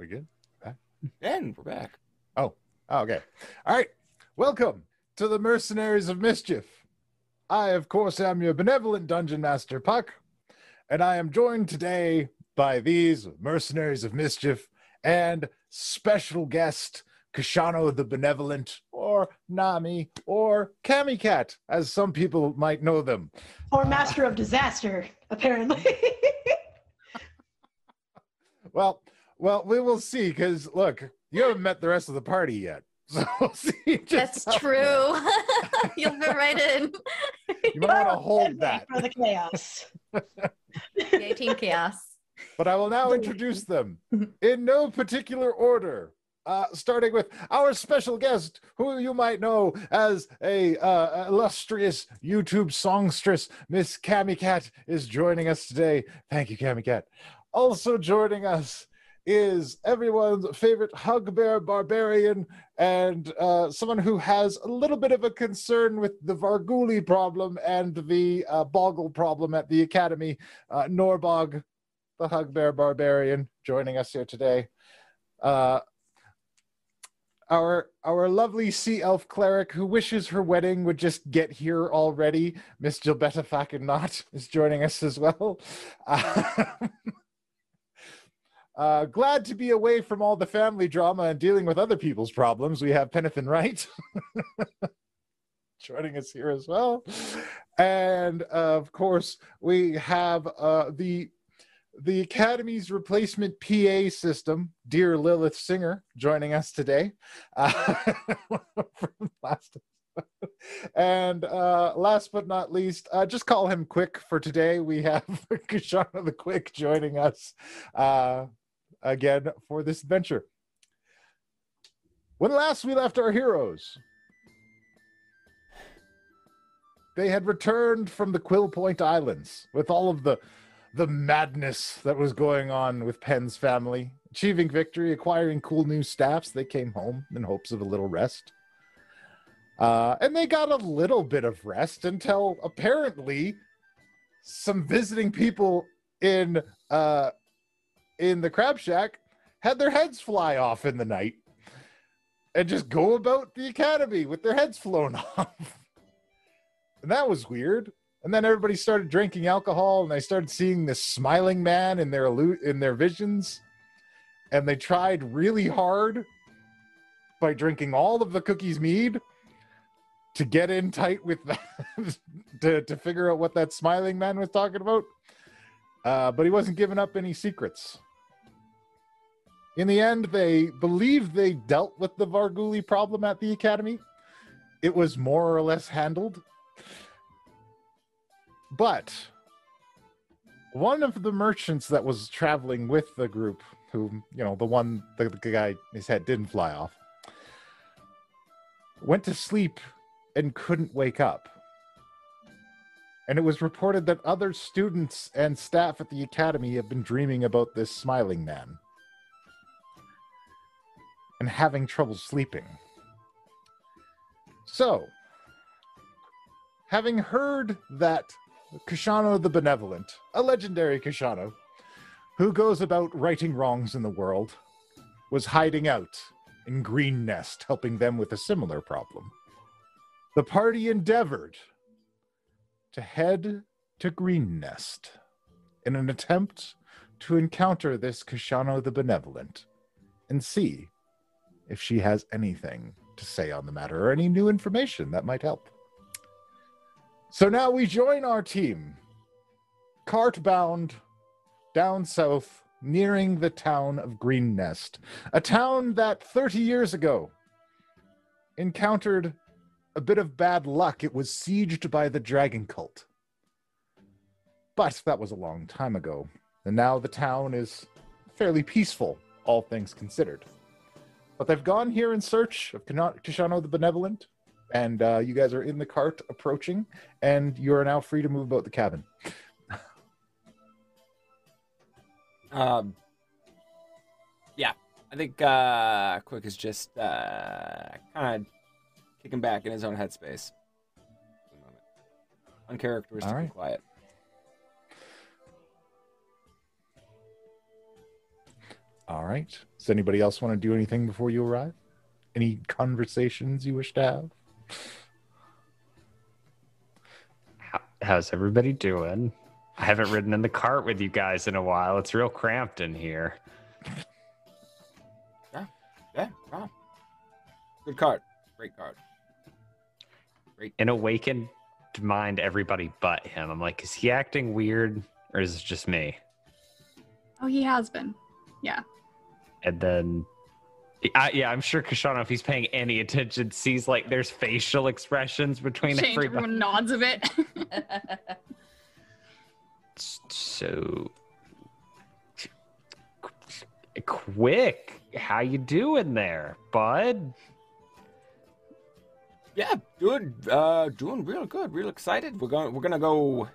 we good? Back? And we're back. Oh, oh, okay. All right. Welcome to the Mercenaries of Mischief. I, of course, am your benevolent dungeon master, Puck, and I am joined today by these Mercenaries of Mischief and special guest Koshano the Benevolent, or Nami, or Cami Cat, as some people might know them. Or Master of Disaster, apparently. Well, well, we will see. Because look, you haven't met the rest of the party yet, so we'll see. just That's true. You'll fit right in. You might want to hold that. for the chaos. Yay, Team Chaos. But I will now introduce them in no particular order. Uh, starting with our special guest, who you might know as a uh, illustrious YouTube songstress, Miss Cami Cat, is joining us today. Thank you, Cami Cat. Also joining us is everyone's favorite hug bear barbarian and uh, someone who has a little bit of a concern with the Vargouille problem and the uh, Boggle problem at the Academy, uh, Norbog the Hugbear Barbarian, joining us here today. Uh, our our lovely sea elf cleric who wishes her wedding would just get here already, Miss Gilbetta Fucking Not, is joining us as well. Uh, glad to be away from all the family drama and dealing with other people's problems. We have Penathan Wright joining us here as well. And of course, we have uh, the the Academy's replacement PA system, dear Lilith Singer, joining us today. Uh, from last and uh, last but not least, uh, just call him Quick for today. We have Koshano the Quick joining us uh, again for this adventure. When last we left our heroes, they had returned from the Quill Point Islands with all of the the madness that was going on with Penn's family. Achieving victory, acquiring cool new staffs, they came home in hopes of a little rest. Uh, and they got a little bit of rest until apparently some visiting people in uh, in the crab shack had their heads fly off in the night and just go about the academy with their heads flown off. and that was weird. And then everybody started drinking alcohol, and they started seeing this smiling man in their in their visions. And they tried really hard by drinking all of the cookies mead to get in tight with that to, to figure out what that smiling man was talking about. Uh, but he wasn't giving up any secrets. In the end, they believe they dealt with the Vargouille problem at the academy. It was more or less handled. But one of the merchants that was traveling with the group, who, you know, the one, the, the guy, his head didn't fly off, went to sleep and couldn't wake up. And it was reported that other students and staff at the academy have been dreaming about this smiling man and having trouble sleeping. So, having heard that Koshano the Benevolent, a legendary Koshano, who goes about righting wrongs in the world, was hiding out in Greenest, helping them with a similar problem. The party endeavored to head to Greenest in an attempt to encounter this Koshano the Benevolent and see if she has anything to say on the matter or any new information that might help. So now we join our team, cart bound down south, nearing the town of Greenest, a town that 30 years ago encountered a bit of bad luck. It was sieged by the dragon cult. But that was a long time ago, and now the town is fairly peaceful, all things considered. But they've gone here in search of Koshano the Benevolent, and uh, you guys are in the cart approaching, and you are now free to move about the cabin. Um, yeah, I think uh, Quick is just uh, kind of kicking back in his own headspace. Uncharacteristically All right. quiet. All right. Does anybody else want to do anything before you arrive? Any conversations you wish to have? How, how's everybody doing? I haven't ridden in the cart with you guys in a while. It's real cramped in here. Yeah, wow. Good card. Great card. Great. In awakened mind, everybody but him. I'm like, is he acting weird or is it just me? Oh, he has been. And then, I, yeah, I'm sure Koshano, if he's paying any attention, sees like there's facial expressions between Change. everybody. Everyone nods of it. So quick, how you doing there, bud? Yeah, good. uh doing real good, real excited. We're going we're gonna go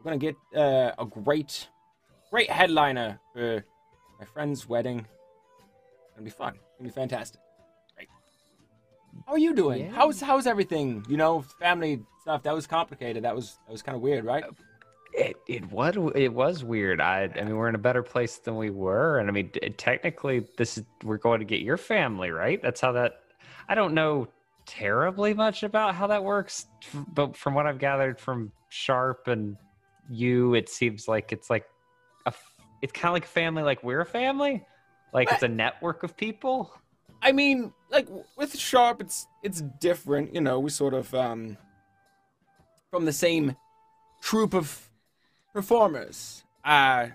we're gonna get uh, a great great headliner for my friend's wedding. It's gonna be fun. It's gonna be fantastic. Great. How are you doing? Yeah. How's how's everything? You know, family stuff. That was complicated. That was that was kind of weird, right? It it what it was weird. I I mean we're in a better place than we were, and I mean technically this is we're going to get your family right. That's how that. I don't know terribly much about how that works, but from what I've gathered from Sharp and you, it seems like it's like a f- it's kind of like a family, like we're a family, like it's a network of people. I mean, like with Sharp, it's it's different. You know, we sort of um from the same troupe of performers. Uh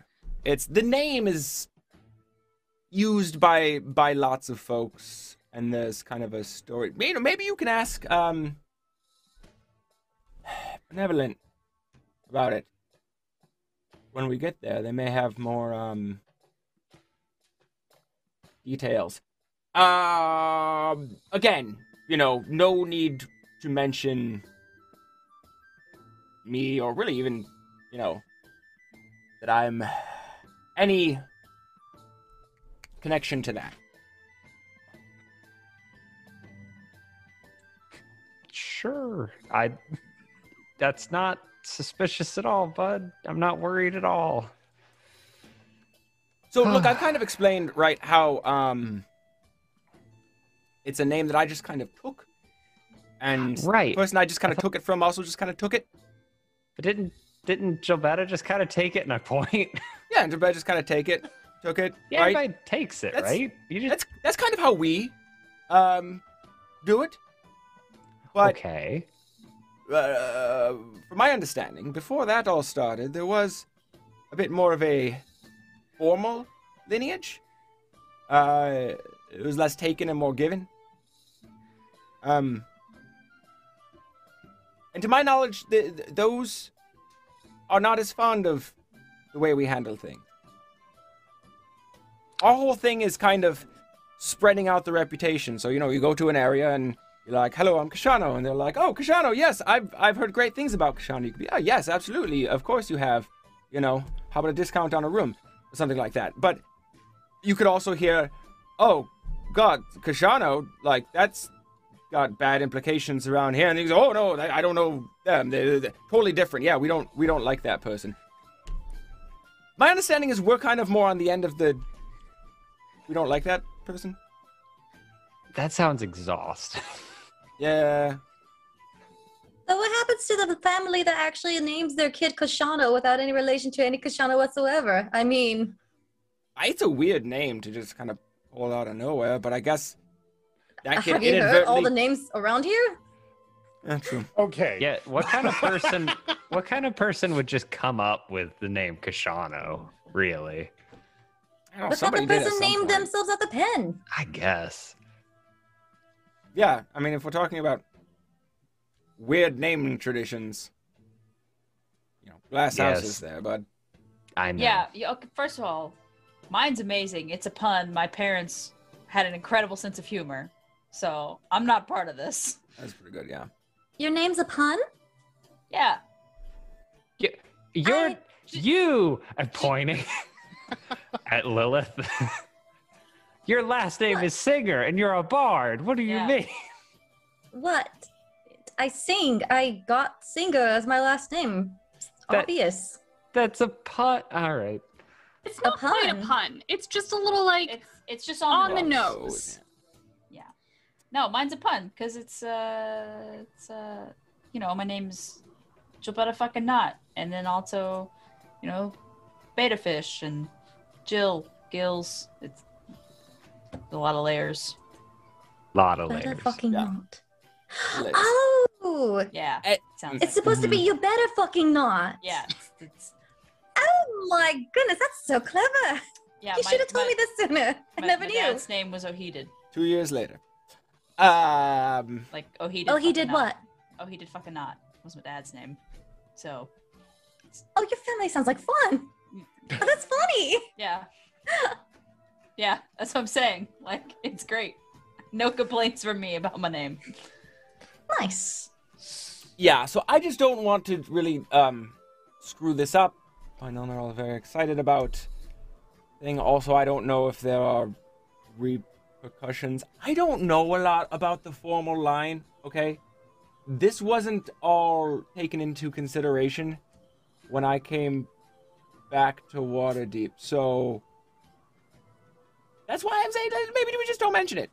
it's the name is used by by lots of folks, and there's kind of a story. You know, maybe you can ask um benevolent about it when we get there. They may have more um details. Um, again, you know, no need to mention me or really even, you know, that I'm any connection to that. Sure. I that's not suspicious at all, bud. I'm not worried at all. So look, I've kind of explained right how um it's a name that I just kind of took. And Right. the person I just kind of took it from also just kind of took it. But didn't didn't Gilberta just kind of take it and I point? Yeah, and I just kind of take it, took it, yeah, right? everybody takes it, That's- right? You just That's that's kind of how we um do it. But okay. Uh, from my understanding, before that all started, there was a bit more of a formal lineage. Uh, it was less taken and more given. Um, and to my knowledge, th- th- those are not as fond of the way we handle things. Our whole thing is kind of spreading out the reputation. So you know, you go to an area and you're like, "Hello, I'm Koshano," and they're like, "Oh, Koshano, yes, I've I've heard great things about Koshano." You could be, "Oh, yes, absolutely, of course you have." You know, how about a discount on a room, or something like that. But you could also hear, "Oh, God, Koshano, like that's got bad implications around here," and go, "Oh no, I I don't know them. They're, they're totally different. Yeah, we don't we don't like that person." My understanding is we're kind of more on the end of the we don't like that person. That sounds exhausting. Yeah. So what happens to the family that actually names their kid Koshano without any relation to any Koshano whatsoever? I mean, It's a weird name to just kind of pull out of nowhere, but I guess that uh, can have you heard all the names around here? Yeah, true. Okay. yeah, what kind of person what kind of person would just come up with the name Koshano, really? I don't But that the person named point. themselves at the pen. I guess. Yeah, I mean, if we're talking about weird naming traditions, you know, glass Yes. houses there, bud. I know. Yeah, yeah. Okay, first of all, mine's amazing. It's a pun. My parents had an incredible sense of humor, so I'm not part of this. That's pretty good, yeah. Your name's a pun? Yeah. Y- You're I- you I'm pointing at Lilith. Your last name What? is Singer and you're a bard. What do you Yeah. mean? What? I sing. I got singer as my last name. It's That- Obvious. That's a pun. All right. It's A not quite a pun. pun. It's just a little like It's it's just on, on the Nose. nose. No, mine's a pun because it's uh it's uh you know my name's Gilberta fucking not, and then also you know Beta Fish and Jill Gills. It's a lot of layers. A Lot of Better layers. fucking Yeah. not. Layers. Oh, Yeah, sounds. it's like supposed to be you better fucking not. Yeah, it's, it's Oh my goodness, that's so clever. yeah. you should have told my- me this sooner. I my- never my knew. Dad's name was Ohedid. Two years later. Um. Like oh he did. Oh, he did what? Oh he did fucking not was my dad's name. So Oh, your family sounds like fun. Oh, that's funny. yeah, yeah. That's what I'm saying. Like it's great. No complaints from me about my name. Nice. Yeah. So I just don't want to really um screw this up. I know they're all very excited about thing. Also, I don't know if there are repercussions. I don't know a lot about the formal line. Okay. This wasn't all taken into consideration when I came back to Waterdeep. So that's why I'm saying maybe we just don't mention it.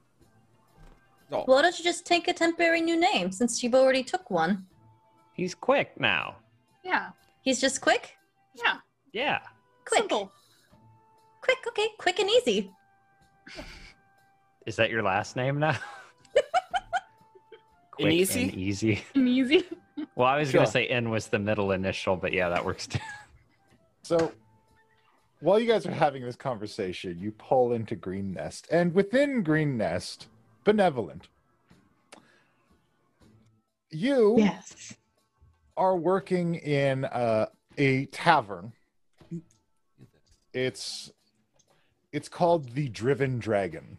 So, Why don't you just take a temporary new name since you've already took one? He's quick now. Yeah. He's just quick? Yeah. Yeah. Quick. Simple. Quick, okay, quick and easy. Is that your last name now? Quick Inisi? and easy. And easy. Well, I was Sure. gonna say N was the middle initial, but yeah, that works too. So, while you guys are having this conversation, you pull into Greenest, and within Greenest, benevolent. You Yes. are working in uh, a tavern. It's it's called the Driven Dragon.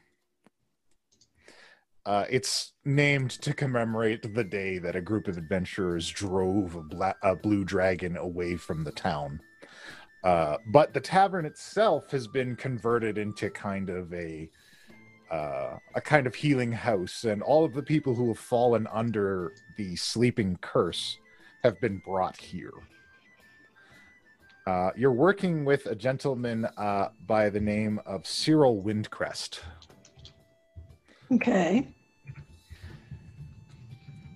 Uh, it's named to commemorate the day that a group of adventurers drove a, bla- a blue dragon away from the town. Uh, but the tavern itself has been converted into kind of a uh, a kind of healing house, and all of the people who have fallen under the sleeping curse have been brought here. Uh, you're working with a gentleman uh, by the name of Cyril Windcrest. Okay.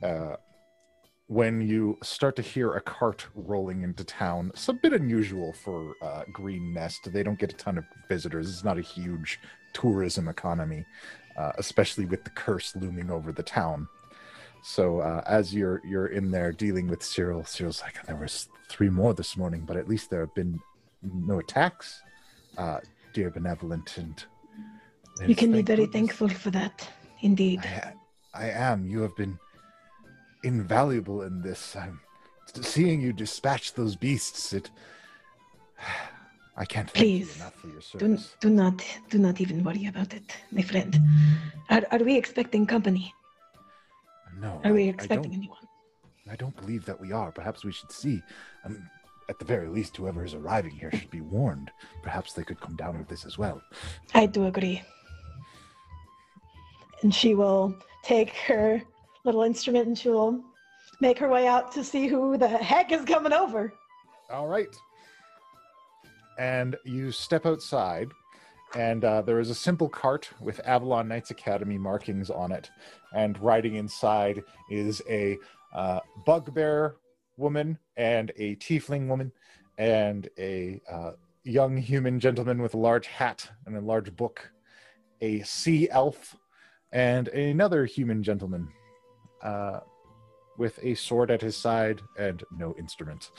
Uh, when you start to hear a cart rolling into town, it's a bit unusual for uh, Greenest. They don't get a ton of visitors. It's not a huge tourism economy, uh, especially with the curse looming over the town. So uh, as you're you're in there dealing with Cyril, Cyril's like, there was three more this morning, but at least there have been no attacks, uh, dear benevolent, and, and You can be very goodness. thankful for that. Indeed. I, I am. You have been invaluable in this. I'm seeing you dispatch those beasts. It. I can't thank you Please, enough for your Do, service. do not do not even worry about it, my friend. Are, are we expecting company? No, Are we expecting I anyone? I don't believe that we are. Perhaps we should see. Um, at the very least, whoever is arriving here should be warned. Perhaps they could come down with this as well. I do agree. And she will take her little instrument and she will make her way out to see who the heck is coming over. All right. And you step outside, and uh, there is a simple cart with Avalon Knights Academy markings on it. And riding inside is a uh, bugbear woman and a tiefling woman and a uh, young human gentleman with a large hat and a large book, a sea elf, and another human gentleman uh, with a sword at his side and no instrument.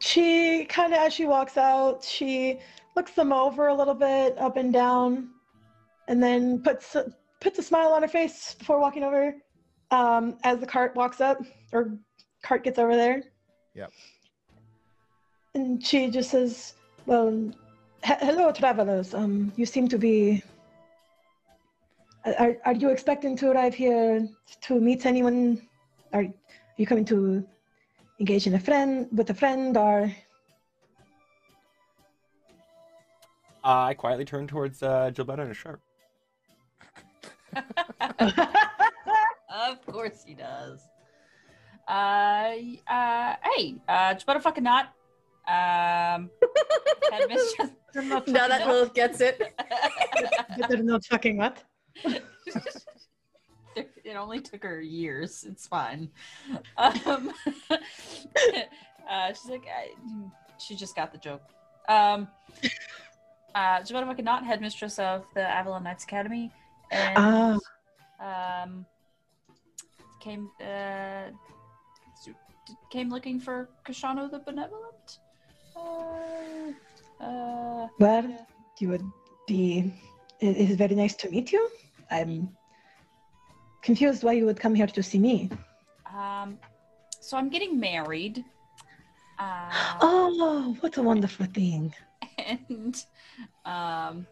She kind of, as she walks out, she looks them over a little bit, up and down, and then puts puts a smile on her face before walking over. Um, as the cart walks up, or cart gets over there. Yep. And she just says, "Well, he- hello, travelers. Um, you seem to be. Are are you expecting to arrive here to meet anyone? Are you coming to engage in a friend with a friend or Uh, I quietly turn towards uh, Gilberta and Sharp. of course he does. Uh, uh, hey, uh, just fucking not. Um, headmistress. Now that Lilith gets it. Better not fucking what? it only took her years. It's fine. Um, uh, she's like, I, she just got the joke. Um, uh, headmistress of the Avalon Knights Academy, and Ah. um, came uh, came looking for Koshano the Benevolent. Uh, uh, Well, Yeah. you would be. It is very nice to meet you. I'm confused why you would come here to see me. um, so I'm getting married. Uh, Oh, what a wonderful thing! and um,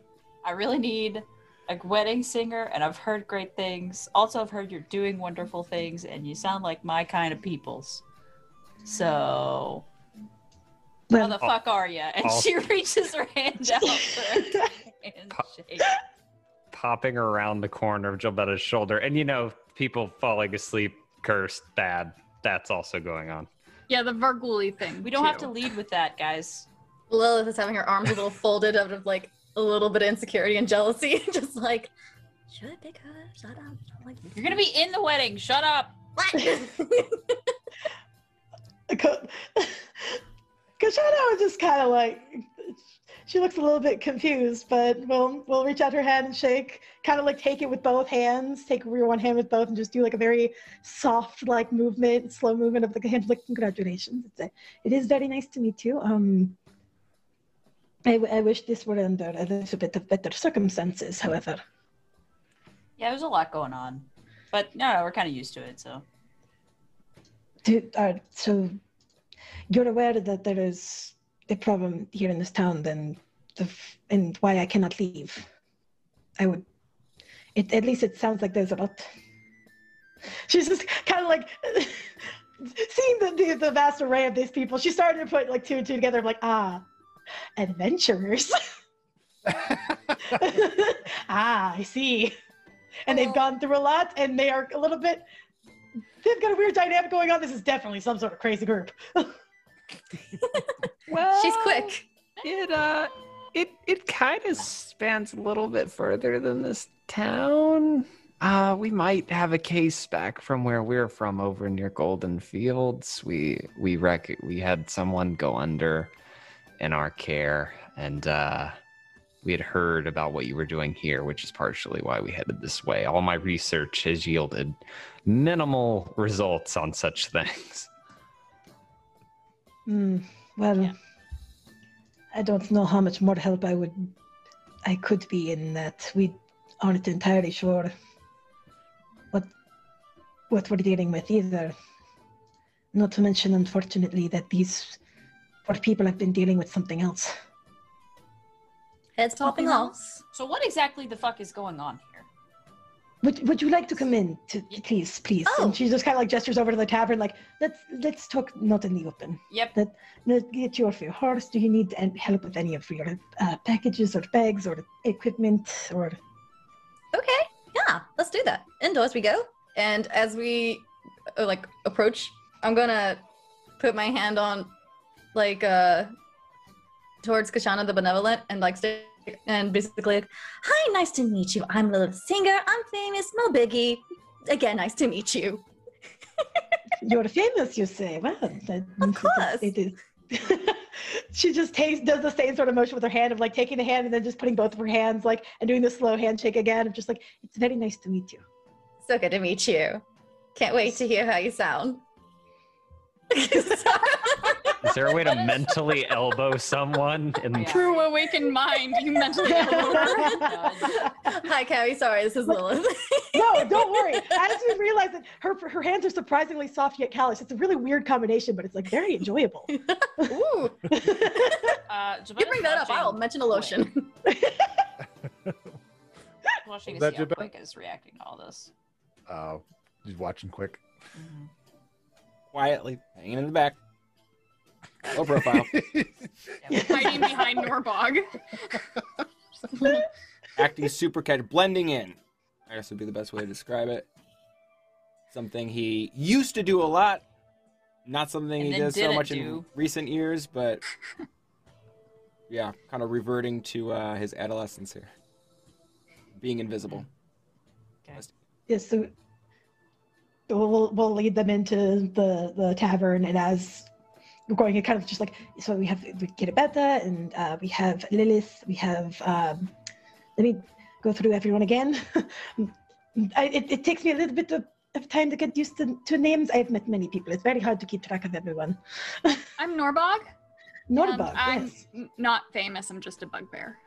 I really need a wedding singer, and I've heard great things. Also, I've heard you're doing wonderful things, and you sound like my kind of peoples. So, how Well, the fuck are you? And I'll- she reaches her hand out for a handshake. Popping around the corner of Gilbetta's shoulder, and you know, people falling asleep, cursed, bad. That's also going on. Yeah, the Vargouille thing. We don't have to lead with that, guys. Lilith is having her arms a little folded out of like a little bit of insecurity and jealousy. Just like, should I pick her? Shut up. Like, You're gonna be in the wedding. Shut up. What? Koshano was just kind of like. She looks a little bit confused, but we'll we'll reach out her hand and shake, kind of like take it with both hands, take your one hand with both, and just do like a very soft like movement, slow movement of the hand. Like congratulations, it's a, it is very nice to meet you. Um, I, I wish this were under a little bit of better circumstances. However, Yeah, there's a lot going on, but no, we're kind of used to it. So do, uh, so you're aware that there is a problem here in this town, then the and why I cannot leave. I would. It at least it sounds like there's a lot. She's just kind of like seeing the, the the vast array of these people. She started to put like two and two together. I'm like, ah, adventurers. ah, I see. And they've gone through a lot, and they are a little bit. They've got a weird dynamic going on. This is definitely some sort of crazy group. Well, She's quick. It uh, it it kind of spans a little bit further than this town. Uh, we might have a case back from where we're from, over near Goldenfields. We we rec- we had someone go under in our care, and uh, we had heard about what you were doing here, which is partially why we headed this way. All my research has yielded minimal results on such things. Hmm. Well, Yeah. I don't know how much more help I would, I could be in that. We aren't entirely sure what what we're dealing with either. Not to mention, unfortunately, that these poor people have been dealing with something else. Heads popping Something off. So what exactly the fuck is going on here? Would, would you like to come in, to, please, please? Oh. And she just kind of like gestures over to the tavern, like let's let's talk not in the open. Yep. Let's get you off your horse. Do you need help with any of your uh, packages or bags or equipment or? Okay, yeah, let's do that. Indoors we go. And as we uh, like approach, I'm gonna put my hand on like uh towards Koshano the Benevolent and like stay and basically like, hi, nice to meet you. I'm Lilith Singer. I'm famous, no biggie. Again, nice to meet you. You're famous, you say. Well, that means course. It is. she just takes does the same sort of motion with her hand of like taking the hand and then just putting both of her hands like and doing the slow handshake again of just like it's very nice to meet you. So good to meet you. Can't wait to hear how you sound. Is there a way to mentally elbow someone? And Yeah. True awakened mind. You mentally elbow her. Hi, Cabby. Sorry, this is Lilith. no, don't worry. As we realize that her her hands are surprisingly soft yet callous. It's a really weird combination, but it's like very enjoyable. Ooh, Uh, you bring that up. I'll mention a lotion. Watching Was to see how quick is reacting to all this. Oh, Uh, just watching quick. Quietly hanging in the back. Low profile. Hiding behind Norbog. Acting super casual, blending in. I guess would be the best way to describe it. Something he used to do a lot, Not something And he does so didn't much in recent years, but yeah, kind of reverting to uh, his adolescence here, being invisible. Yes, so we'll, we'll, we'll lead them into the, the tavern, and as we're going, it kind of just like so we have we get Beta, and uh, we have Lilith, we have. Um, let me go through everyone again. I, it, it takes me a little bit of, of time to get used to, to names. I've met many people. It's very hard to keep track of everyone. I'm Norbog. and Norbug, I'm yes. not famous. I'm just a bugbear.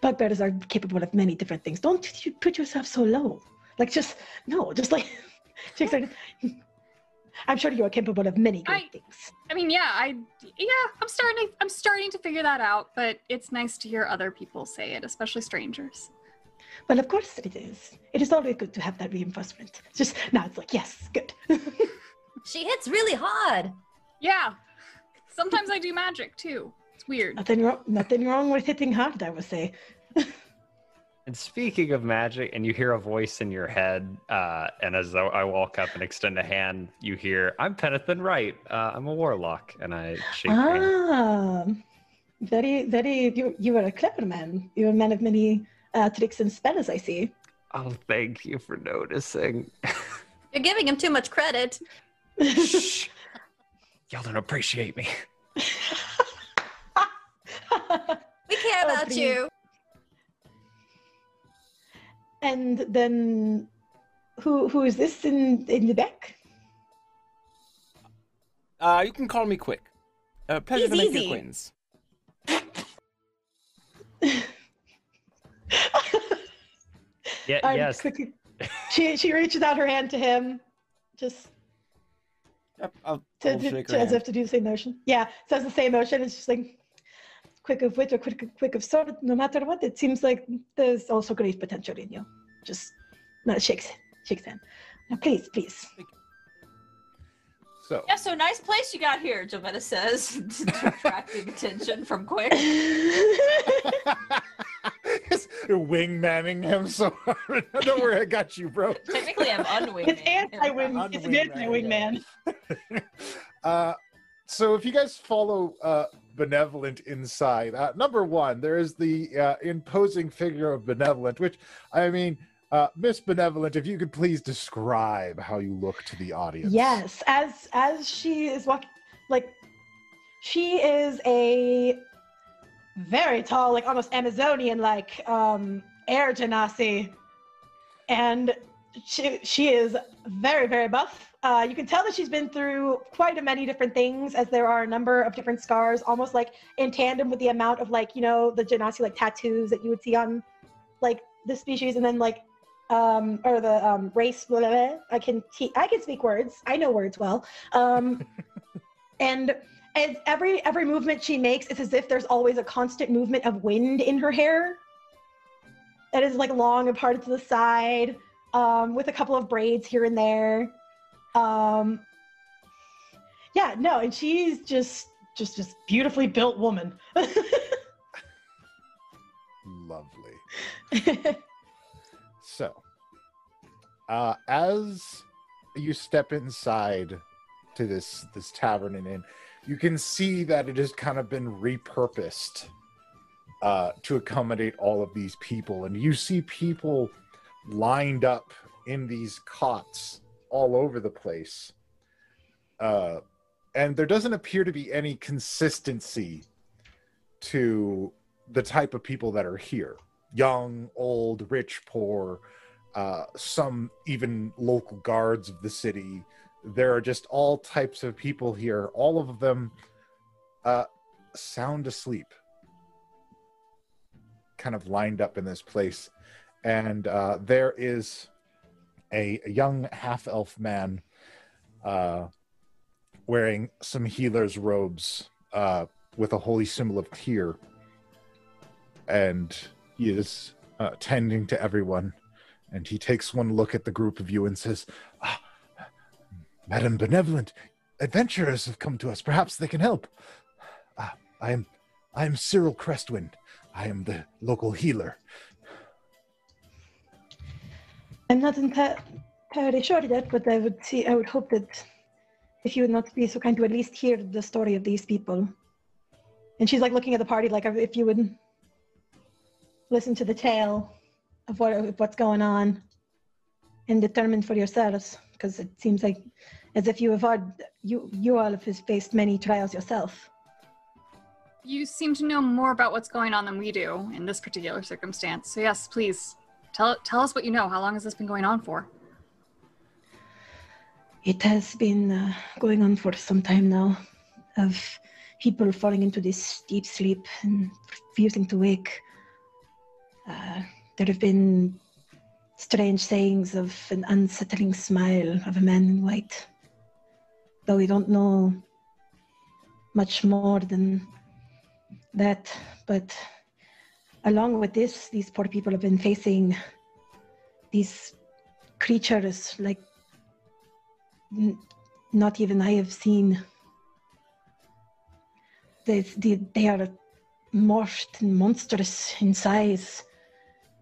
Bugbears are capable of many different things. Don't you put yourself so low. Like just no, just like, I'm sure you are capable of many great I- things. I mean, yeah, I yeah, I'm starting. I'm starting to figure that out. But it's nice to hear other people say it, especially strangers. Well, of course it is. It is always good to have that reinforcement. It's just now it's like yes, good. She hits really hard. Yeah. Sometimes I do magic too. It's weird. nothing wrong. Nothing wrong with hitting hard. I would say. And speaking of magic, and you hear a voice in your head, uh, and as I I walk up and extend a hand, you hear, "I'm Penathan Wright. Uh, I'm a warlock," and I shake hands. Ah, very, very. You you are a clever man. You're a man of many uh, tricks and spells. I see. Oh, thank you for noticing. You're giving him too much credit. Shh. Y'all don't appreciate me. We care Oh, about please. you. And then, who who is this in in the back? Uh, you can call me Quick. Uh, pleasure to He's make your easy. acquaintance. Yeah, I'm yes. quickly- she she reaches out her hand to him, just Yep, I'll, to, I'll to, shake to- as if to do the same motion. Yeah, says the same motion. It's just like quick of wit or quick quick of sword. No matter what, it seems like there's also great potential in you. Just no, shakes shakes hand. Now, please, please. So Yeah, so nice place you got here, Jovetta says, attracting attention from Quick. Just wingmanning him so hard. Don't worry, I got you, bro. Technically, I'm unwinged. it's anti-wing. It's an anti-wingman. uh, so if you guys follow uh, benevolent inside. Uh, number one there is the uh, imposing figure of benevolent which i mean uh, miss benevolent if you could please describe how you look to the audience. Yes, as as she is walking, like she is a very tall, like almost Amazonian, like um, air genasi, and she she is very very buff. Uh, you can tell that she's been through quite a many different things, as there are a number of different scars, almost like in tandem with the amount of like you know the genasi like tattoos that you would see on like the species, and then like um, or the um, race. Blah, blah, blah. I can te- I can speak words. I know words well. Um, and as every every movement she makes, it's as if there's always a constant movement of wind in her hair. That is like long and parted to the side, um, with a couple of braids here and there. Um, yeah, no, and she's just just just beautifully built woman. lovely so uh, as you step inside to this this tavern and inn you can see that it has kind of been repurposed uh, to accommodate all of these people and you see people lined up in these cots all over the place. Uh, and there doesn't appear to be any consistency to the type of people that are here. Young old rich poor uh, some even local guards of the city. There are just all types of people here. All of them uh, sound asleep. Kind of lined up in this place. And uh, there is a, young half elf man uh, wearing some healer's robes uh, with a holy symbol of Tyr and he is uh, tending to everyone. And he takes one look at the group of you and says, ah, "Madam Benevolent, adventurers have come to us. Perhaps they can help. Ah, I am, I am Cyril Crestwind. I am the local healer. I'm not entirely sure yet, but I would see. I would hope that if you would not be so kind to at least hear the story of these people. And she's like looking at the party, like uh, if you would listen to the tale of what of what's going on and determine for yourselves, because it seems like as if you have had you you all have faced many trials yourself. You seem to know more about what's going on than we do in this particular circumstance. So yes, please tell tell us what you know. How long has this been going on for? It has been uh, going on for some time now, of people falling into this deep sleep and refusing to wake. Uh, there have been strange sayings of an unsettling smile of a man in white. Though we don't know much more than that, but along with this, these poor people have been facing these creatures like n- not even I have seen. They, they, they are morphed and monstrous in size,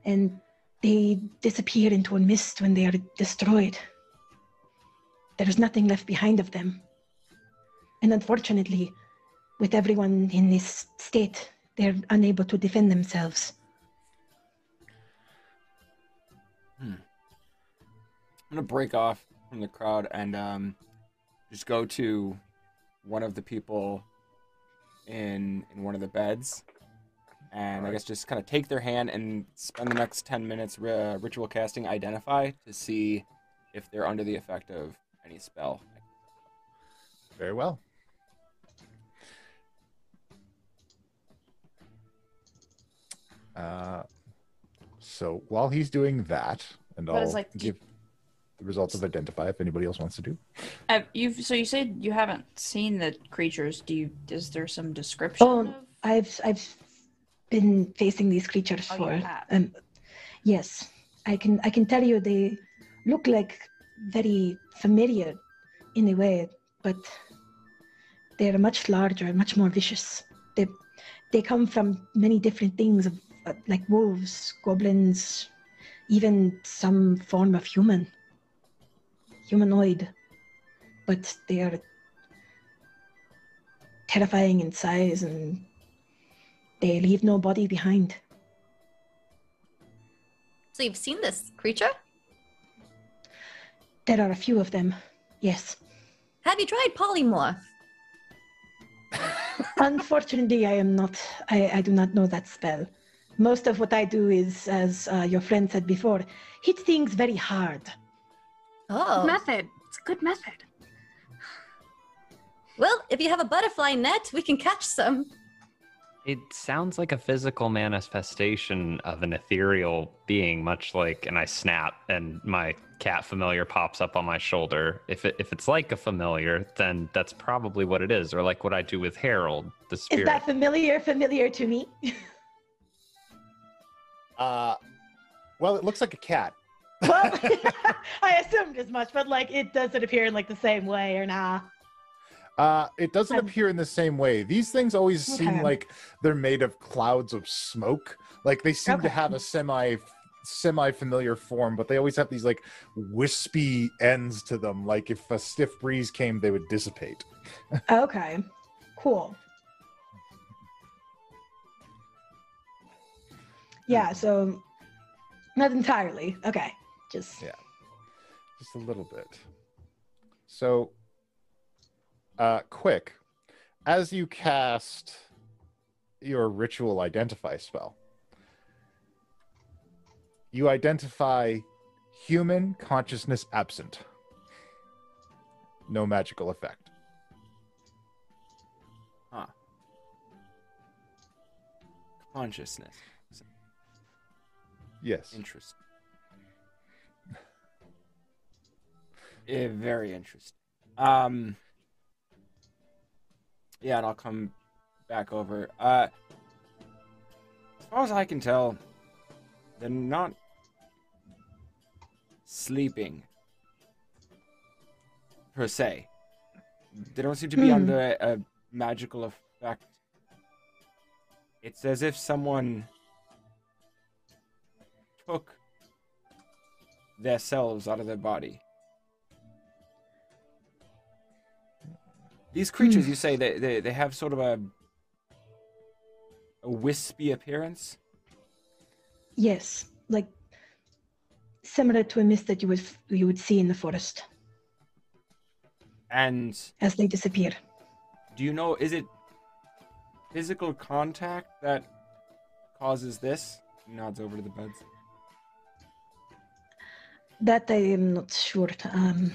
and they disappear into a mist when they are destroyed. There is nothing left behind of them. And unfortunately, with everyone in this state, they're unable to defend themselves. I'm gonna break off from the crowd and um, just go to one of the people in in one of the beds, and I guess just kind of take their hand and spend the next ten minutes ri- uh, ritual casting identify to see if they're under the effect of any spell. Very well. Uh, so while he's doing that, and But I'll like- give the results of identify if anybody else wants to do. Have you've so you said you haven't seen the creatures. Do you? Is there some description? Oh, of- I've I've been facing these creatures Oh, for you have. um yes. I can I can tell you they look like very familiar in a way, but they're much larger, much more vicious. They they come from many different things of uh, like wolves, goblins, even some form of human. Humanoid. But they are terrifying in size and they leave no body behind. So you've seen this creature? There are a few of them, yes. Have you tried polymorph? Unfortunately, I am not, I, I do not know that spell. Most of what I do is, as uh, your friend said before, hit things very hard. Oh. Good Method. It's a good method. Well, if you have a butterfly net, we can catch some. It sounds like a physical manifestation of an ethereal being, much like, and I snap, and my cat familiar pops up on my shoulder. If it, if it's like a familiar, then that's probably what it is, or like what I do with Harold, the spirit. Is that familiar? Familiar to me? Uh, well, it looks like a cat. well, I assumed as much, but like it doesn't appear in like the same way or nah. Uh, it doesn't Um, appear in the same way. These things always seem like they're made of clouds of smoke. Like they seem to have a semi semi familiar form, but they always have these like wispy ends to them. Like if a stiff breeze came, they would dissipate. Okay, cool. Yeah, so not entirely. Okay, just Yeah. Just a little bit. So, uh, quick, as you cast your ritual identify spell, you identify human consciousness absent. No magical effect. Huh. Consciousness. Yes. Interesting. Eh, very interesting. Um. Yeah, and I'll come back over. Uh, as far as I can tell, they're not sleeping per se. They don't seem to be Hmm. under a, a magical effect. It's as if someone took their selves out of their body. These creatures, you say they, they they have sort of a a wispy appearance. Yes, like similar to a mist that you would you would see in the forest And as they disappear. do you know is it physical contact that causes this? He nods over to the buds. That I am not sure. Um,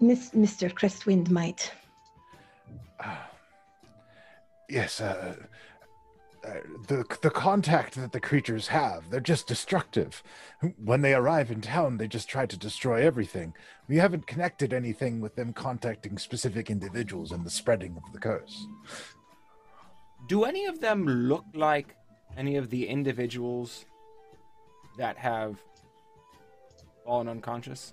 Miss, Mr. Crestwind might. Yes, uh, uh, the the contact that the creatures have, they're just destructive. When they arrive in town, they just try to destroy everything. We haven't connected anything with them contacting specific individuals and the spreading of the curse. Do any of them look like any of the individuals that have fallen unconscious?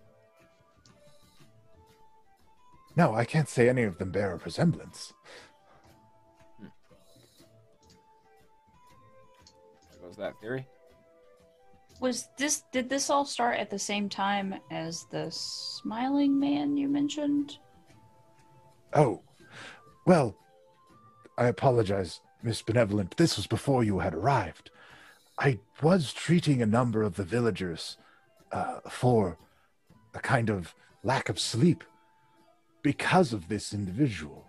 No, I can't say any of them bear a resemblance. There goes that theory. Was this did this all start at the same time as the smiling man you mentioned? Oh, well, I apologize, Miss Benevolent. This was before you had arrived. I was treating a number of the villagers uh, for a kind of lack of sleep because of this individual.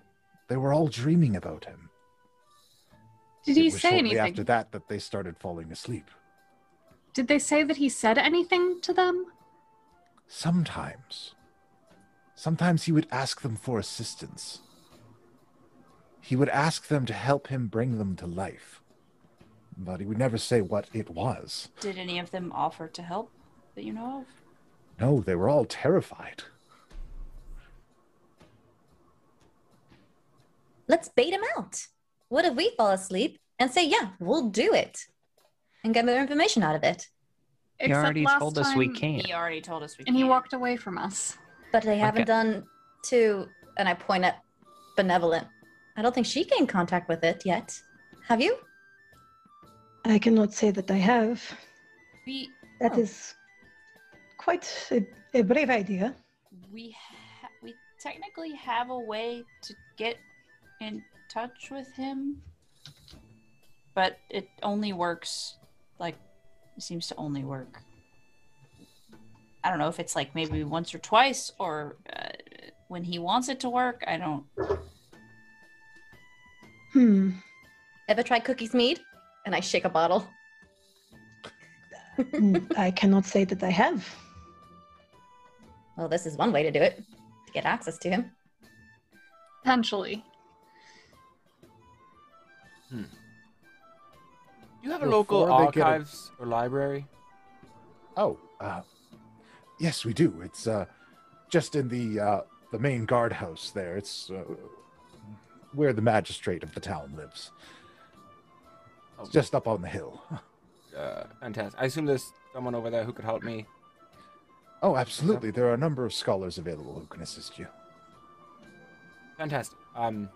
They were all dreaming about him. Did It he was say anything? after that that they started falling asleep. Did they say that he said anything to them? Sometimes. Sometimes he would ask them for assistance. He would ask them to help him bring them to life. But he would never say what it was. Did any of them offer to help that you know of? No, they were all terrified. Let's bait him out. What if we fall asleep and say, yeah, we'll do it and get more information out of it? You Except already last told us we time- can't. He already told us we And he can't. walked away from us. But they haven't Okay. done to, and I point at Benevolent. I don't think she gained contact with it yet. Have you? I cannot say that I have. We That Oh. is quite a, a brave idea. we ha- we technically have a way to get in touch with him, but it only works like it seems to only work. I don't know if it's like maybe once or twice or uh, when he wants it to work. I don't. Hmm. Ever tried Cookie's Mead? And I shake a bottle. Mm, I cannot say that I have. Well, this is one way to do it to get access to him. Potentially. Do you have a local Before they get a- archives or library? Oh, uh, yes, we do. It's uh, just in the uh, the main guardhouse there. It's uh, where the magistrate of the town lives. It's just up on the hill. Uh, fantastic. I assume there's someone over there who could help me. Oh, absolutely. There are a number of scholars available who can assist you. Fantastic. Um,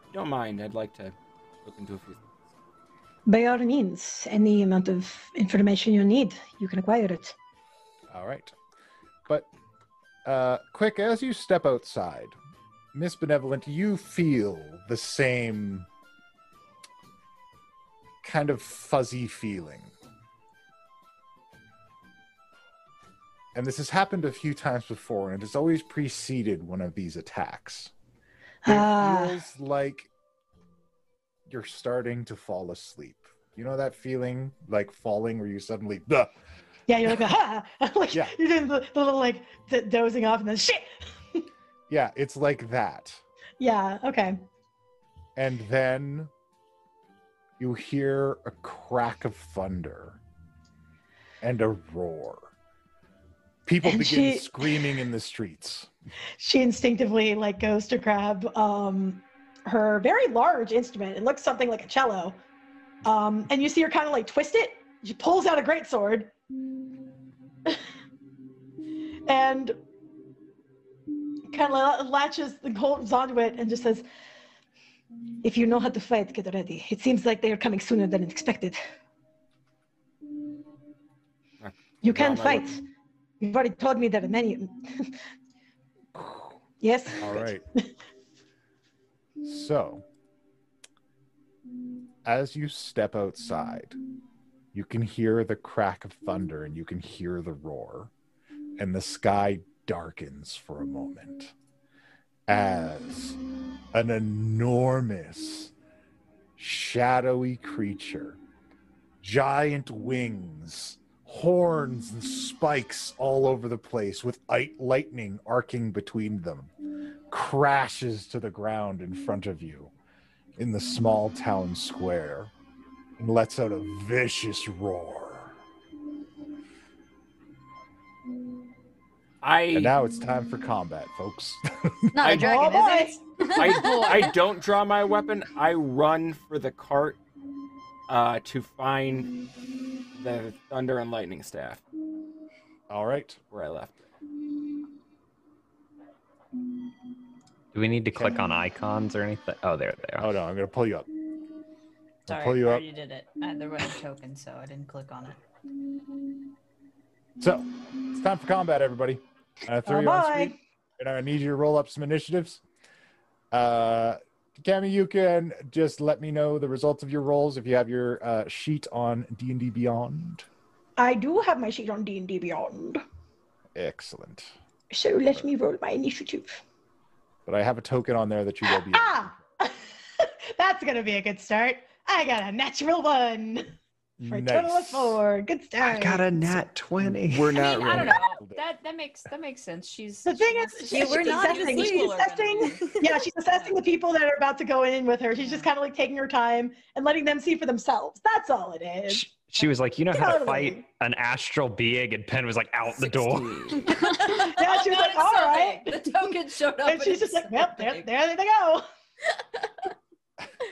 if you don't mind, I'd like to look into a few things. By all means, any amount of information you need, you can acquire it. All right. But, uh, quick, as you step outside, Miss Benevolent, you feel the same kind of fuzzy feeling. And this has happened a few times before, and it has always preceded one of these attacks. It Ah, feels like you're starting to fall asleep. You know that feeling like falling where you suddenly, Duh, yeah, you're like, ha! like Yeah. you're doing the, the little like d- dozing off and then shit. yeah, it's like that. Yeah. Okay. and then you hear a crack of thunder and a roar. People And begin she- screaming in the streets. She instinctively like goes to grab um her very large instrument. It looks something like a cello. Um, and you see her kind of like twist it. She pulls out a great sword. and kind of latches the holds onto it and just says, "If you know how to fight, get ready. It seems like they are coming sooner than expected. You can I would- fight. You've already told me that are many. yes. All right. So, as you step outside, you can hear the crack of thunder and you can hear the roar, and the sky darkens for a moment as an enormous, shadowy creature, giant wings, horns, and spikes all over the place, with lightning arcing between them, crashes to the ground in front of you in the small town square and lets out a vicious roar. I And now it's time for combat, folks. Not I- a dragon, is it? I, I don't draw my weapon. I run for the cart uh, to find the thunder and lightning staff All right. where I left. Do we need to click on icons or anything? Oh, there they are. Oh no, I'm gonna pull you up. Sorry, pull you I up. already did it. I had the running token, so I didn't click on it. So it's time for combat, everybody. Uh, throw Oh, you on boy. screen, and I need you to roll up some initiatives. Uh, Cami, you can just let me know the results of your rolls if you have your uh, sheet on D and D Beyond. I do have my sheet on D and D Beyond, Excellent. so let me roll my initiative. But I have a token on there that you will be. Ah, that's gonna be a good start. I got a natural one for a total of four. Good start. I got a nat 20. We're I not mean, I don't know. That that makes that makes sense. She's The thing she is, wants she- she's we're what assessing. She's people are gonna assessing. Yeah, she's assessing the people that are about to go in with her. She's just kind of like taking her time and letting them see for themselves. That's all it is. She, she was like, you know how to fight an astral being, and Pen was like out the door. Yeah, she was like, all right. The token showed up. And she's just like, well, there, there they go.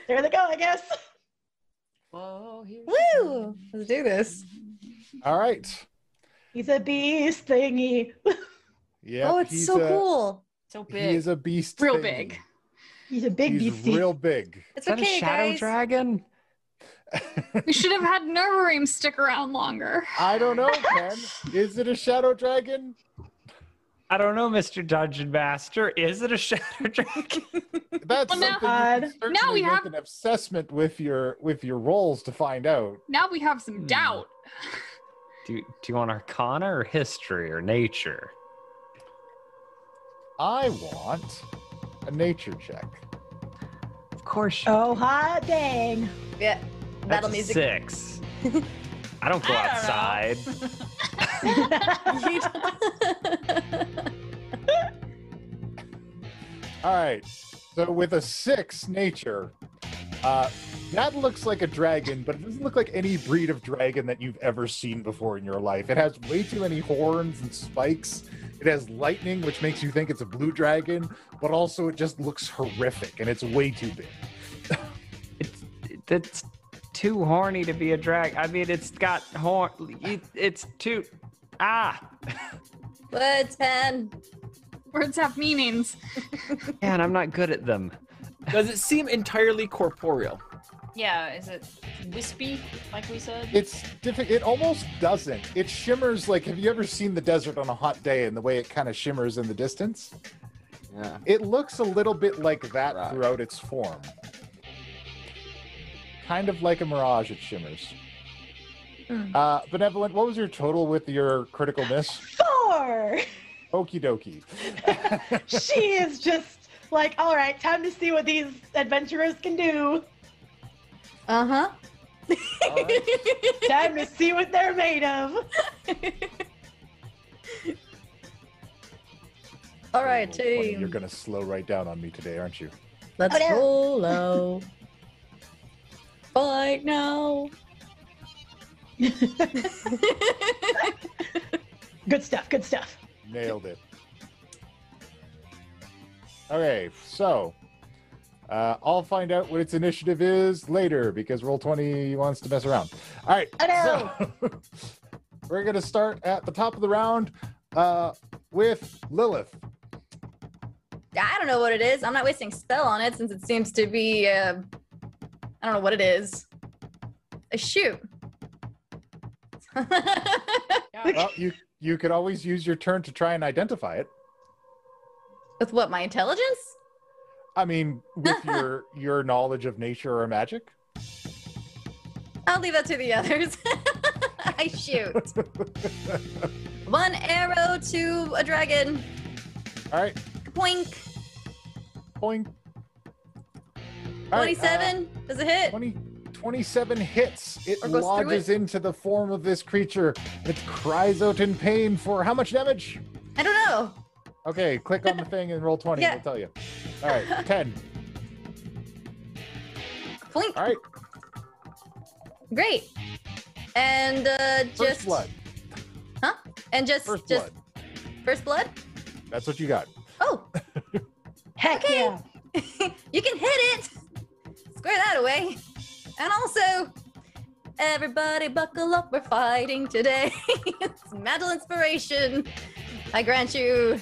there they go, I guess. Whoa, here's Woo! Let's do this. All right. He's a beast thingy. Yeah. oh, it's so cool. so He big. is a beast. Real thingy. big. He's a big He's beastie. real big. It's Is that okay, a shadow guys. dragon? We should have had Nervarim stick around longer. I don't know, Ken. Is it a shadow dragon? I don't know, Mr. Dungeon Master. Is it a shadow dragon? That's Well, now- something you can God. Now we make have- an assessment with your with your rolls to find out. Now we have some Hmm. doubt. do, you, do you want arcana or history or nature? I want a nature check. Of course you Oh, hot dang. Yeah. That's Battle a music. Six. I don't go I outside. All right. So with a six nature, uh, that looks like a dragon, but it doesn't look like any breed of dragon that you've ever seen before in your life. It has way too many horns and spikes. It has lightning, which makes you think it's a blue dragon, but also it just looks horrific and it's way too big. It's it's too horny to be a drag. I mean, it's got horn. it- It's too. Ah, Words, pen. Words have meanings. and I'm not good at them. Does it seem entirely corporeal? yeah, is it wispy, like we said? It's difficult. It almost doesn't. It shimmers like. Have you ever seen the desert on a hot day and the way it kind of shimmers in the distance? Yeah. It looks a little bit like that Right. throughout its form. Kind of like a mirage, it shimmers. Hmm. Uh, Benevolent, what was your total with your critical miss? Four. Okie dokie. she is just like, all right, time to see what these adventurers can do. Uh huh. All right. Time to see what they're made of. All right, Funny, You're gonna slow right down on me today, aren't you? Let's Oh, no. roll low. Fight now. Good stuff. Good stuff. Nailed it. Okay, so uh, I'll find out what its initiative is later because roll twenty wants to mess around. All right, I know. so we're gonna start at the top of the round uh, with Lilith. I don't know what it is. I'm not wasting spell on it since it seems to be. Uh, I don't know what it is. A shoe. well, you you could always use your turn to try and identify it. With what? My intelligence? I mean, with your your knowledge of nature or magic. I'll leave that to the others. I shoot. One arrow to a dragon. All right. Poink. Poink. 27 uh, does it hit? 20, 27 hits. It lodges it. into the form of this creature. It cries out in pain for how much damage? I don't know. Okay click on the thing and roll 20 yeah. we'll tell you. All right 10 Plink. all right. Great. And uh just first blood. Huh? And just first just blood. first blood? That's what you got. Oh. Heck okay. yeah. You can hit it. Square that away. And also, everybody buckle up. We're fighting today. it's mental inspiration. I grant you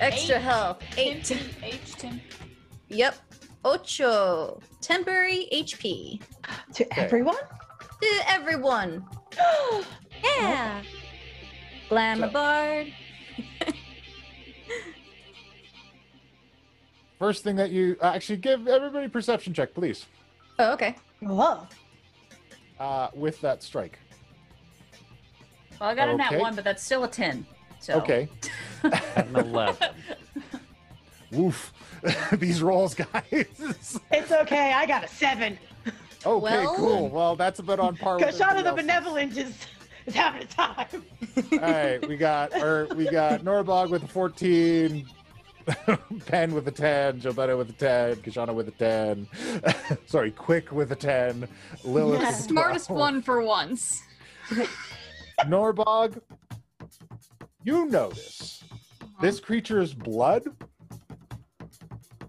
extra Eight. health. Eight. Tim, H, Tim. Yep. Ocho. Temporary HP. To Okay. everyone? To everyone. Yeah. Glamour So- bard. First thing that you uh, actually give everybody perception check, please, Oh, okay. Whoa. uh, with that strike. Well, I got a nat Okay. one, but that's still a 10. So. Okay. An 11. Woof. These rolls, guys. It's okay. I got a seven. okay, Well- cool. Well, that's about on par with Koshano the else's. Benevolent is, is having a time. All right, we got or we got Norbog with a 14, Pen with a 10, Jobetta with a 10, Koshano with a 10. Sorry, Quick with a 10, Lilith Yeah. Smartest one for once. Norbog, you notice uh-huh. this creature's blood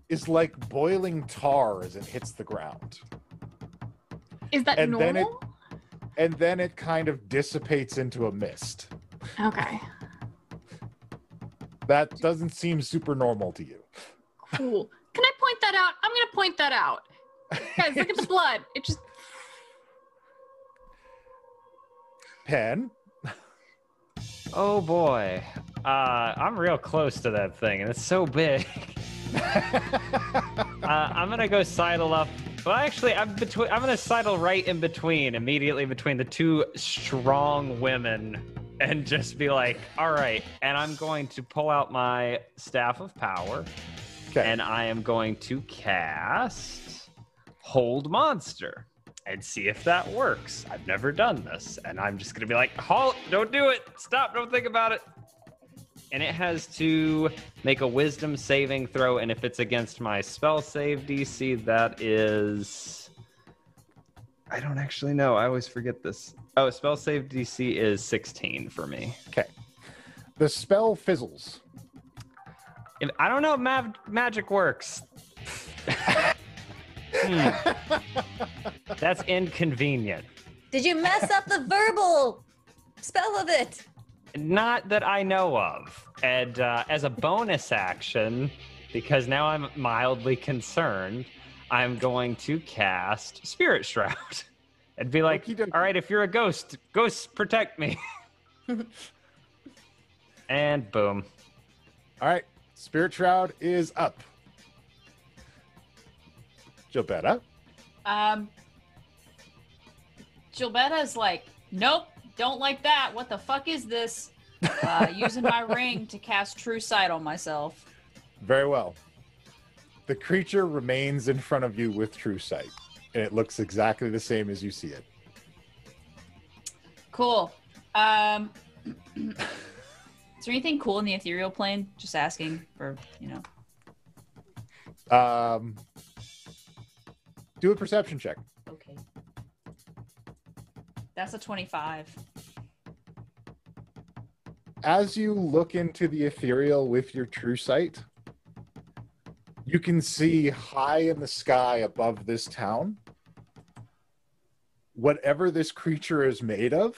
is like boiling tar as it hits the ground. Is that And then it- normal? And then it kind of dissipates into a mist. Okay. That doesn't seem super normal to you. Cool. Can I point that out? I'm gonna point that out. Guys, look at the blood. It just Pen. Oh boy. Uh, I'm real close to that thing, and it's so big. Uh, I'm gonna go sidle up. Well, actually, I'm between. I'm gonna sidle right in between, immediately between the two strong women, and just be like, "All right." And I'm going to pull out my staff of power, Okay. and I am going to cast Hold Monster and see if that works. I've never done this, and I'm just gonna be like, "Halt! Don't do it! Stop! Don't think about it." And it has to make a Wisdom saving throw, and if it's against my spell save DC, that is. I don't actually know. I always forget this. Oh, spell save DC is 16 for me. Okay. The spell fizzles. If, I don't know if mag- magic works. Hmm, that's inconvenient. Did you mess up the verbal spell of it? Not that I know of. And uh, as a bonus action, because now I'm mildly concerned, I'm going to cast Spirit Shroud and be like, Okey-dokey. all right, if you're a ghost, ghosts protect me. and boom. All right, Spirit Shroud is up. Jobetta. Um, Gilbetta's like, nope, don't like that. What the fuck is this? Uh, using my ring to cast True Sight on myself. Very well. The creature remains in front of you with true sight, and it looks exactly the same as you see it. Cool. Um, is there anything cool in the ethereal plane? Just asking for, you know. Um, do a perception check. Okay. That's a 25. As you look into the ethereal with your true sight, you can see high in the sky above this town whatever this creature is made of.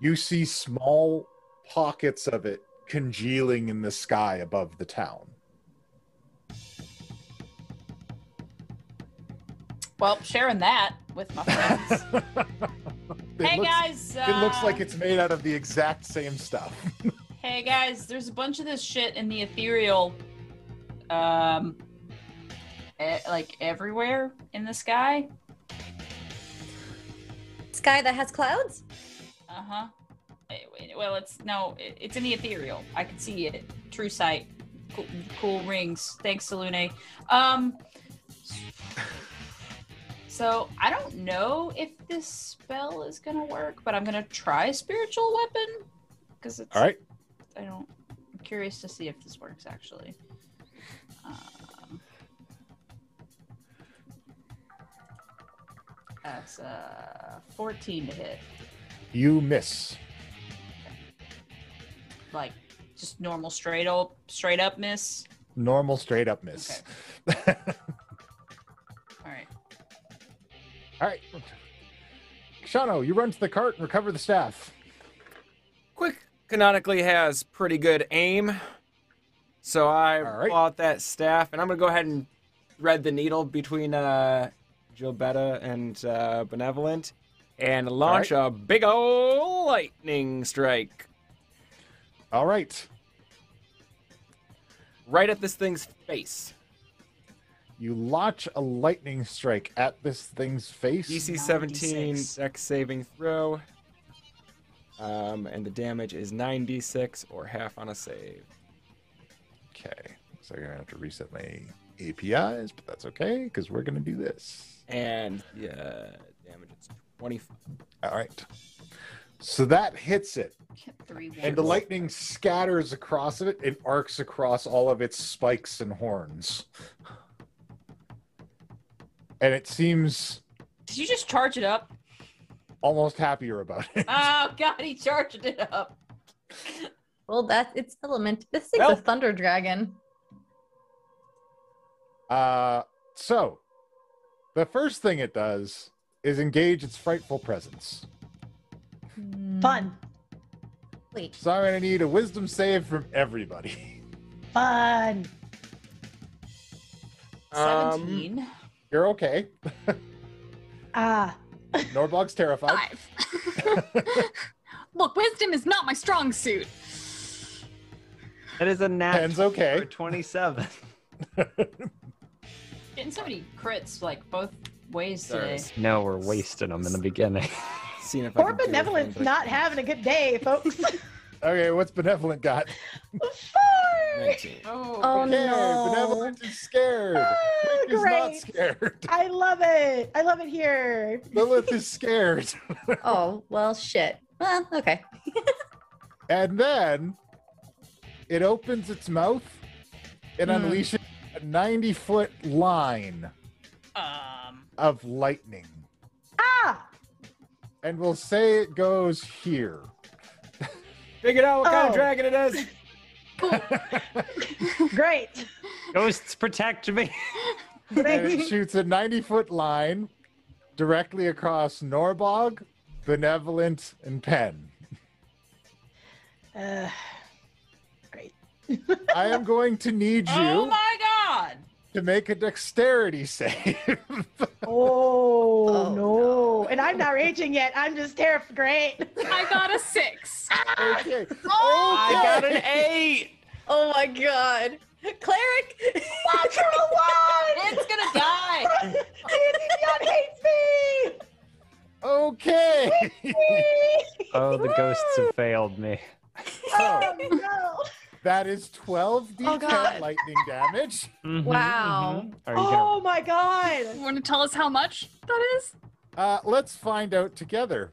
You see small pockets of it congealing in the sky above the town. Well, sharing that with my friends. Hey looks- guys. Uh, It looks like it's made out of the exact same stuff. Hey guys, there's a bunch of this shit in the ethereal. Um, e- like everywhere in the sky. Sky that has clouds? Uh huh. Well, it's no, it's in the ethereal. I can see it. True sight. Cool, cool rings. Thanks, Selune. Um. So I don't know if this spell is gonna work, but I'm gonna try spiritual weapon because it's. All right. I don't. I'm curious to see if this works actually. That's uh 14 to hit. You miss. like just normal straight up straight up miss Normal straight up miss. all right All right. Shano, you run to the cart and recover the staff. Quick canonically has pretty good aim. So I All right. pull out that staff and I'm gonna go ahead and thread the needle between uh Gilbetta and uh, Benevolent and launch a big ol' lightning strike All right. right at this thing's face. You launch a lightning strike at this thing's face. DC 17 96. dex saving throw. Um, and the damage is 96 or half on a save. Okay. So you're going to have to reset my APIs, but that's okay because we're going to do this. And yeah, damage is 25. All right. So that hits it. Three And the lightning scatters across it and arcs across all of its spikes and horns. And it seems did you just charge it up almost happier about it. oh god he charged it up Well, that's its element. This thing's Well- a thunder dragon. Uh, so, the first thing it does is engage its frightful presence. Fun. Wait. So I'm going to need a wisdom save from everybody. Fun. Um, 17 You're okay. Ah. Norbog's terrified. Five. Look, wisdom is not my strong suit. That is a nat Ten's okay. for 27. getting so many crits like both ways There today it is. no, we're wasting them in the beginning. Seeing if I Poor can do anything, Benevolent's but- not having a good day, folks. Okay, what's Benevolent got? Four. 19. oh, Oh okay, no. Benevolent is scared. Ah, Rick is not great. scared. I love it. I love it here. Lilith is scared. Oh, well, shit. Well, okay. And then it opens its mouth and Hmm. unleashes a 90 foot line um of lightning. Ah. And we'll say it goes here. Figured out what kind of Oh. dragon it is. Great. Ghosts protect me. and it shoots a 90 foot line directly across Norbog, Benevolent, and Pen. Uh, great. I am going to need you oh my god to make a dexterity save. Oh, Oh, no. And I'm not raging yet. I'm just terrified. Great. I got a six. okay. Oh, I got an eight. Oh my god. Cleric! Natural one. it's gonna die Andy hates me. Okay. Oh, the ghosts have failed me. Oh no. That is 12 d10 Oh, lightning damage. Mhm, Wow. mhm. Are you Oh my god. You want to tell us how much that is? Uh, let's find out together.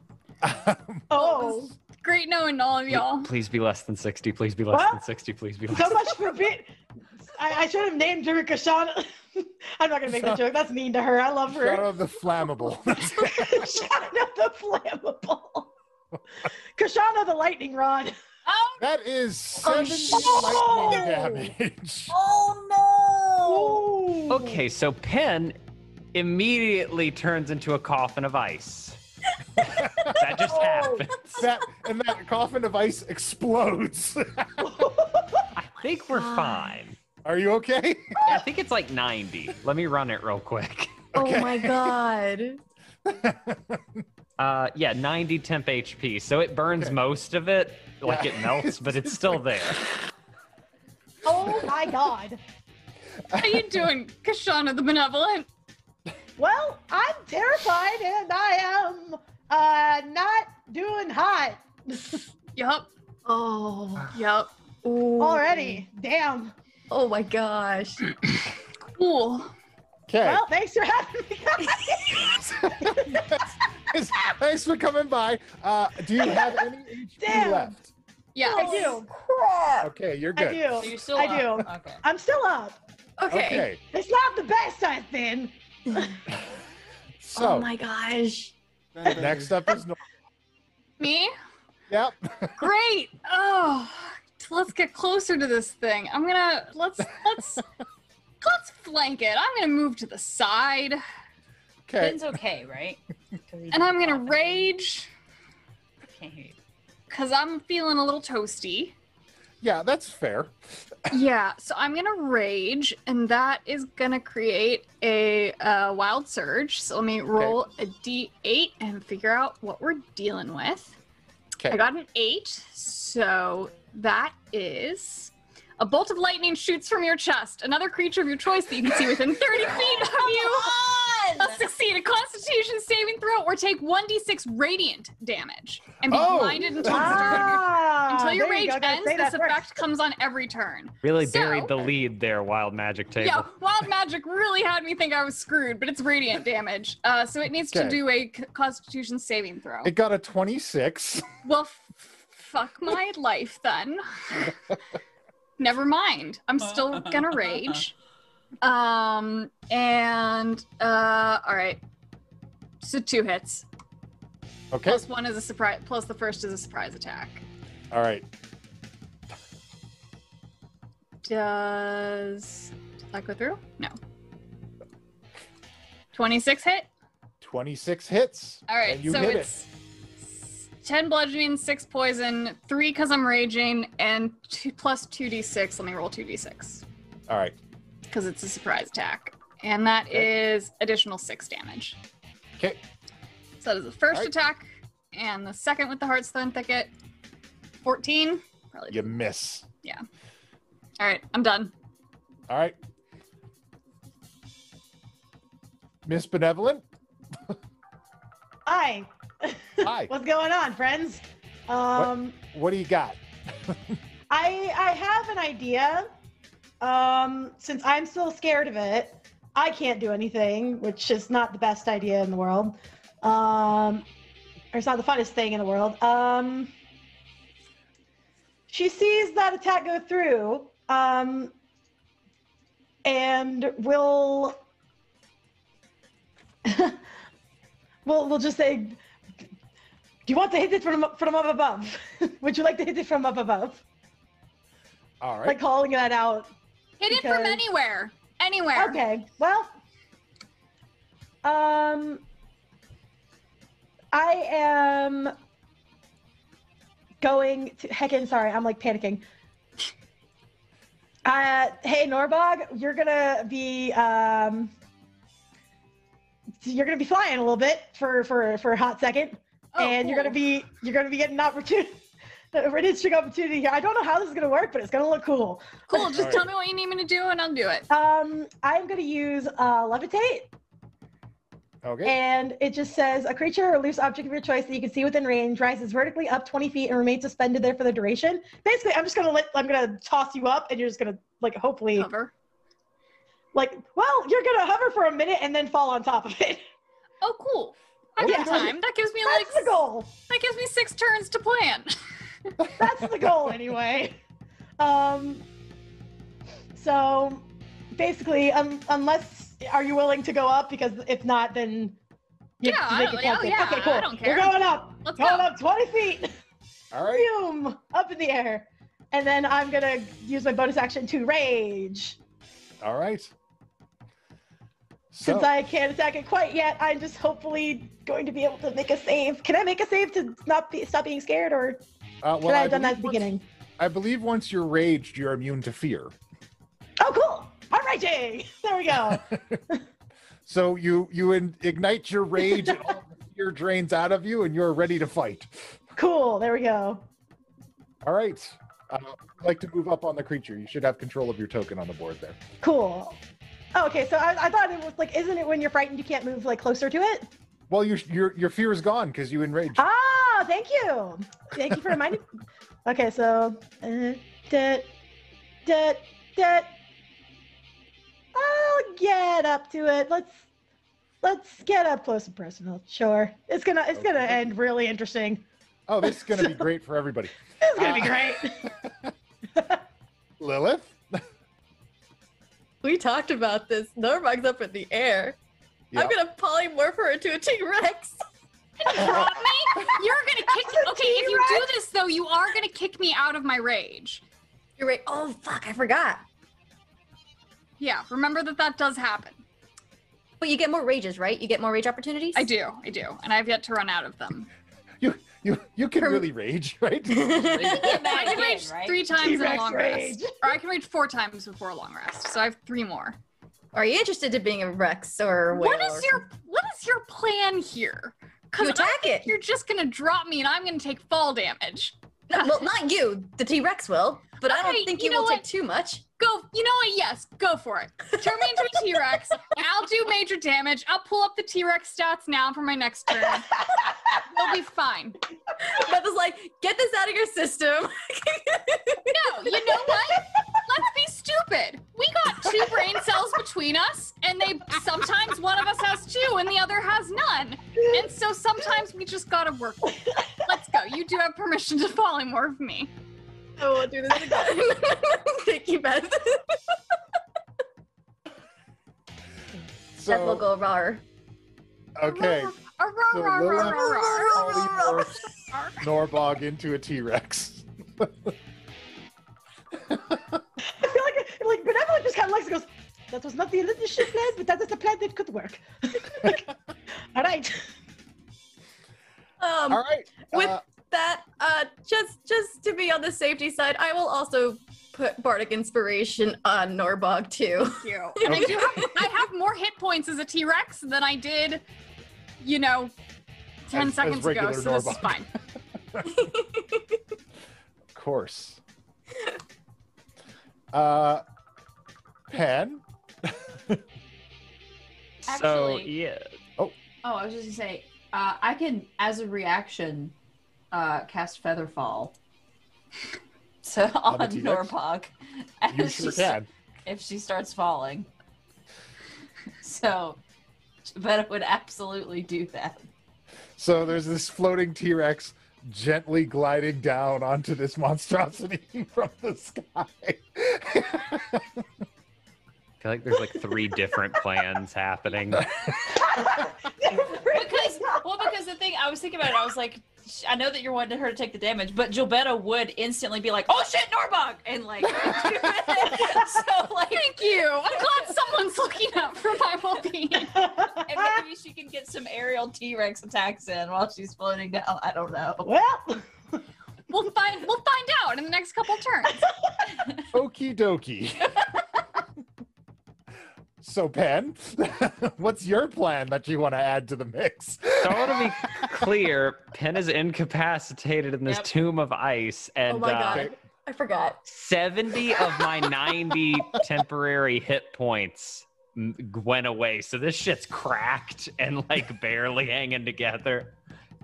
Oh. Great knowing all of y'all. Please be less than 60. Please be less What? than 60. Please be less. So much for being. I, I should have named her Koshano. I'm not gonna make that joke. That's mean to her. I love her. Shadow of the Flammable. Koshano the flammable. Koshano the lightning rod. Oh that is Oh, 70 no. lightning damage. oh Oh. Okay, so Pen immediately turns into a coffin of ice. that just Oh. happens. That and that coffin of ice explodes. I think we're fine. Are you okay? I think it's like 90. Let me run it real quick. Okay. Oh my god. Uh, yeah, 90 temp HP. So it burns Okay. most of it, like Yeah. it melts, but it's still there. Oh my god. How are you doing, Koshano the Benevolent? Well, I'm terrified and I am uh not doing hot Yup, oh yup. Ooh. already. Damn. Oh my gosh. Cool. Okay. Well, thanks for having me. Thanks- Thanks for coming by. Uh, do you have any HP Damn. left? Yeah. I do. Okay, you're good. I good. do. So you're still I up. do. Okay. I'm still up. Okay. Okay. It's not the best I've been. So oh my gosh. next up is Nor- Me? Yep. Great. Oh, let's get closer to this thing. I'm gonna let's let's let's flank it. I'm gonna move to the side, Okay. Finn's okay, right? and I'm gonna rage Can't hear you. because I'm feeling a little toasty. Yeah, that's fair. Yeah, so I'm gonna rage, and that is gonna create a uh, wild surge. So let me roll a d8 and figure out what we're dealing with. Okay. I got an eight, so that is a bolt of lightning shoots from your chest. Another creature of your choice that you can see within 30 feet of you must succeed a Constitution saving throw or take 1d6 radiant damage and be Oh. blinded until the start of your until your there you rage ends. say This that first. effect comes on every turn. Really So- buried the lead there, wild magic table. Yeah, wild magic really had me think I was screwed, but it's radiant damage. Uh, so it needs to do a Constitution saving throw. It got a 26. Well, f- fuck my life then. Never mind. I'm still gonna rage. Um, and uh, all right. So two hits. Okay. Plus one is a surprise. Plus the first is a surprise attack. All right. Does that go through? No. Twenty-six hit. 26 hits. All right, so hit it's 10 bludgeoning, 6 poison, 3 because I'm raging, and two, plus 2d6. Let me roll 2d6. All right. Because it's a surprise attack. And that is additional 6 damage. Okay. So that is the first Alright. attack, and the second with the Heartstone Thicket. 14. Probably. You miss. Yeah. All right, I'm done. All right. Miss Benevolent. Hi. Hi. What's going on, friends? Um, What do you got? I I have an idea. Um, since I'm still scared of it, I can't do anything, which is not the best idea in the world. Um, or it's not the funnest thing in the world. Um, she sees that attack go through, um, and will we'll we'll just say, "Do you want to hit it from from up above? Would you like to hit it from up above?" All right. Like calling that out. Hit it from anywhere. Anywhere. Okay. Well, um, I am going to. Heckin, sorry, I'm like panicking. Uh, hey Norbog, you're gonna be um, you're gonna be flying a little bit for for for a hot second, Oh, and you're gonna be you're gonna be getting an opportunity. An interesting opportunity here. I don't know how this is gonna work, but it's gonna look cool. Cool. Just Alright. tell me what you need me to do, and I'll do it. Um, I'm gonna use uh, levitate, Okay. and it just says a creature or loose object of your choice that you can see within range rises vertically up 20 feet and remains suspended there for the duration. Basically, I'm just gonna let I'm gonna toss you up, and you're just gonna like hopefully Cover. like well you're gonna hover for a minute and then fall on top of it. Oh, cool. I Okay. got time. That gives me like That's the goal. that gives me six turns to plan. That's the goal anyway. Um, so basically, um, unless are you willing to go up? Because if not, then you Yeah, you I make don't- it count. oh, yeah, okay, cool. I don't care. We're going up. Let's going go. up 20 feet. All right. Boom! Up in the air. And then I'm gonna use my bonus action to rage. All right. So, Since I can't attack it quite yet, I'm just hopefully going to be able to make a save. Can I make a save to not be stop being scared, or uh, should well, I I have done that at believe the once- beginning? I believe once you're raged, you're immune to fear. Oh, cool! I'm raging. There we go. So you you in, ignite your rage, and all the fear drains out of you, and you're ready to fight. cool. There we go. All right. Uh, I'd like to move up on the creature. You should have control of your token on the board there. Cool. Oh, okay, so I, I thought it was like, isn't it when you're frightened you can't move like closer to it? Well, your your your fear is gone because you enraged. Ah, thank you. Thank you for reminding. okay, so uh, that that that. I'll get up to it. Let's let's get up close and personal. Sure, it's gonna it's gonna Okay. end really interesting. Oh, this is going to be great for everybody. It's gonna be Uh, great. Lilith, We talked about this. Norbog's up in the air. Yeah. I'm gonna polymorph her into a T Rex. Drop me? You're gonna kick Okay, if you do this though, you are gonna kick me out of my rage. You're right. Oh fuck, I forgot. Yeah, remember that that does happen. But you get more rages, right? You get more rage opportunities. I do, I do, and I've yet to run out of them. you you you can Her- really rage, right? I can rage right? three times in a T-Rex long rage. rest, or I can rage four times before a long rest. So I have three more. Are you interested in being a Rex or a or is your What is your plan here? Because You attack it. you're just gonna drop me, and I'm gonna take fall damage. No, well, not you. The T Rex will, but I don't think you you, know will take too much. Go, you know what? Yes, go for it. Turn me into a T Rex. I'll do major damage. I'll pull up the T Rex stats now for my next turn. We'll be fine. Beth is like, get this out of your system. No, you know what? Let's be stupid. We got two brain cells between us, and they sometimes one of us has two and the other has none. And so sometimes we just gotta work. Let's go. You do have permission to polymorph me. I won't do this again. Thank you, Beth. Beth will go raw. okay, Arr, So Lilith- polymorphs Norbog into a T-Rex. I feel like like benevolent just kind of looks and goes. That was not the initial plan, but that is the plan that could work. All right. Um, All right. with uh, that, uh, just just to be on the safety side, I will also put bardic inspiration on Norbog too. Thank you. And I do have I have more hit points as a T Rex than I did, you know, ten As- as seconds ago. regular So this is fine. of course. Uh, Pen. So Actually- yeah, Oh, I was just gonna say, uh, I can, as a reaction, uh, cast Featherfall. so on, the T-Rex? Norbog, You sure she- can. if she starts falling. So, Betta would absolutely do that. So there's this floating T-Rex gently gliding down onto this monstrosity from the sky. I feel like there's like three different plans happening. Because, well, because the thing I was thinking about it, I was like, sh- I know that you're wanting her to take the damage, but Gilberto would instantly be like, "Oh shit, Norbog!" and like, so like, Thank you. I'm glad someone's looking out for my well-being. and maybe she can get some aerial T-Rex attacks in while she's floating down. I don't know. well, We'll find we'll find out in the next couple turns. Okie dokie. So Pen, what's your plan that you want to add to the mix? So I want to be clear. Pen is incapacitated in this Yep. tomb of ice, and oh my uh, god, I forgot. 70 of my 90 temporary hit points went away. So this shit's cracked and like barely hanging together.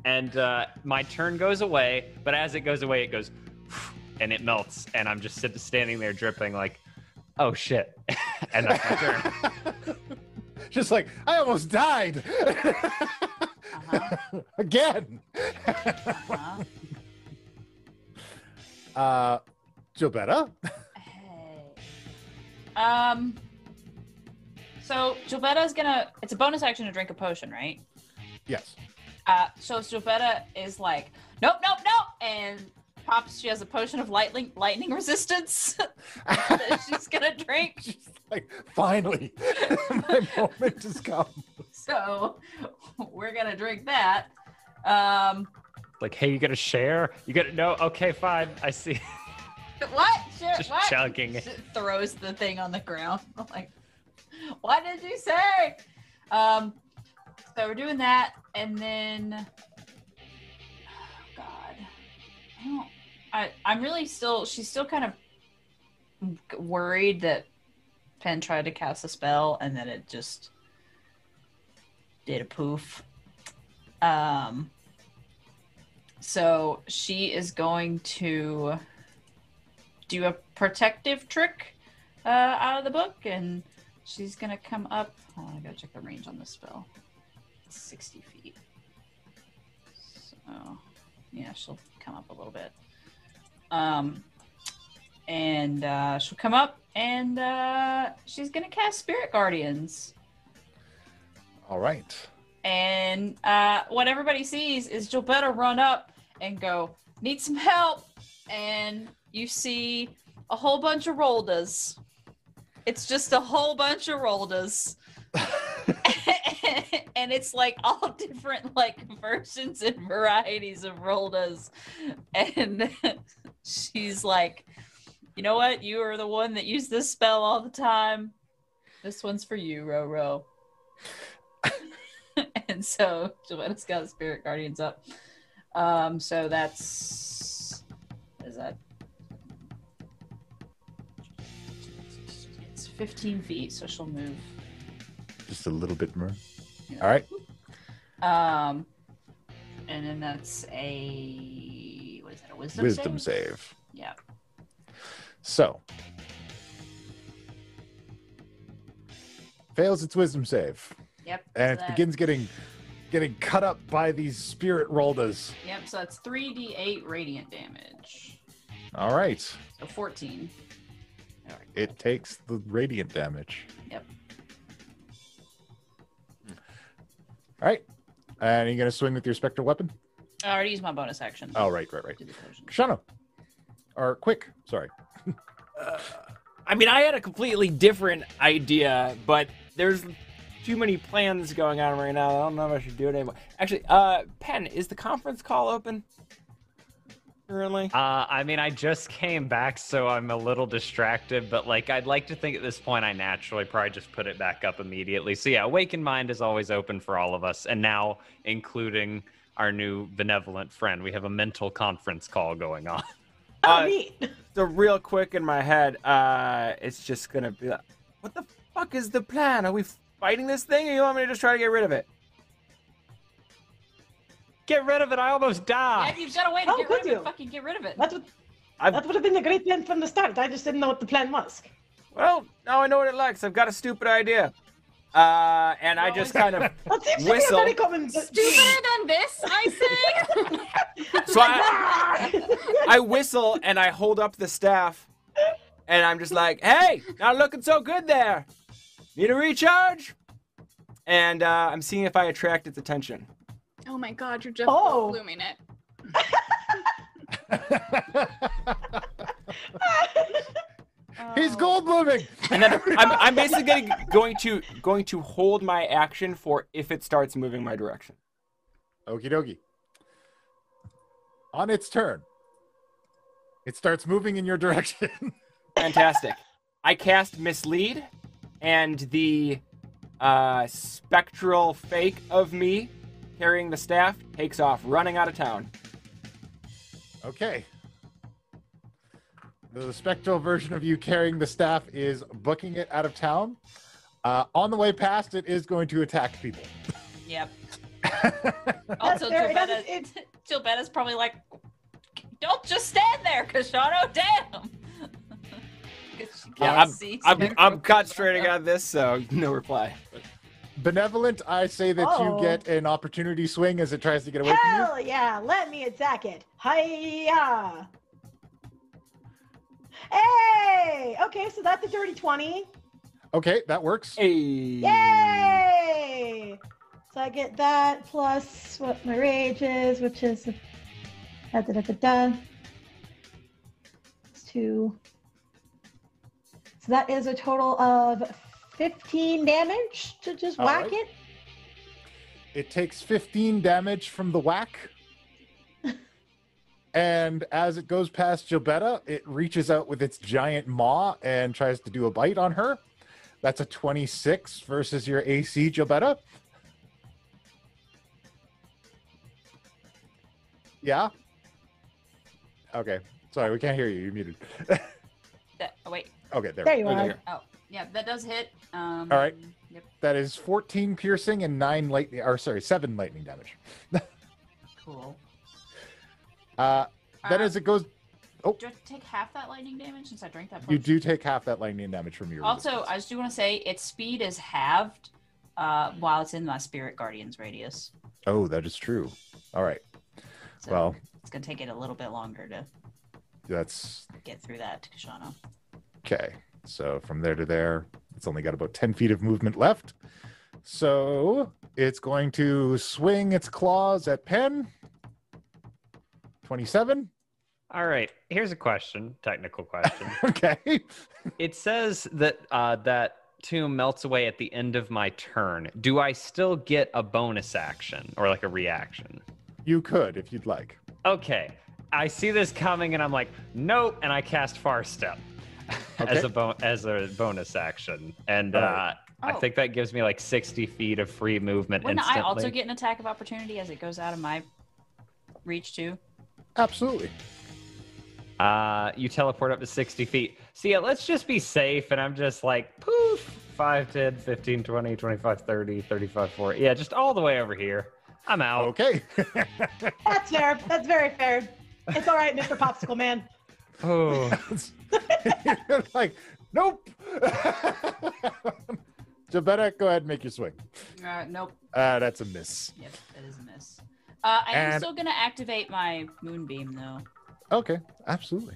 And uh, my turn goes away, but as it goes away, it goes and it melts. And I'm just sit- standing there dripping, like, oh shit. and that's my turn. Just like I almost died Uh-huh. again. Uh-huh. Uh, Gilberta. Hey. Um. So Gilberta is gonna. It's a bonus action to drink a potion, right? Yes. Uh. So Gilberta is like, nope, nope, nope, and pops. She has a potion of lightning lightning resistance that she's gonna drink. She's like, finally, my moment has come. So we're gonna drink that. Um. like, hey, you gotta share? You gotta, no, okay, fine. I see. What? Sure, Just what? chugging. She throws the thing on the ground. I'm like, what did you say? Um, so we're doing that, and then, oh God, I don't. I, I'm really still. She's still kind of worried that Pen tried to cast a spell and then it just did a poof. Um. So she is going to do a protective trick uh, out of the book, and she's gonna come up. On, I gotta check the range on this spell. It's 60 feet. So, yeah, she'll come up a little bit. Um, and uh, she'll come up and uh, she's gonna cast Spirit Guardians. All right. And uh, what everybody sees is Gilberta run up and go, "Need some help!" And you see a whole bunch of Roldas. It's just a whole bunch of Roldas. and it's like all different like versions and varieties of Roldas. And she's like, you know what? You are the one that used this spell all the time. This one's for you, Roro. and so Joanna's got Spirit Guardians up. Um, so that's is that? It's 15 feet, so she'll move. Just a little bit more. Yeah. All right. Um, and then that's a is that? A wisdom, Wisdom save? save. Yeah. So fails its wisdom save, Yep. and so it that- begins getting getting cut up by these spirit roldas. Yep. So that's three d8 radiant damage. All right. So 14. All right. It takes the radiant damage. Yep. Hmm. All right. And you're gonna swing with your spectral weapon. I already used my bonus action. Oh, right, right, right. Do the potion. Koshano. Or quick. Sorry. Uh, I mean, I had a completely different idea, but there's too many plans going on right now. I don't know if I should do it anymore. Actually, uh, Pen, is the conference call open? Currently? Uh, I mean, I just came back, so I'm a little distracted. But like, I'd like to think at this point, I naturally probably just put it back up immediately. So yeah, Awakened Mind is always open for all of us, and now including our new benevolent friend, we have a mental conference call going on. Oh, Uh, neat. So real quick in my head, uh, it's just gonna be like, what the fuck is the plan? Are we fighting this thing, or you want me to just try to get rid of it? Get rid of it! I almost Yeah, died. you've got a way to How get rid could of it. Fucking get rid of it. That's what, I've- that would have been a great plan from the start. I just didn't know what the plan was. Well, now I know what it likes. I've got a stupid idea, uh, and I just kind of That seems to Whistle. be a very common. Stupider than this, I say. so I, I whistle and I hold up the staff, and I'm just like, "Hey, not looking so good there. Need a recharge?" And uh, I'm seeing if I attract its attention. oh my god, you're just Oh. blooming it. He's Oh. gold blooming. And then I'm, I'm basically going, going to going to hold my action for if it starts moving my direction. Okie dokie. On its turn, it starts moving in your direction. Fantastic. I cast mislead, and the uh, spectral fake of me carrying the staff takes off, running out of town. okay. The spectral version of you carrying the staff is booking it out of town. Uh, on the way past, it is going to attack people. Yep. Also, fair. It Gilberta, doesn't- probably like, don't just stand there, Koshano, damn. 'Cause she Yeah, I'm, see I'm, I'm concentrating on this, so no reply. Benevolent, I say that Oh. you get an opportunity swing as it tries to get away from you. Hell yeah! Let me attack it. Hiya! Hey! Okay, so that's a dirty twenty. Okay, that works. Hey. Yay! So I get that plus what my rage is, which is da da da da da. It's two. So that is a total of fifteen damage to just All whack right. it. It takes 15 damage from the whack. And as it goes past Gilbetta, it reaches out with its giant maw and tries to do a bite on her. That's a 26 versus your AC, Gilbetta. Yeah. Okay. Sorry, we can't hear you. You're muted. That, oh, wait. okay, there. There you okay. are. Oh, yeah, that does hit. Um, All right. Yep. That is 14 piercing and nine lightning, or sorry, seven lightning damage. Cool. Uh, then Uh, as it goes, oh, do I take half that lightning damage since I drank that? you do take half that lightning damage from your. Also, resistance. I just do want to say its speed is halved uh, while it's in my spirit guardian's radius. oh, that is true. All right. So Well, it's gonna take it a little bit longer to that's get through that to Koshano. okay. So from there to there, it's only got about 10 feet of movement left. So it's going to swing its claws at Pen. 27. All right. Here's a question, technical question. Okay. it says that uh, that tomb melts away at the end of my turn. Do I still get a bonus action or like a reaction? You could if you'd like. Okay. I see this coming and I'm like, nope, and I cast Far Step as a bo- as a bonus action, and All uh, right. I Oh. think that gives me like 60 feet of free movement Wouldn't instantly. I also get an attack of opportunity as it goes out of my reach too? Absolutely. Uh, you teleport up to 60 feet. So yeah, let's just be safe. And I'm just like, poof, 5, 10, 15, 20, 25, 30, 35, 40. Yeah, just all the way over here. I'm out. Okay. That's fair. That's very fair. It's all right, Mr. Popsicle Man. Oh, You're like, nope. Jabetta, go ahead and make your swing. Uh, nope. Uh, that's a miss. Yep, that is a miss. Uh, I am And- still gonna activate my moonbeam though, Okay, absolutely.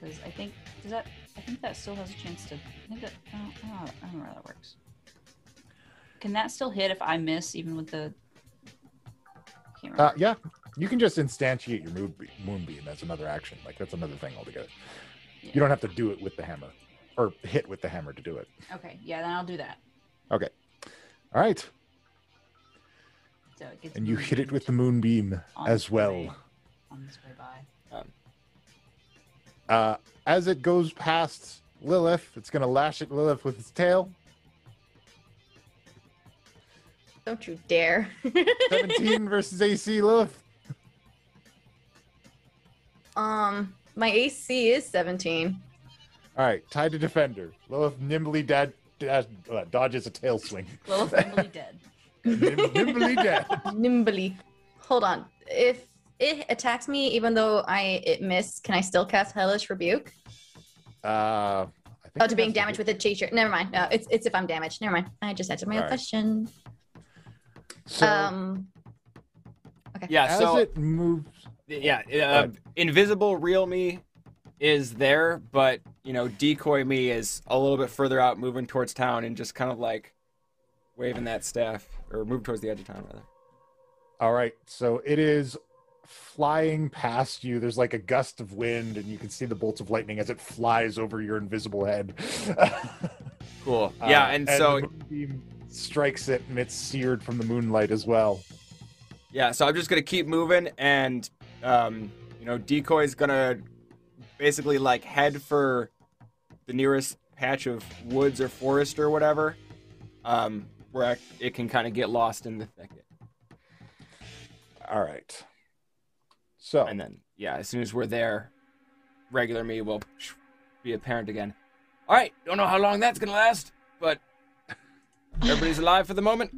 because I think does that. I think that still has a chance to. I think that. I don't, I don't, I don't know how that works. Can that still hit if I miss, even with the? Uh, yeah, you can just instantiate your moon moonbeam. That's another action. Like that's another thing altogether. You don't have to do it with the hammer, or hit with the hammer to do it. okay, yeah, then I'll do that. Okay. All right, So it gets and you hit it with the moonbeam as its way- well. On this way by. Uh, as it goes past Lilith, it's gonna lash at Lilith with its tail. Don't you dare. 17 versus AC Lilith. um, my AC is 17. All right, tied to defender. Lilith nimbly dad, dad, uh, dodges a tail swing. Lilith nimbly dead. Nim- nimbly dead. Nimbly. Hold on. If it attacks me, even though I it missed, can I still cast Hellish Rebuke? Uh, Oh, to being damaged hit. with a teacher. Never mind. No, it's it's if I'm damaged. Never mind. I just answered my own Alright. question. So um, okay. Yeah, as so it moves, yeah, uh, invisible real me is there, but you know, decoy me is a little bit further out, moving towards town, and just kind of like waving that staff or move towards the edge of town rather. all right. So it is flying past you. There's like a gust of wind, and you can see the bolts of lightning as it flies over your invisible head. Cool. Yeah, Uh, and, so the strikes it, and it's seared from the moonlight as well. yeah, so I'm just gonna keep moving, and um, you know, decoy's gonna basically like head for the nearest patch of woods or forest or whatever, um, where I, it can kind of get lost in the thicket. All right. So And then, yeah, as soon as we're there, regular me will be apparent again. All right, don't know how long that's gonna last, but everybody's alive for the moment.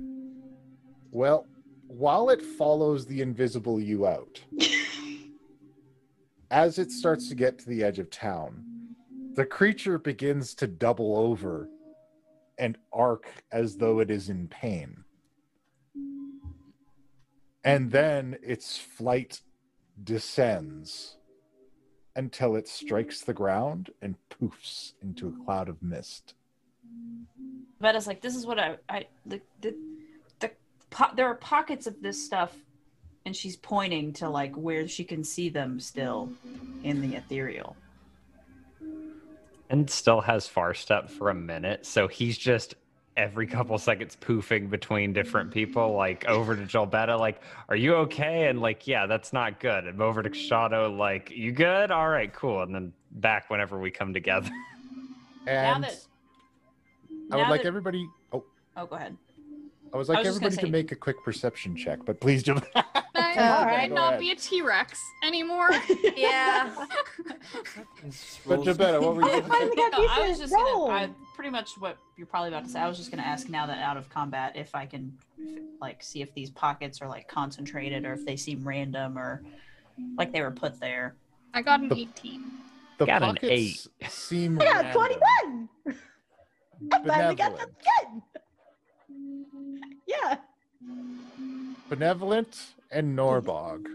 Well, while it follows the invisible you out, as it starts to get to the edge of town, the creature begins to double over and arc as though it is in pain. And then its flight descends until it strikes the ground and poofs into a cloud of mist. Vetta's like, this is what I, I the, the, the, po- there are pockets of this stuff, and she's pointing to like where she can see them still in the ethereal. And still has far step for a minute, so he's just every couple seconds poofing between different people, like over to Jolbetta, like, "Are you okay?" And like, "Yeah, that's not good." And over to Shadow, like, "You good? All right, cool." And then back whenever we come together. And that- I would like that- everybody. Oh, Oh, go ahead. I was I like was just gonna everybody to say- make a quick perception check, but please do. I All might not be a T-Rex anymore. Yeah. But Jabetta, what were you? I finally No, I was just gonna. I, pretty much what you're probably about to say. I was just gonna ask now that out of combat if I can, like, see if these pockets are like concentrated or if they seem random or like they were put there. I got an 18. The Got an pockets seem I got 21. I finally got the something good. Yeah. Benevolent and Norbog.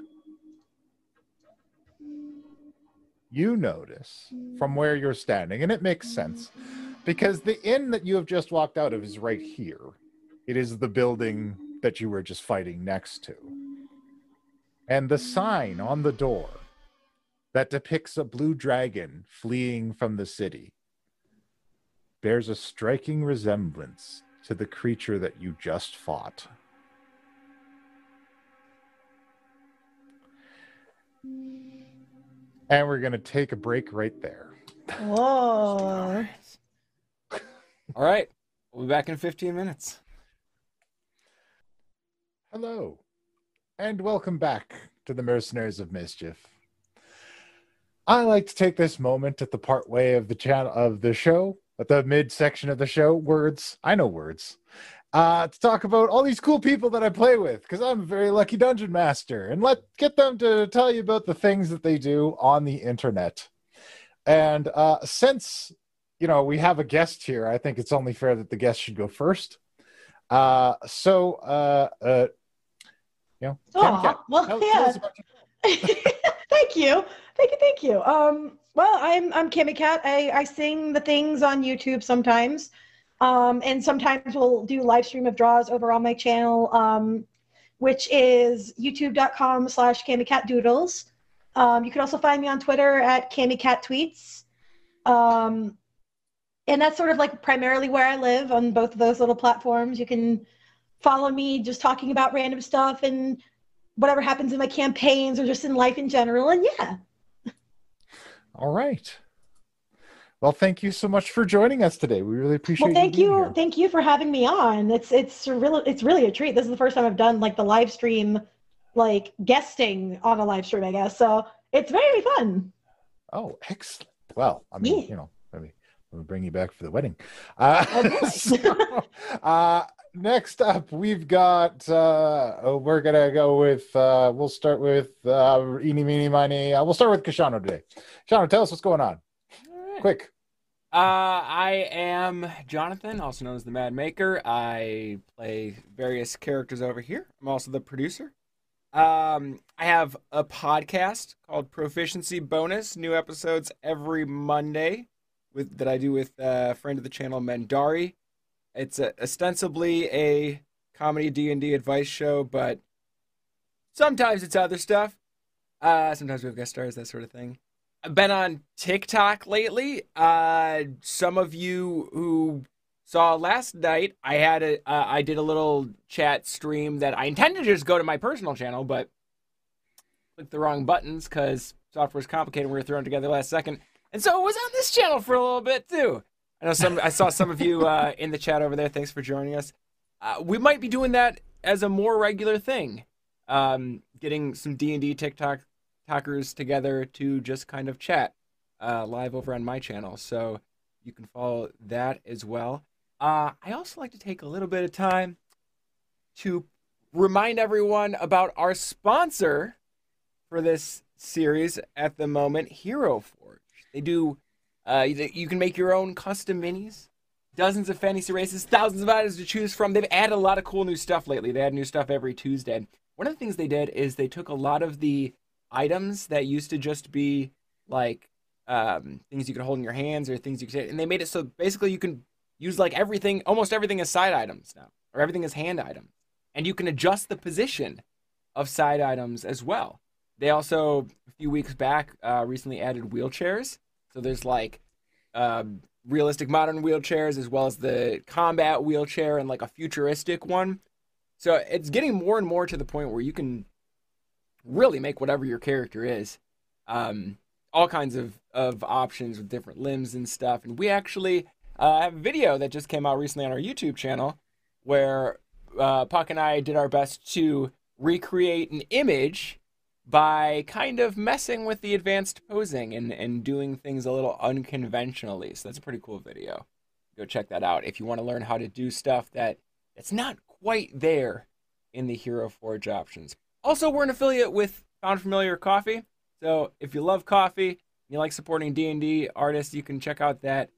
You notice from where you're standing, and it makes sense because the inn that you have just walked out of is right here. It is the building that you were just fighting next to. And the sign on the door that depicts a blue dragon fleeing from the city bears a striking resemblance to the creature that you just fought. And we're going to take a break right there. Whoa. All right. We'll be back in 15 minutes. Hello, and welcome back to the Mercenaries of Mischief. I like to take this moment at the part way of the channel of the show, at the mid section of the show, words. I know words. Uh, to talk about all these cool people that I play with, because I'm a very lucky dungeon master, and let get them to tell you about the things that they do on the internet. And uh, since you know we have a guest here, I think it's only fair that the guest should go first. Uh, so uh, uh, you know, Aw, Cat, well, tell- tell yeah. you. thank you, thank you, thank you. Um, well, I'm I'm Cami Cat. I I sing the things on YouTube sometimes, um, and sometimes we'll do live stream of draws over on my channel, um, which is YouTube.com/slash Doodles. Um, you can also find me on Twitter at Tweets. Um, and that's sort of like primarily where I live on both of those little platforms. You can follow me just talking about random stuff and whatever happens in my campaigns or just in life in general. And yeah, All right. Well, thank you so much for joining us today. We really appreciate. It. Well, thank you, here. thank you for having me on. It's it's really it's really a treat. This is the first time I've done like the live stream, like guesting on a live stream, I guess. So it's very fun. Oh, excellent. Well, I mean, Yeah. you know, maybe we'll bring you back for the wedding. Uh, boy. so, uh, next up, we've got. Uh, oh, we're gonna go with. Uh, we'll start with uh, eeny, meeny, miny. Uh, we'll start with Koshano today. Koshano, tell us what's going on. Quick. Uh, I am Jonathan, also known as the Mad Maker. I play various characters over here. I'm also the producer. Um, I have a podcast called Proficiency Bonus. New episodes every Monday with that I do with a friend of the channel, Mendari. It's a, ostensibly a comedy D and D advice show, but sometimes it's other stuff. Uh, sometimes we have guest stars, that sort of thing. Been on TikTok lately. Uh, some of you who saw last night, I had a uh, I did a little chat stream that I intended to just go to my personal channel, but clicked the wrong buttons because software's complicated. We were thrown together last second, and so it was on this channel for a little bit too. I know some. I saw some of you uh, in the chat over there. Thanks for joining us. Uh, we might be doing that as a more regular thing. Um, getting some D and D TikTok talkers together to just kind of chat uh, live over on my channel. So you can follow that as well. Uh, I also like to take a little bit of time to remind everyone about our sponsor for this series at the moment, Hero Forge. They do, uh, you can make your own custom minis, dozens of fantasy races, thousands of items to choose from. They've added a lot of cool new stuff lately. They add new stuff every Tuesday. One of the things they did is they took a lot of the items that used to just be like um, things you could hold in your hands or things you could and they made it so basically you can use like everything almost everything as side items now or everything as hand items. And you can adjust the position of side items as well. They also a few weeks back uh, recently added wheelchairs. So there's like um, realistic modern wheelchairs as well as the combat wheelchair and like a futuristic one. So it's getting more and more to the point where you can really make whatever your character is. Um, all kinds of, of options with different limbs and stuff. And we actually uh, have a video that just came out recently on our YouTube channel where uh, Puck and I did our best to recreate an image by kind of messing with the advanced posing and, and doing things a little unconventionally. So that's a pretty cool video. Go check that out if you want to learn how to do stuff that it's not quite there in the Hero Forge options. Also, we're an affiliate with Found Familiar Coffee. So if you love coffee, and you like supporting D&D artists, you can check out that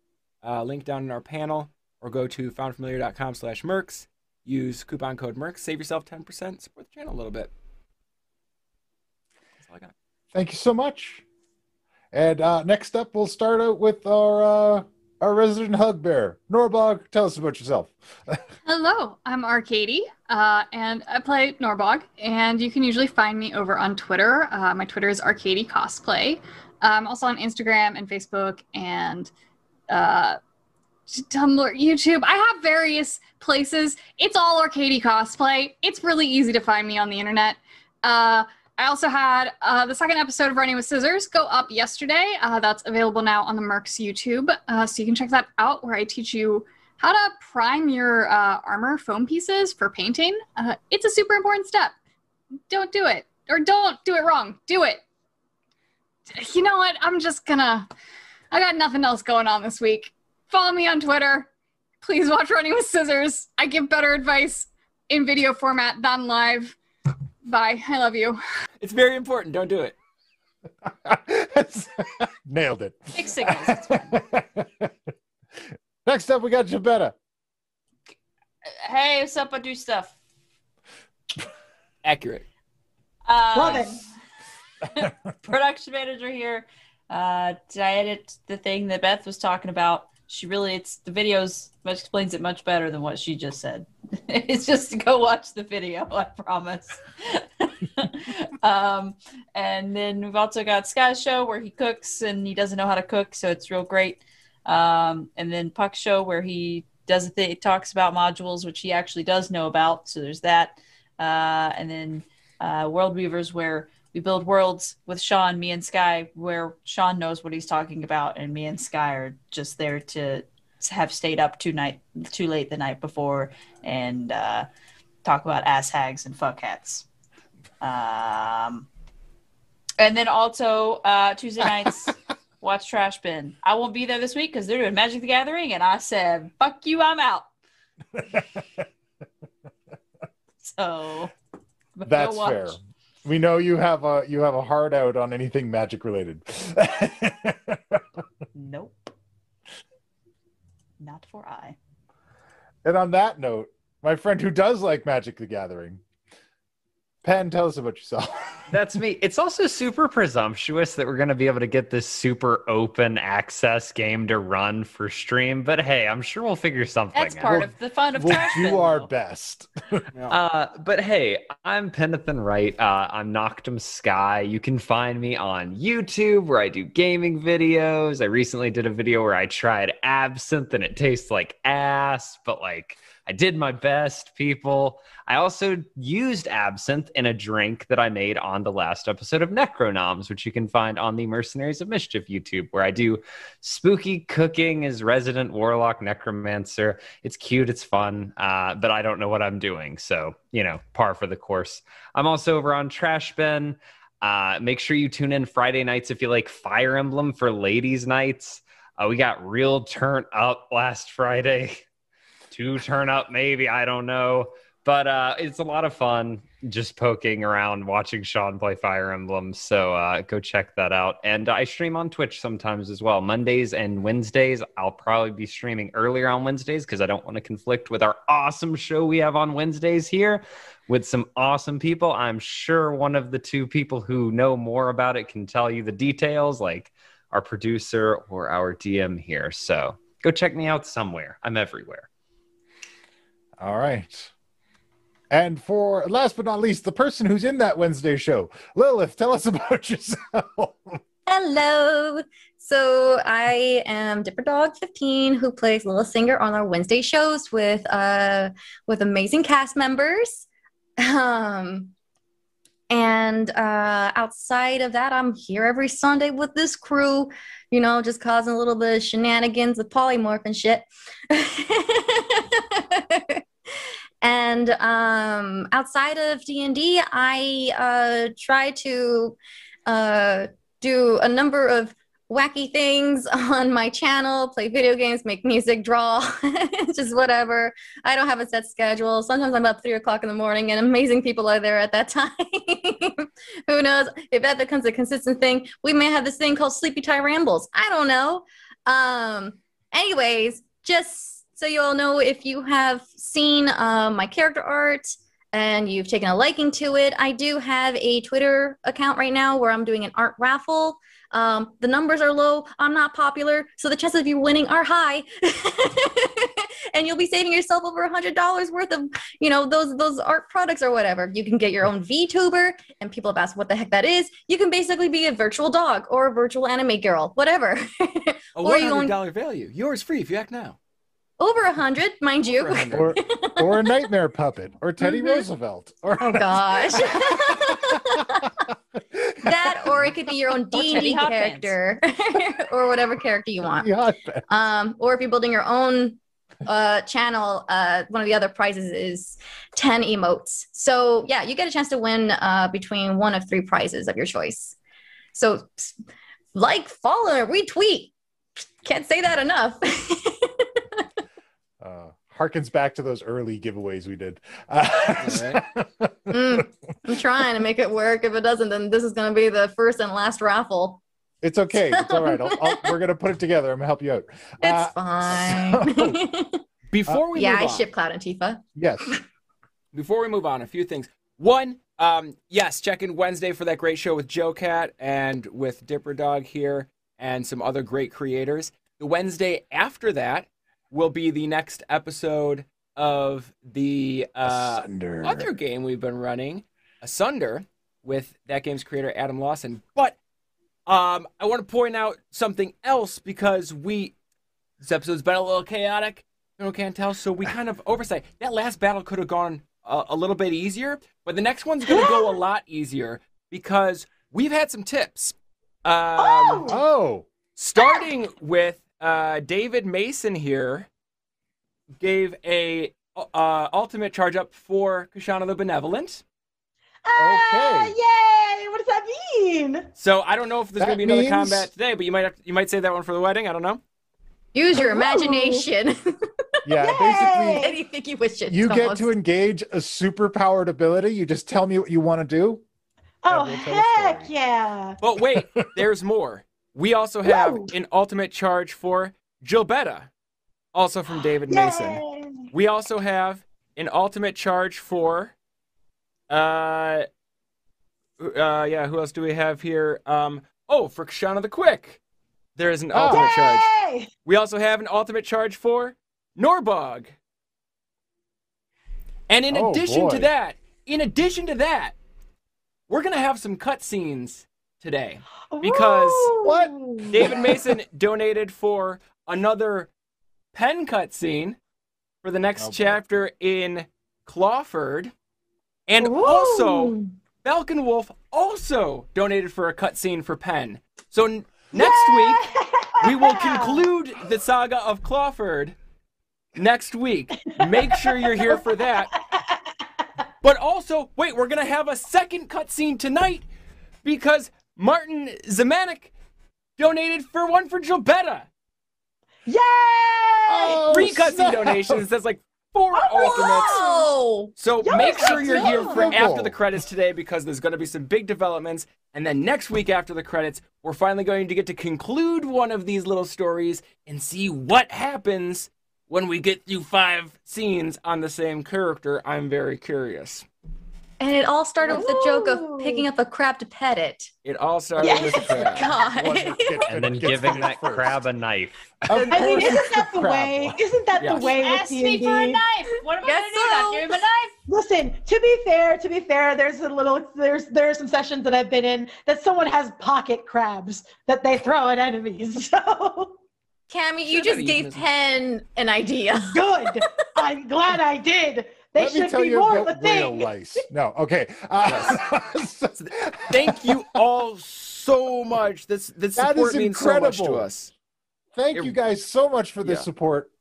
uh, link down in our panel or go to foundfamiliar.com slash mercs. Use coupon code mercs. Save yourself 10%. Support the channel a little bit. That's all I got. Thank you so much. And uh, next up, we'll start out with our uh, our resident hug bear, Norbog. Tell us about yourself. Hello, I'm Arcady, uh, and I play Norbog, and you can usually find me over on Twitter. Uh, my Twitter is Arcady Cosplay. I'm also on Instagram and Facebook and uh, Tumblr, YouTube. I have various places. It's all Arcady Cosplay. It's really easy to find me on the internet. Uh, I also had uh, the second episode of Running with Scissors go up yesterday. Uh, that's available now on the Mercs YouTube, uh, so you can check that out. Where I teach you how to prime your uh, armor foam pieces for painting. Uh, it's a super important step. Don't do it, or don't do it wrong. Do it. You know what? I'm just gonna. I got nothing else going on this week. Follow me on Twitter. Please watch Running with Scissors. I give better advice in video format than live. Bye. I love you. It's very important. Don't do it. Nailed it. Big signals. Next up, we got Jabetta. hey, what's up? I do stuff. Accurate. Uh, Love it. production manager here. Uh, did I edit the thing that Beth was talking about. She really, it's the videos much explains it much better than what she just said. it's just to go watch the video. I promise. um, and then we've also got Sky's show where he cooks and he doesn't know how to cook, so it's real great. Um, and then puck show where he does a thing, talks about modules, which he actually does know about. So there's that. Uh, and then uh, World Weavers where we build worlds with Sean, me and Sky, where Sean knows what he's talking about, and me and Sky are just there to have stayed up too night too late the night before and uh, talk about ass hags and fuck hats. Um, and then also uh, Tuesday nights, watch Trash Bin. I won't be there this week because they're doing Magic the Gathering, and I said, "Fuck you, I'm out." So That's fair. We know you have a you have a hard out on anything magic related. Nope. Not for I. and on that note, my friend who does like Magic the Gathering, Pen, tell us about yourself. That's me. It's also super presumptuous that we're going to be able to get this super open access game to run for stream. But hey, I'm sure we'll figure something out. That's out. part We'll- of the fun of we'll Trash do our though. best. Uh, but hey, I'm Penathan Wright. Uh, I'm Noctum Sky. You can find me on YouTube where I do gaming videos. I recently did a video where I tried absinthe and it tastes like ass, but like I did my best, people. I also used absinthe in a drink that I made on the last episode of Necronoms, which you can find on the Mercenaries of Mischief YouTube, where I do spooky cooking as resident warlock necromancer. It's cute, it's fun, uh, but I don't know what I'm doing. So, you know, par for the course. I'm also over on Trash Bin. Uh, make sure you tune in Friday nights if you like Fire Emblem for ladies' nights. Uh, we got real turn up last Friday. Two turn up, maybe. I don't know. But uh, it's a lot of fun just poking around, watching Sean play Fire Emblem. So uh, go check that out. And I stream on Twitch sometimes as well. Mondays and Wednesdays. I'll probably be streaming earlier on Wednesdays because I don't want to conflict with our awesome show we have on Wednesdays here with some awesome people. I'm sure one of the two people who know more about it can tell you the details, like our producer or our DM here. So go check me out somewhere. I'm everywhere. All right. And for last but not least, the person who's in that Wednesday show, Lilith, tell us about yourself. Hello. So I am Dipper Dog 15, who plays Lilith Singer on our Wednesday shows with uh with amazing cast members. Um and uh outside of that, I'm here every Sunday with this crew, you know, just causing a little bit of shenanigans with polymorph and shit. And um, outside of D and D, I uh, try to uh, do a number of wacky things on my channel, play video games, make music, draw, just whatever. I don't have a set schedule. Sometimes I'm up three o'clock in the morning and amazing people are there at that time. Who knows? If that becomes a consistent thing, we may have this thing called Sleepy Tie Rambles. I don't know. Um, anyways, just so you all know, if you have seen um, my character art, and you've taken a liking to it, I do have a Twitter account right now where I'm doing an art raffle. Um, the numbers are low. I'm not popular, so the chances of you winning are high. and you'll be saving yourself over a hundred dollars worth of, you know, those those art products or whatever. You can get your own VTuber, and people have asked what the heck that is. You can basically be a virtual dog or a virtual anime girl, whatever. A Or you hundred dollar value. Yours free if you act now. Over a hundred, mind you. Or or a nightmare puppet or Teddy Mhm. Roosevelt or Oh gosh. that or it could be your own D&D character or whatever character you want. Yeah, Um, or if you're building your own uh, channel, uh, one of the other prizes is 10 emotes. So yeah, you get a chance to win uh, between one of three prizes of your choice. So like, follow, retweet. Can't say that enough. uh, harkens back to those early giveaways we did. Uh, Mm, I'm trying to make it work. If it doesn't, then this is going to be the first and last raffle. it's okay. It's all right. I'll, I'll, we're gonna put it together. I'm gonna help you out. It's Uh, fine. Before we yeah, move I on, ship Cloud and Tifa. Yes. before we move on, a few things. One, um, yes, check in Wednesday for that great show with Joe Cat and with Dipper Dog here and some other great creators. The Wednesday after that will be the next episode of the uh, Asunder. other game we've been running, Asunder, with that game's creator Adam Lawson. But um, I want to point out something else because we this episode's been a little chaotic. You know, can't tell, so we kind of oversight. That last battle could have gone a, a little bit easier, but the next one's going to go a lot easier because we've had some tips. Um, Oh! Oh, starting with uh, David Mason here gave a uh, ultimate charge up for Koshano the Benevolent. Ah, Okay. yay! What does that mean? So I don't know if there's gonna be another means- combat today, but you might have you might save that one for the wedding. I don't know. Use your imagination. yeah. Yay! Basically, Anything you wish it. you get almost. to engage a superpowered ability. You just tell me what you want to do. Oh, we'll tell a heck yeah. But wait, there's more. We also have Whoa. an ultimate charge for Gilbetta, also from David Mason. We also have an ultimate charge for uh uh yeah, who else do we have here? Um oh, for Koshano the Quick. There is an Oh. ultimate charge. We also have an ultimate charge for Norbog. And in Oh, addition to that, in addition to that, we're gonna have some cutscenes today. Because- What? David Mason donated for another pen cutscene for the next Oh, boy. chapter in Clawford. And also, Falcon Wolf also donated for a cutscene for pen. So n- next week, we will conclude the saga of Clawford next week. Make sure you're here for that. But also, wait, we're gonna have a second cutscene tonight because Martin Zemanek donated for one for Gilbetta. Yay! Oh, Three cutscene snap. donations. That's like four ultimates. Whoa! So Yo, make sure you're here for after the credits today because there's going to be some big developments. And then next week after the credits, we're finally going to get to conclude one of these little stories and see what happens when we get through five scenes on the same character. I'm very curious. And it all started with the joke of picking up a crab to pet it. It all started Yes. with a crab. God. Wonder- And then giving that first. crab a knife. Of I mean, course isn't that the crab way? one. Isn't that Yes. the way with Ask me for a D&D? knife. What am I Guess gonna do? Not so. give him a knife? Listen, to be fair, to be fair, there's a little, there's there are some sessions that I've been in that someone has pocket crabs that they throw at enemies. So Cami, Should've you had just a gave euphemism. Pen an idea. good. I'm glad I did. They Let me should tell be you more of a about real thing. lice. No, okay. Uh, Thank you all so much. This this That support is means so much to us. Thank It- you guys so much for this Yeah. support.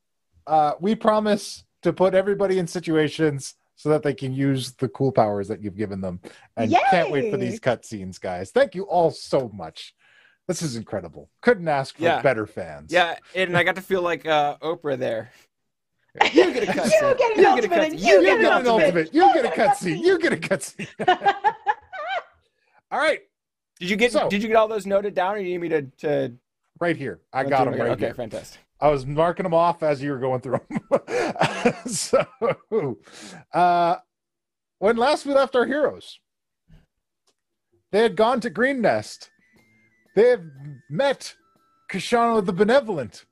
Uh, we promise to put everybody in situations so that they can use the cool powers that you've given them. And can't wait for Yay! these cutscenes, guys. Thank you all so much. This is incredible. Couldn't ask for Yeah. better fans. Yeah, and I got to feel like uh, Oprah there. You get a cutscene. You get an You ultimate. get a cutscene. You You get get an an ultimate. You get a cutscene. You get a cutscene. All right, Did you get So- Did you get all those noted down, or you need me to? to right here. I run got them right Okay, here. fantastic. I was marking them off as you were going through them. so, uh, when last we left our heroes, they had gone to Greenest. They have met Kashano the Benevolent,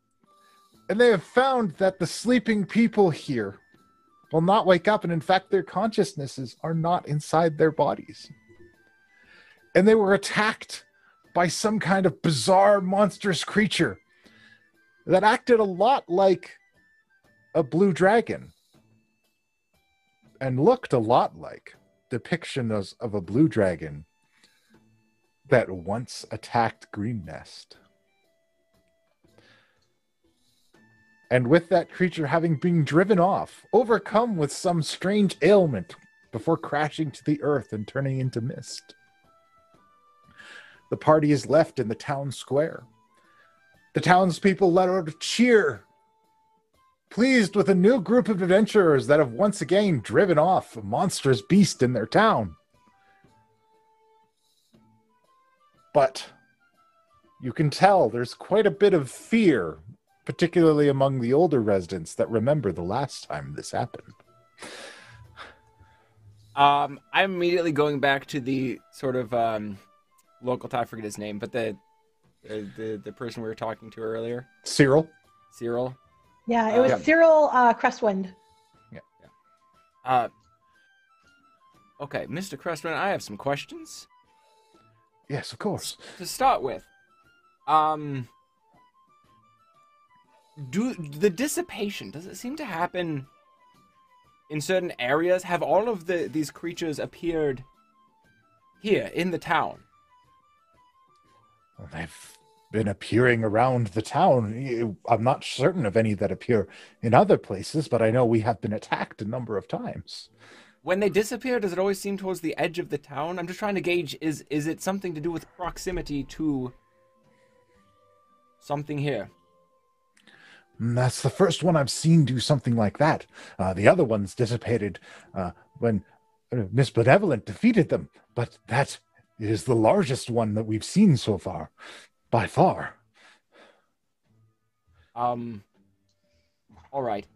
and they have found that the sleeping people here will not wake up, and in fact, their consciousnesses are not inside their bodies. And they were attacked by some kind of bizarre, monstrous creature that acted a lot like a blue dragon and looked a lot like depictions of a blue dragon that once attacked Greenest. And with that creature having been driven off, overcome with some strange ailment before crashing to the earth and turning into mist, the party is left in the town square. The townspeople let out a cheer, pleased with a new group of adventurers that have once again driven off a monstrous beast in their town. But you can tell there's quite a bit of fear, particularly among the older residents that remember the last time this happened. Um, I'm immediately going back to the sort of um, local. I forget his name, but the the the, the person we were talking to earlier, Cyril? Cyril. yeah, it was Yeah. Cyril uh, Crestwind. Yeah. yeah. Uh, okay, Mr. Crestwind, I have some questions Yes, of course. to start with. Um, do the dissipation does it seem to happen in certain areas? Have all of the these creatures appeared here in the town? Well, they've been appearing around the town. I'm not certain of any that appear in other places, but I know we have been attacked a number of times. When they disappear, does it always seem towards the edge of the town? I'm just trying to gauge is is it something to do with proximity to something here? Mm, That's the first one I've seen do something like that. Uh, the other ones dissipated uh, when uh, Miss Benevolent defeated them, but that is the largest one that we've seen so far, by far. Um all right.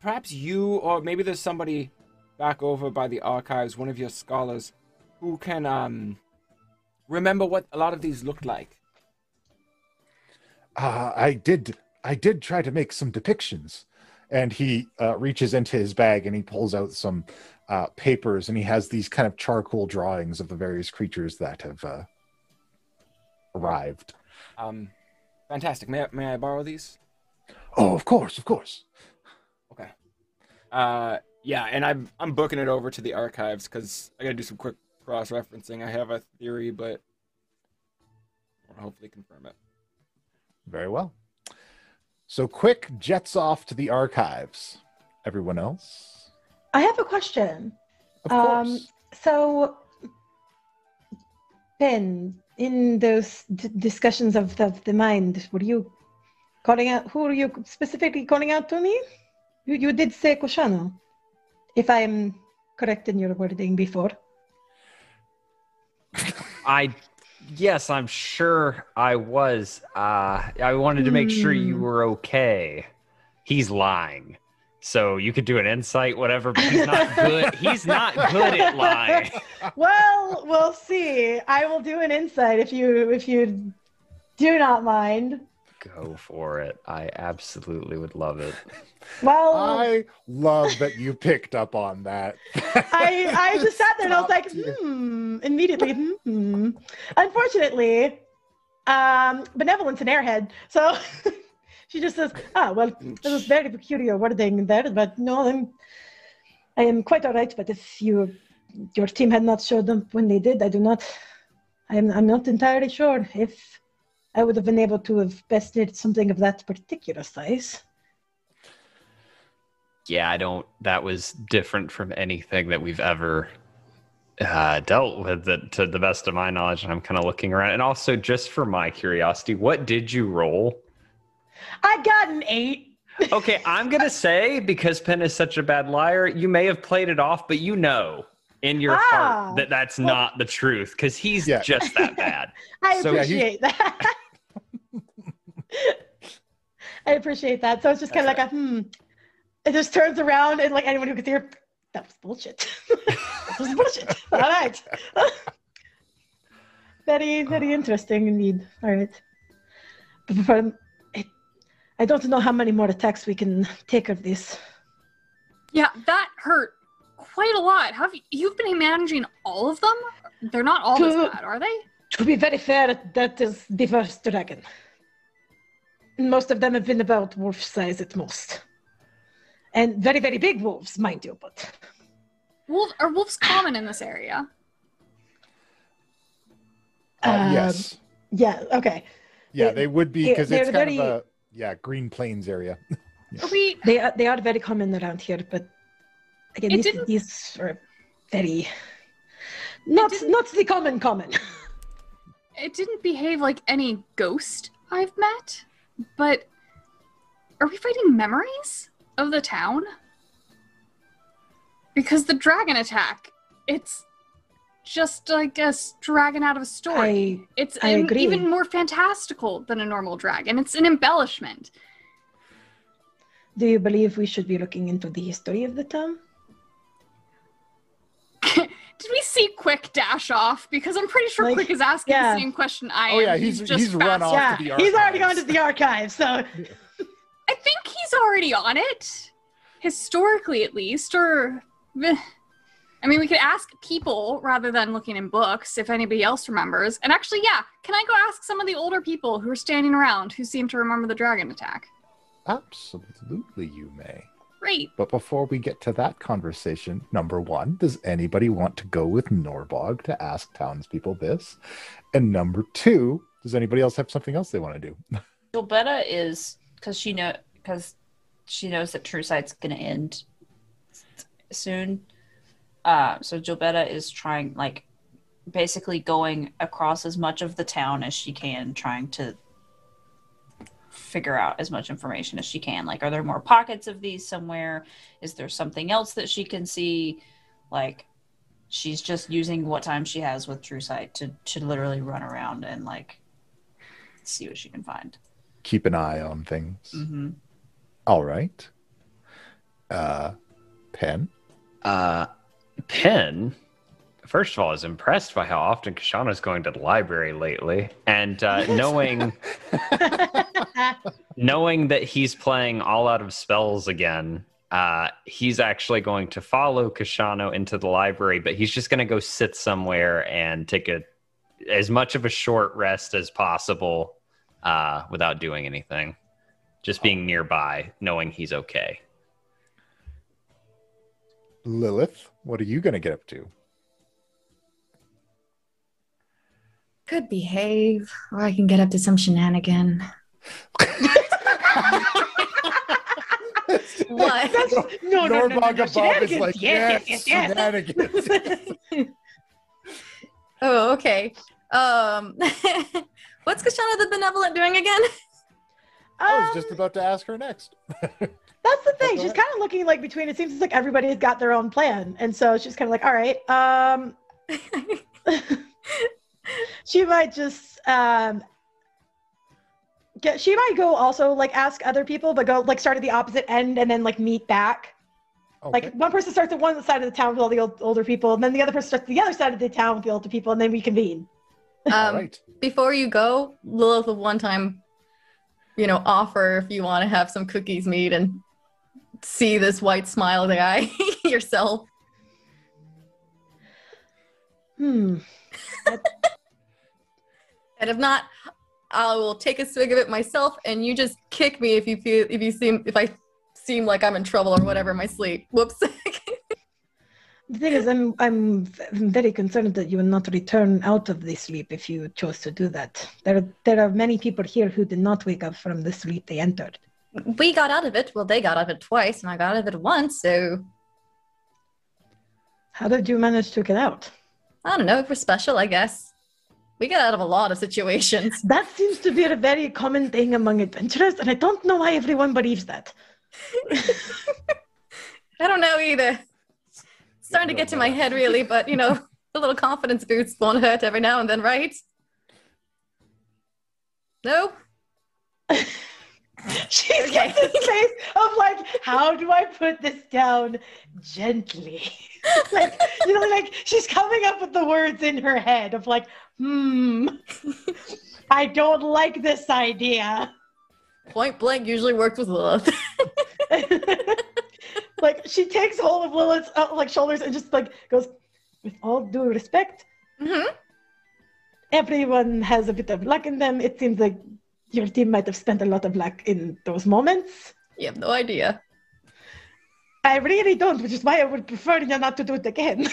Perhaps you or maybe there's somebody back over by the archives, one of your scholars who can um remember what a lot of these looked like. Uh, I did. I did try to make some depictions, and he uh, reaches into his bag and he pulls out some uh, papers, and he has these kind of charcoal drawings of the various creatures that have uh, arrived. Um fantastic. May I, may I borrow these? Oh, of course, of course. Okay. Uh, yeah, and I'm I'm booking it over to the archives because I gotta do some quick cross referencing. I have a theory, but I'll hopefully confirm it. Very well. So, quick jets off to the archives. Everyone else, I have a question. of Um, course. So, Ben, in those d- discussions of the, the mind, were you calling out? Who are you specifically calling out to me? You, you did say Koshano, if I'm correct in your wording before. I yes, I'm sure I was. Uh I wanted to make sure you Hmm. were okay. He's lying. So you could do an insight, whatever, but he's not good. he's not good at lying. Well, we'll see. I will do an insight if you if you do not mind. Go for it. I absolutely would love it. Well, I love that you picked up on that. I I just sat there and I was like, hmm, immediately, hmm. Unfortunately, um, benevolence an airhead, so she just says, ah, well, this was very peculiar wording there, but no, I'm, I am quite all right. But if you, your team had not showed up when they did, I do not, I'm, I'm not entirely sure if I would have been able to have bested something of that particular size. yeah, I don't. That was different from anything that we've ever uh, dealt with, that, to the best of my knowledge. And I'm kind of looking around. And also, just for my curiosity, what did you roll? I got an eight. Okay, I'm gonna say because Pen is such a bad liar, you may have played it off, but you know in your Ah. heart that that's Well- not the truth because he's Yeah. just that bad. I So- Yeah, he- appreciate that. I appreciate that. So it's just kind of like a hmm. It just turns around and like anyone who could hear, that was bullshit. that was bullshit. All right. very, very interesting indeed. All right. But, but, um, it, I don't know how many more attacks we can take of this. Yeah, that hurt quite a lot. Have you, you've been managing all of them? They're not all this bad, are they? To be very fair, that is the first dragon. Most of them have been about wolf size at most. And very, very big wolves, mind you, but Wolf are wolves common in this area? Uh, Um, yes. yeah, okay. Yeah, they- they would be because it's kind very- of a yeah Green Plains area. Are we They are they are very common around here, but again, these, didn't- these are very didn't- not the common common. it didn't behave like any ghost I've met, but are we fighting memories of the town? Because the dragon attack, it's just like a dragon out of a story. I it's I an- even more fantastical than a normal dragon. It's an embellishment. do you believe we should be looking into the history of the town? Did we see Quick dash off? Because I'm pretty sure Like, Quick is asking yeah. the same question I am. Oh, yeah, he's- just he's run off yeah, to the he's already gone to the archives, so I think he's already on it, historically at least. Or. I mean, we could ask people rather than looking in books if anybody else remembers. And actually, yeah, can I go ask some of the older people who are standing around who seem to remember the dragon attack? Absolutely, you may. Great. But before we get to that conversation, number one, does anybody want to go with Norbog to ask townspeople this? And number two, does anybody else have something else they want to do? Gilbetta is because she know because she knows that True Sight's gonna end soon. Uh, so Gilbetta is trying like basically going across as much of the town as she can, trying to figure out as much information as she can. Like, are there more pockets of these somewhere? Is there something else that she can see? Like, she's just using what time she has with True Sight to to literally run around and like see what she can find. Keep an eye on things. Mm-hmm. All right. Uh, Pen. Uh, Pen, first of all, is impressed by how often Koshano's going to the library lately, and uh, knowing knowing that he's playing all out of spells again. Uh, he's actually going to follow Koshano into the library, but he's just going to go sit somewhere and take a as much of a short rest as possible uh, without doing anything. Just being nearby, knowing he's okay. Lilith, what are you going to get up to? Could behave, or I can get up to some shenanigan. What? That's, no, no, no, no, no, Norbog is shenanigans. like, yes, yes, yes, yes, shenanigans. Oh, okay. Um, what's Koshano the Benevolent doing again? I was Um, just about to ask her next. That's the thing. Go She's ahead. kind of looking like between. It seems like everybody's got their own plan, and so she's kind of like, all right. Um, she might just um, get. She might go also like ask other people, but go like start at the opposite end and then like meet back. Okay. Like one person starts at one side of the town with all the old, older people, and then the other person starts at the other side of the town with the older people, and then we convene. Um, right. before you go, Lilith will one time, you know, offer if you want to have some cookies made and see this white smile the guy yourself. Hmm. And if not, I will take a swig of it myself, and you just kick me if you feel if you seem if I seem like I'm in trouble or whatever in my sleep. Whoops. The thing is, I'm I'm very concerned that you will not return out of the sleep if you chose to do that. There there are many people here who did not wake up from the sleep they entered. we got out of it. Well, they got out of it twice, and I got out of it once. So How did you manage to get out? I don't know. We're special, I guess. We get out of a lot of situations. That seems to be a very common thing among adventurers, and I don't know why everyone believes that. I don't know either. It's starting to get to my head, really, but you know, the little confidence boost won't hurt every now and then, right? No? She's Okay. got this face of like, how do I put this down gently? like, you know, like she's coming up with the words in her head of like, hmm, I don't like this idea. Point blank usually works with Lilith. like she takes hold of Lilith's uh, like shoulders and just like goes, with all due respect, hmm everyone has a bit of luck in them. It seems like your team might have spent a lot of luck in those moments. You have no idea. I really don't, which is why I would prefer you not to do it again.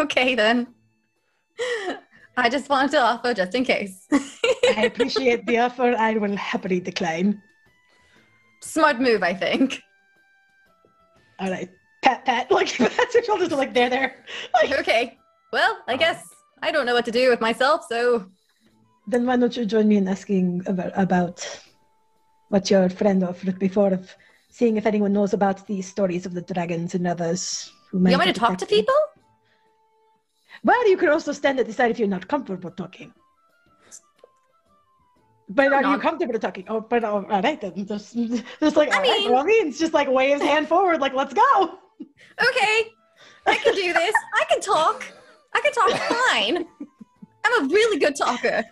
Okay, then. I just wanted to offer just in case. I appreciate the offer. I will happily decline. Smart move, I think. All right. Pat, pat. Like, pats her shoulders are like, there, there. Like, Okay. Well, I guess I don't know what to do with myself, so then why don't you join me in asking about, about what your friend offered before of seeing if anyone knows about these stories of the dragons and others who might you want me to talk to people? Well, you could also stand at the side if you're not comfortable talking. But are you not. comfortable talking? Oh, but all right then. Just, just like, I all right, mean- well, means just like waves hand forward, like, let's go. Okay, I can do this. I can talk. I can talk fine. I'm a really good talker.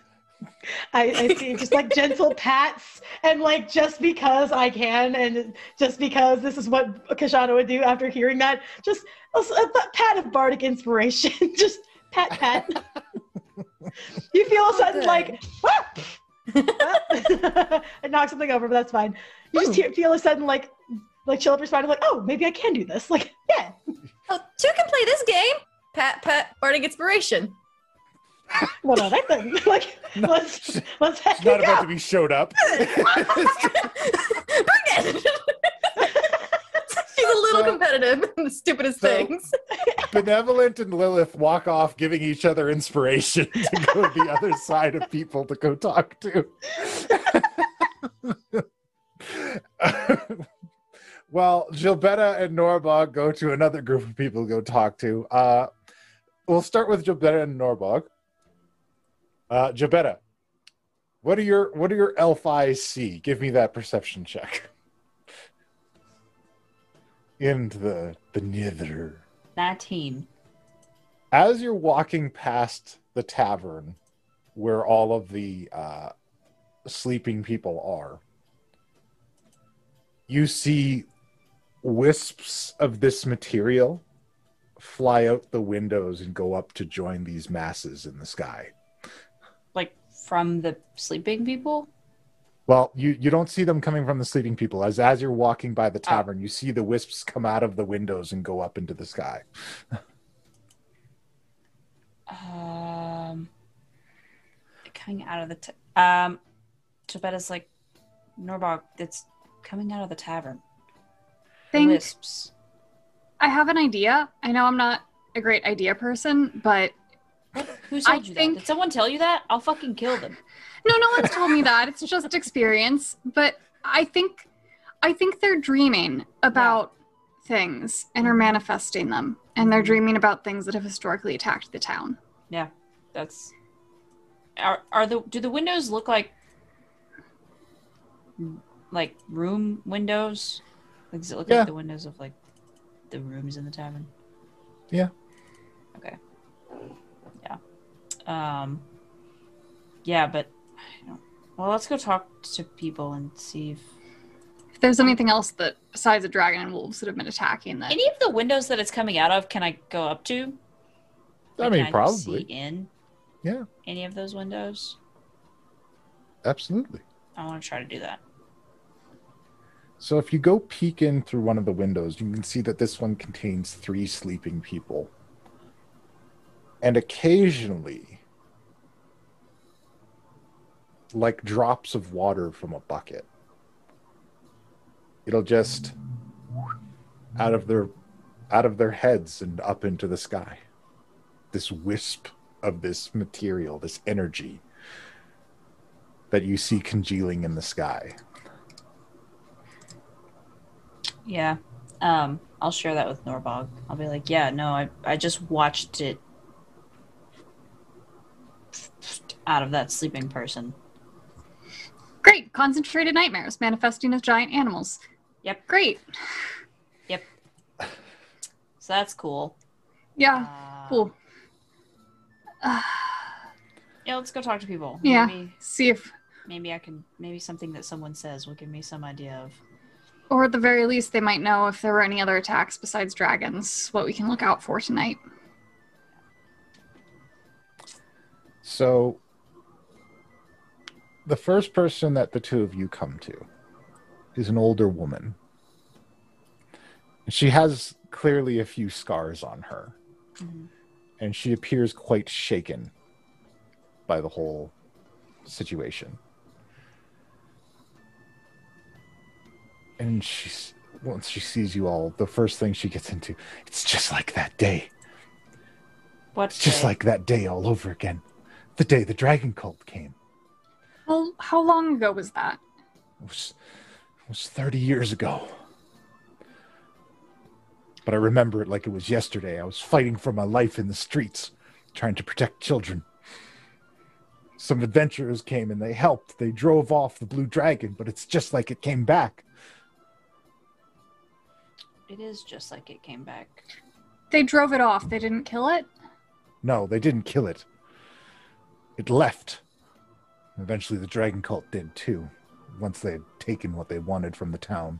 I, I see just like gentle pats and like just because I can and just because this is what Koshano would do after hearing that, just a, pat of bardic inspiration. just pat pat. you feel a sudden like "Ah!" and knock something over, but that's fine. You just Ooh. hear, feel a sudden like like chill up your spine, like, oh, maybe I can do this. Like, yeah. Oh, two can play this game. Pat, pat, bardic inspiration. Well, all right then. like, let's let's heck She's not about to be showed up. Bring it. A little competitive in the stupidest so- things. Benevolent and Lilith walk off, giving each other inspiration to go to the other side of people to go talk to. well, Gilbetta and Norbog go to another group of people to go talk to. Uh, we'll start with Gilbetta and Norbog. Uh, Gilbetta, what are your what are your elf eyes see? Give me that perception check. Into the the nether. 19. as you're walking past the tavern where all of the uh, sleeping people are, you see wisps of this material fly out the windows and go up to join these masses in the sky. Like from the sleeping people? Well, you, you don't see them coming from the sleeping people. As as you're walking by the tavern, you see the wisps come out of the windows and go up into the sky. Um, coming out of the t- um, Jabetta's like Norbog. It's coming out of the tavern. The wisps. I have an idea. I know I'm not a great idea person, but Who I told you think- that? Did someone tell you that? I'll fucking kill them. No, no one's told me that. It's just experience. But I think, I think they're dreaming about things and are manifesting them, and they're dreaming about things that have historically attacked the town. Yeah, that's. Are are the do the windows look like like room windows? Like, does it look Yeah. like the windows of like the rooms in the tavern? Yeah. Okay. Yeah. Um. Yeah, but I don't- well, let's go talk to people and see if If there's anything else that besides the dragon and wolves that have been attacking that any of the windows that it's coming out of. Can I go up to? I Like, mean, can probably. see in. Yeah. Any of those windows? Absolutely. I want to try to do that. So if you go peek in through one of the windows, you can see that this one contains three sleeping people. And occasionally, like drops of water from a bucket. It'll just out of their out of their heads and up into the sky. This wisp of this material, this energy that you see congealing in the sky. Yeah. Um, I'll share that with Norbog. I'll be like, yeah, no, I, I just watched it out of that sleeping person. Great. Concentrated nightmares manifesting as giant animals. Yep. Great. Yep. So that's cool. Yeah. Uh, Cool. Uh, Yeah, let's go talk to people. Yeah. Maybe, see if, maybe I can. Maybe something that someone says will give me some idea of. or at the very least, they might know if there were any other attacks besides dragons, what we can look out for tonight. So, the first person that the two of you come to is an older woman. She has clearly a few scars on her, Mhm. and she appears quite shaken by the whole situation. And she's once she sees you all, the first thing she gets into, it's just like that day. What? It's just day? like that day all over again. The day the dragon cult came. How, how long ago was that? It was, it was 30 years ago. But I remember it like it was yesterday. I was fighting for my life in the streets, trying to protect children. Some adventurers came and they helped. They drove off the blue dragon, but it's just like it came back. It is just like it came back. They drove it off. They didn't kill it? No, they didn't kill it. It left. Eventually, the dragon cult did too, once they had taken what they wanted from the town.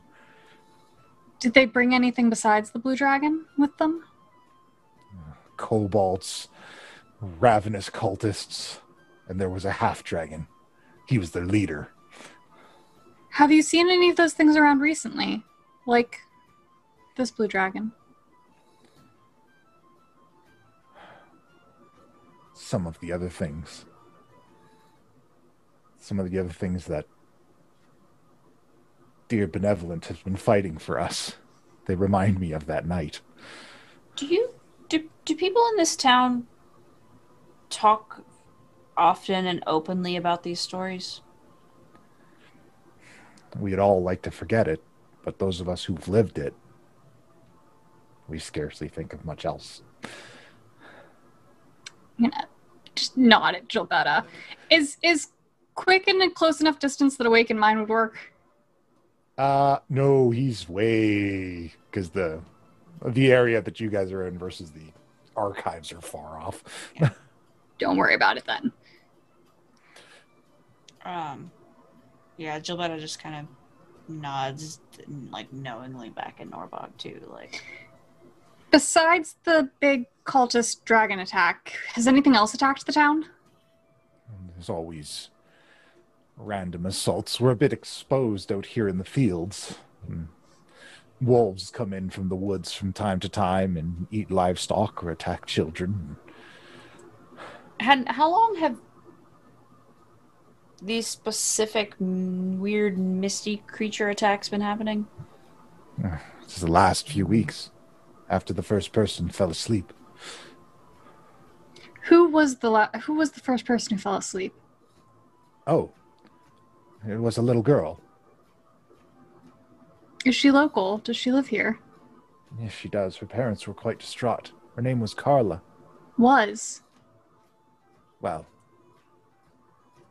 Did they bring anything besides the blue dragon with them? kobolds, ravenous cultists, and there was a half dragon. He was their leader. Have you seen any of those things around recently? Like this blue dragon? Some of the other things. Some of the other things that dear benevolent has been fighting for us. They remind me of that night. Do you do do people in this town talk often and openly about these stories? We'd all like to forget it, but those of us who've lived it, we scarcely think of much else. I'm gonna just nod at Gilbetta. Uh, is is quick and a close enough distance that a awakened mind would work? Uh no, he's way because the the area that you guys are in versus the archives are far off. Don't worry about it then. Um, yeah, Gilbetta just kind of nods, like knowingly back at Norbog too. Like, Besides the big cultist dragon attack, has anything else attacked the town? There's always random assaults. We're a bit exposed out here in the fields. And wolves come in from the woods from time to time and eat livestock or attack children. had how long have these specific weird misty creature attacks been happening? This is the last few weeks after the first person fell asleep. Who was the la- who was the first person who fell asleep? Oh, it was a little girl. Is she local? Does she live here? Yes, she does. Her parents were quite distraught. Her name was Carla. Was. Well,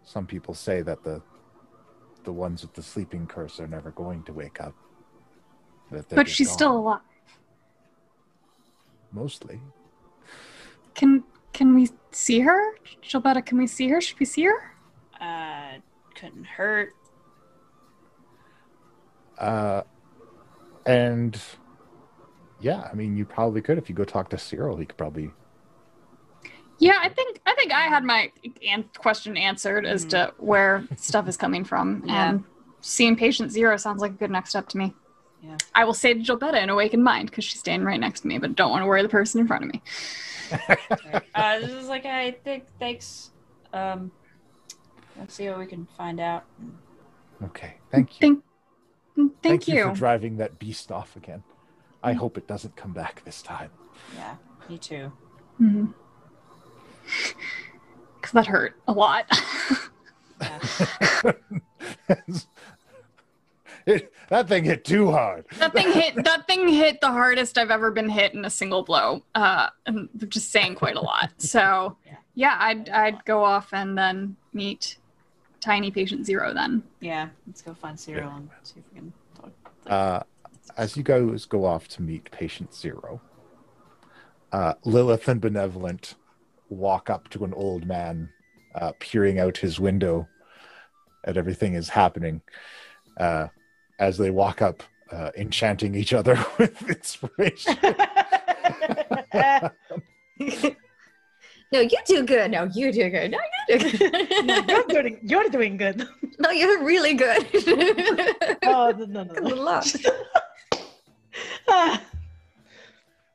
some people say that the the ones with the sleeping curse are never going to wake up. That they're But she's still alive. mostly. Can can we see her? Gilbetta, can we see her? Should we see her? Uh, couldn't hurt. Uh, and yeah, I mean, you probably could if you go talk to Cyril. He could probably. Yeah, I think I think I had my an- question answered as Mhm. to where stuff is coming from, Yeah. and seeing patient zero sounds like a good next step to me. Yeah. I will say to Gilbetta in awakened mind because she's standing right next to me, but don't want to worry the person in front of me. uh, this is like, I think, thanks. Um, Let's see what we can find out. Okay, thank you. Thank, thank, Thank you you. for driving that beast off again. I hope it doesn't come back this time. Yeah, me too. Because that hurt a lot. it, that thing hit too hard. that thing hit. That thing hit the hardest I've ever been hit in a single blow. Uh, and they're just saying quite a lot. So Yeah. yeah, I'd I'd go off and then meet tiny patient zero. Then Yeah, let's go find Cyril and see if we can talk. Uh, as you guys go off to meet patient zero, uh, Lilith and Benevolent walk up to an old man uh, peering out his window at everything is happening. Uh, as they walk up, uh, enchanting each other with inspiration. No, you do good. No, you do good. No, you do good. you're doing you're doing good. no, you're really good. Oh no no no. Good luck. Ah,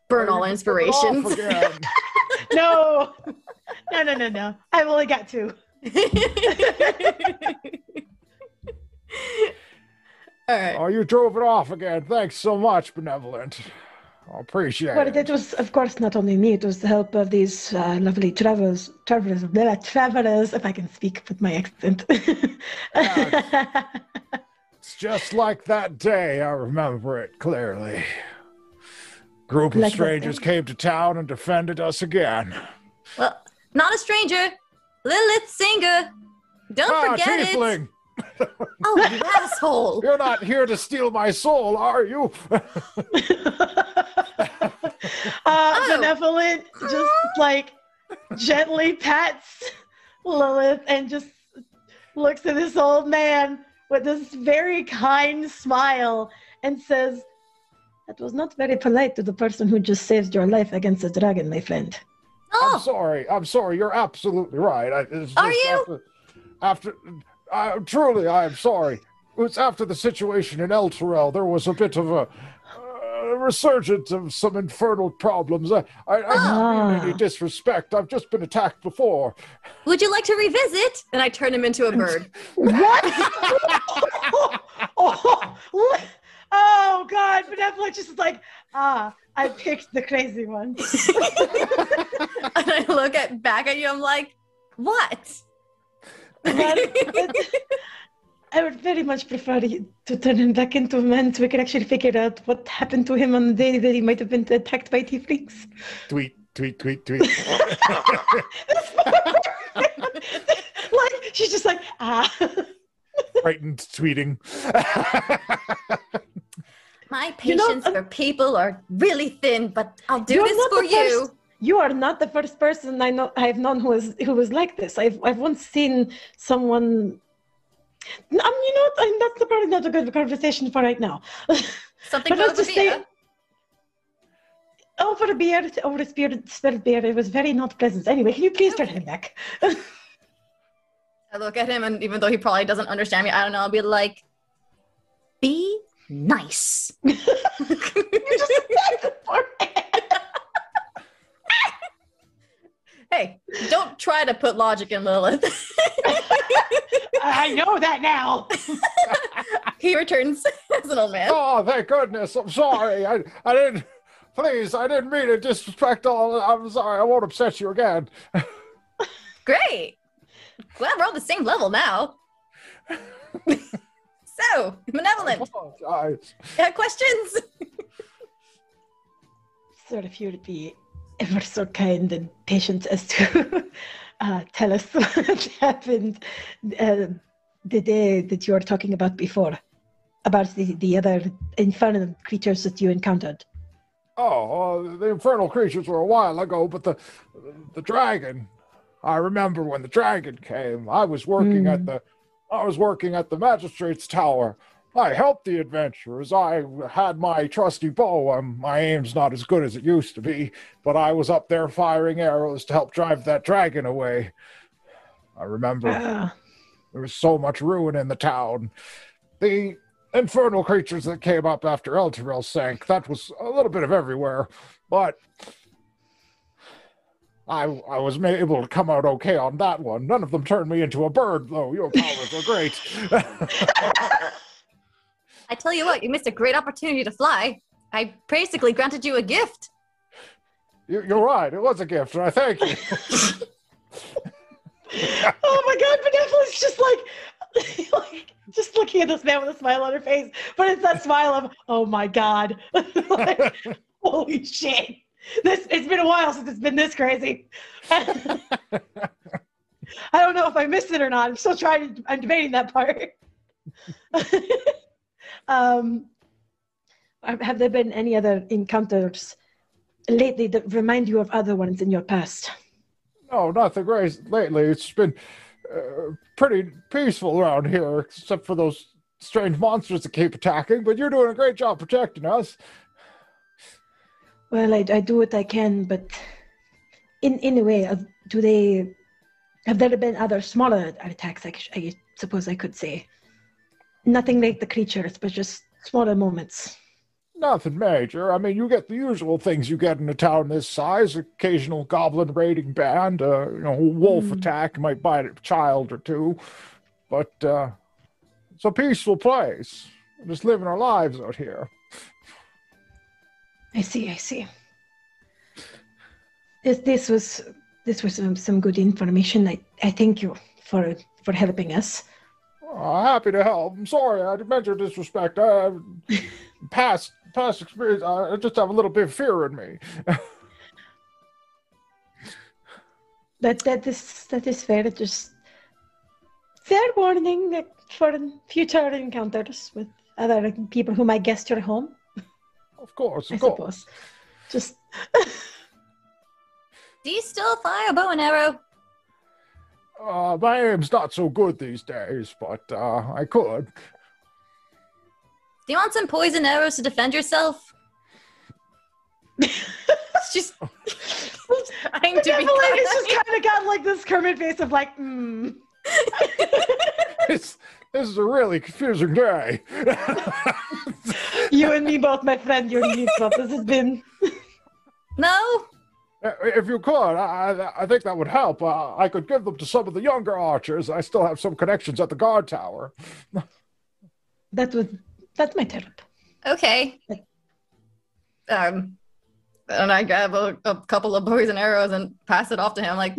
Burn all Off inspirations. no. No no no no. I've only got two. all right. oh, you drove it off again. Thanks so much, Benevolent. I appreciate Well, it. it was, of course, not only me. It was the help of these uh, lovely travelers, travelers, blah, travelers, if I can speak with my accent. It's just like that day. I remember it clearly. Group of Like strangers came to town and defended us again. Well, not a stranger. Lilith Singer. Don't ah, forget it. Tiefling! Oh, you asshole. You're not here to steal my soul, are you? uh, Oh. Benevolent just like gently pats Lilith and just looks at this old man with this very kind smile and says, That was not very polite to the person who just saved your life against a dragon, my friend. Oh. I'm sorry. I'm sorry. You're absolutely right. I, it's Are just you? After, after I, truly, I am sorry. It was after the situation in Elturel. There was a bit of a uh, resurgence of some infernal problems. I, I, I don't mean any Ah. disrespect. I've just been attacked before. would you like to revisit? And I turn him into a bird. What? oh, oh, oh, God. Benevolent just is like, Ah, I picked the crazy one. and I look at back at you. I'm like, what? Well, it- I would very much prefer to turn him back into a man so we can actually figure out what happened to him on the day that he might have been attacked by tieflings. Tweet, tweet, tweet, tweet. like she's just like ah. Frightened tweeting. My You know, patience um, for people are really thin, but I'll do this for you. first- You are not the first person I know I've known who was who was like this. I've I've once seen someone. Um, you know, what? that's probably not a good conversation for right now. Something But let's about the just say- beer. over a beer, over a spirit, spirit beer, it was very not pleasant. Anyway, can you please turn him back? I look at him, and even though he probably doesn't understand me, I don't know. I'll be like, "Be nice." Just hey, don't try to put logic in Lilith. I know that now. he returns as an old man. oh, thank goodness. I'm sorry. I, I didn't. Please, I didn't mean to disrespect all. I'm sorry. I won't upset you again. Great. Glad we're on the same level now. so, I malevolent. apologize. Uh, questions? sort of you to be ever so kind and patient as to uh, tell us what happened uh, the day that you were talking about before, about the, the other infernal creatures that you encountered. Oh, uh, the infernal creatures were a while ago, but the the dragon. I remember when the dragon came. I was working at Hmm. the I was working at the magistrate's tower. I helped the adventurers. I had my trusty bow. Um, my aim's not as good as it used to be, but I was up there firing arrows to help drive that dragon away. I remember there was so much ruin in the town. The infernal creatures that came up after Elturel sank, that was a little bit of everywhere. But I I was able to come out okay on that one. None of them turned me into a bird, though. Your powers are great. I tell you what, you missed a great opportunity to fly. I basically granted you a gift. You- You're right. It was a gift, and I thank you. oh my god, Benevolent's just like, like just looking at this man with a smile on her face, but it's that smile of, oh my god, like, holy shit. This it's been a while since it's been this crazy. I don't know if I missed it or not. I'm still trying to I'm debating that part. Um have there been any other encounters lately that remind you of other ones in your past? no, nothing great lately. It's been uh, pretty peaceful around here, except for those strange monsters that keep attacking. But you're doing a great job protecting us. Well, I, I do what I can, but in in a way, uh, do they have there been other smaller attacks? I, I suppose I could say nothing like the creatures, but just smaller moments. Nothing major. I mean, you get the usual things you get in a town this size: occasional goblin raiding band, uh, you know, wolf Hmm. attack might bite a child or two, but uh, it's a peaceful place. We're just living our lives out here. I see, I see. This this was this was some, some good information. I, I thank you for for helping us. Uh, happy to help. I'm sorry I meant to disrespect. Uh, past past experience. I just have a little bit of fear in me. That that is that is fair. Just fair warning that for future encounters with other people who might guest your home. Of course, I of course. suppose. Just Do you still fire a bow and arrow? Uh, my aim's not so good these days, but uh, I could. Do you want some poison arrows to defend yourself? it's just trying to be Benevolent has just kind of got like this Kermit face of like, hmm. This, this is a really confusing day. You and me both, my friend. You and me both. This has been. No? If you could, I, I- I think that would help. Uh, I could give them to some of the younger archers. I still have some connections at the guard tower. That was. That might help. Okay. Um, and I grab a, a couple of poison arrows and pass it off to him. Like,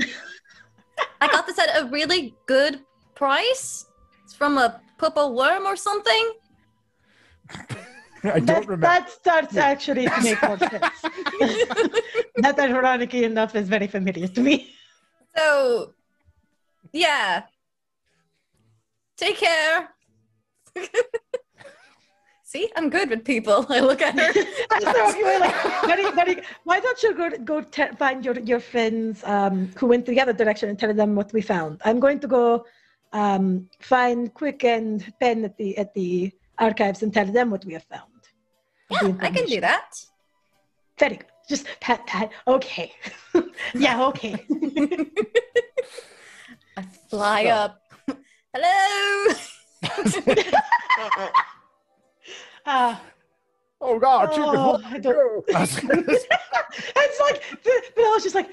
I got this at a really good price. It's from a purple worm or something. I don't That, remember. that starts actually to make more sense. that, ironically enough, is very familiar to me. So, yeah. Take care. See, I'm good with people. I look at her. so you were like, very, very, why don't you go go te- find your your friends um, who went the other direction and tell them what we found? I'm going to go um, find Quick and Pen at the at the archives and tell them what we have found. The Yeah, I can do that. Very good. Just pat pat. Okay. yeah. Okay. I fly up. Hello. Uh, oh God, you Oh, can I don't- it's like, but I was just like,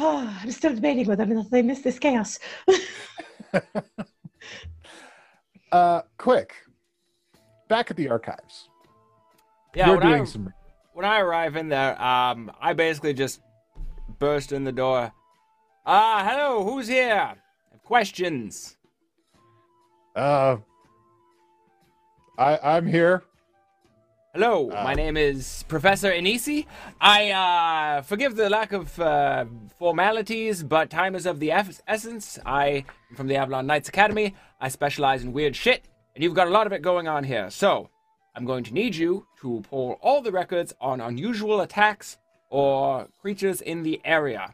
oh, I'm still debating whether or not they miss this chaos. uh, quick. Back at the archives. Yeah, You're when doing I, some. when I arrive in there, um, I basically just burst in the door. Ah, hello, who's here? Questions? Uh, I I'm here. Hello, Uh, my name is Professor Inisi. I uh, forgive the lack of uh, formalities, but time is of the eff- essence. I am from the Avalon Knights Academy. I specialize in weird shit, and you've got a lot of it going on here. So, I'm going to need you to pull all the records on unusual attacks or creatures in the area.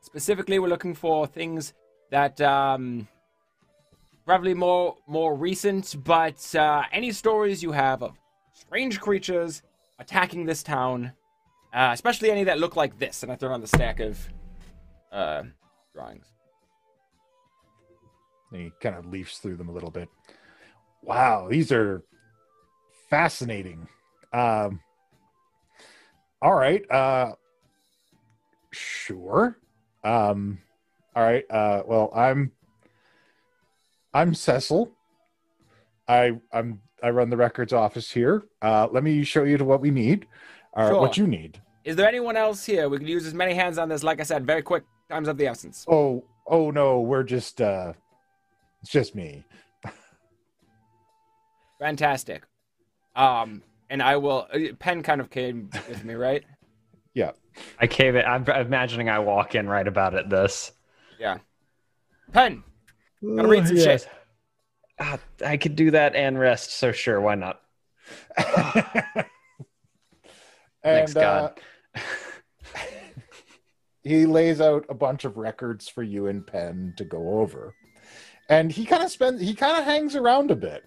Specifically, we're looking for things that um, probably more more recent, but uh, any stories you have of strange creatures attacking this town, uh, especially any that look like this. And I throw on the stack of uh, drawings. And he kind of leafs through them a little bit. Wow, these are fascinating. Um, all right. Uh, sure. Um, all right. Uh, well, I'm I'm Cecil. I I'm I run the records office here. Uh, let me show you to what we need, or what you need. Is there anyone else here? We could use as many hands on this. Like I said, very quick. Time's of the essence. Oh, oh no, we're just uh, it's just me. Fantastic. Um, and I will. uh, Pen kind of came with me, right? Yeah. I cave it. I'm imagining I walk in right about at this. Yeah. Pen. Gotta read some shit. Ah, I could do that and rest, so sure, why not? and Thanks, God. uh, he lays out a bunch of records for you and Pen to go over, and he kind of spends he kind of hangs around a bit.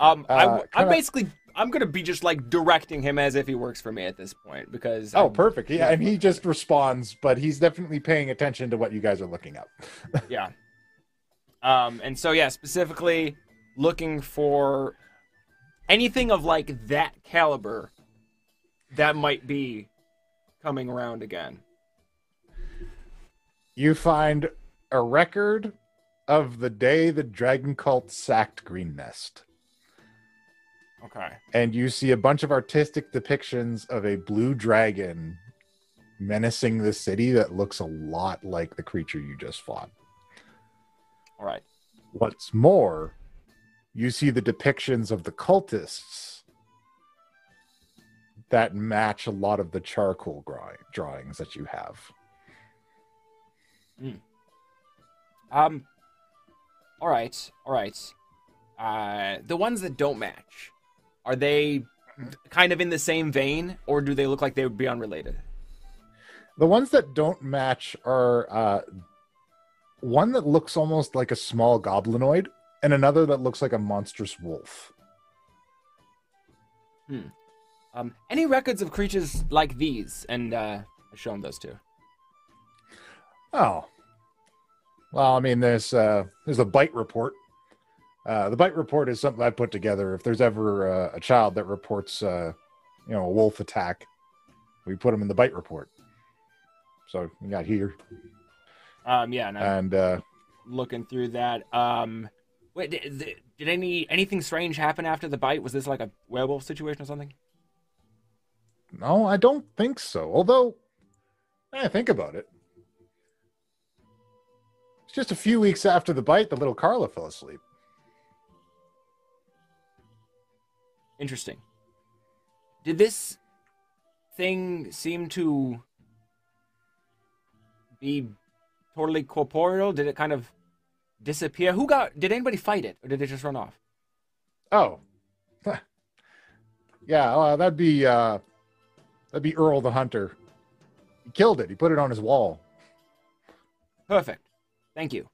Um, I, Uh, am kinda- basically. I'm gonna be just like directing him as if he works for me at this point because. Oh, I'm- perfect. Yeah, and he just responds, but he's definitely paying attention to what you guys are looking up. Yeah. Um, and so yeah, specifically looking for anything of like that caliber that might be coming around again. You find a record of the day the dragon cult sacked Greenest. Okay. and you see a bunch of artistic depictions of a blue dragon menacing the city that looks a lot like the creature you just fought. All right. What's more, you see the depictions of the cultists that match a lot of the charcoal drawing, drawings that you have. Um. All right. All right. Uh, the ones that don't match, are they kind of in the same vein, or do they look like they would be unrelated? The ones that don't match are uh, one that looks almost like a small goblinoid, and another that looks like a monstrous wolf. Um, any records of creatures like these? And uh, I've shown those two. Oh. Well, I mean, there's uh, there's a bite report. Uh, the bite report is something I put together. If there's ever uh, a child that reports, uh, you know, a wolf attack, we put them in the bite report. So we got here, Um, yeah, and and uh, looking through that. Um, wait, did, did- did any anything strange happen after the bite? Was this like a werewolf situation or something? no, I don't think so. Although, I think about it. It's just a few weeks after the bite, the little Carla fell asleep. Interesting. Did this thing seem to be totally corporeal? Did it kind of disappear? Who got? Did anybody fight it, or did it just run off? Oh, yeah. Uh, that'd be uh, that'd be Earl the Hunter. He killed it. He put it on his wall. Perfect. Thank you.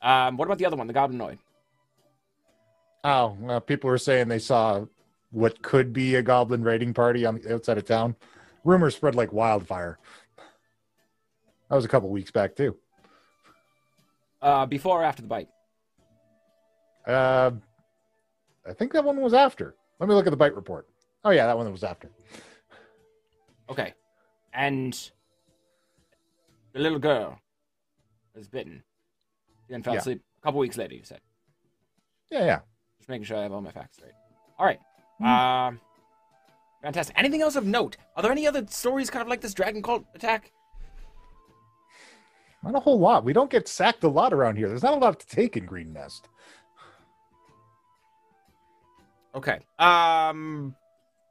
Um, what about the other one, the goblinoid? Oh, well, people were saying they saw what could be a goblin raiding party on the outside of town. Rumors spread like wildfire. That was a couple weeks back too. Uh, before or after the bite? Uh, I think that one was after. Let me look at the bite report. Oh yeah, that one was after. Okay. And the little girl was bitten. Then fell Yeah. asleep a couple weeks later, you said. Yeah, yeah. Just making sure I have all my facts straight. All right. Um, fantastic. Anything else of note? Are there any other stories kind of like this dragon cult attack? Not a whole lot. We don't get sacked a lot around here. There's not a lot to take in Greenest. Okay. Um,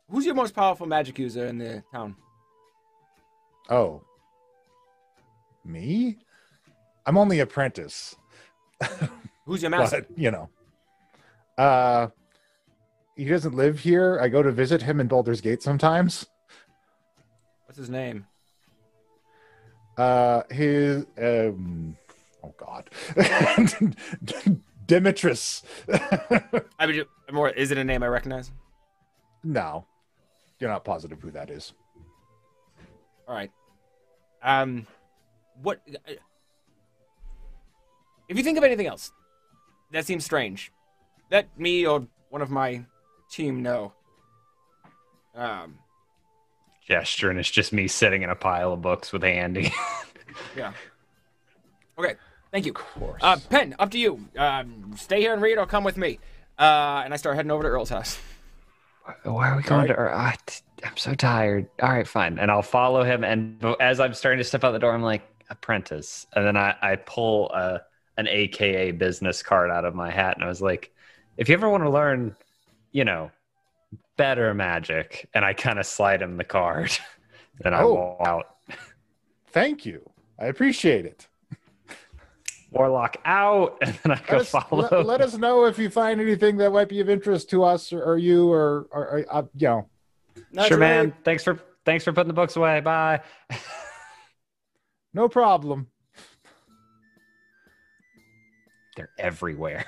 who's your most powerful magic user in the town? Oh, me? I'm only apprentice. Who's your master? but you know uh he doesn't live here i go to visit him in Baldur's gate sometimes What's his name? uh his um oh god demetrius I mean, more. Is it a name I recognize? no you're not positive who that is All right. Um, what? If you think of anything else that seems strange, That me or one of my team know. Um, Gesture, and it's just me sitting in a pile of books with Andy. Yeah. Okay. Thank you. Of course. Uh, Pen, up to you. Um, stay here and read, or come with me. Uh, and I start heading over to Earl's house. Why are we going to? Or, ah, t- I'm so tired. All right, fine. And I'll follow him. And as I'm starting to step out the door, I'm like, apprentice. And then I, I pull a, an AKA business card out of my hat. And I was like, if you ever want to learn, you know, better magic, and I kind of slide him the card. then I Oh. walk out. Thank you. I appreciate it. Warlock out. And then I go Let us, follow. let, let us know if you find anything that might be of interest to us or, or you or, or, or uh, you know. That's sure, man. right. Thanks for thanks for putting the books away. Bye. No problem. They're everywhere.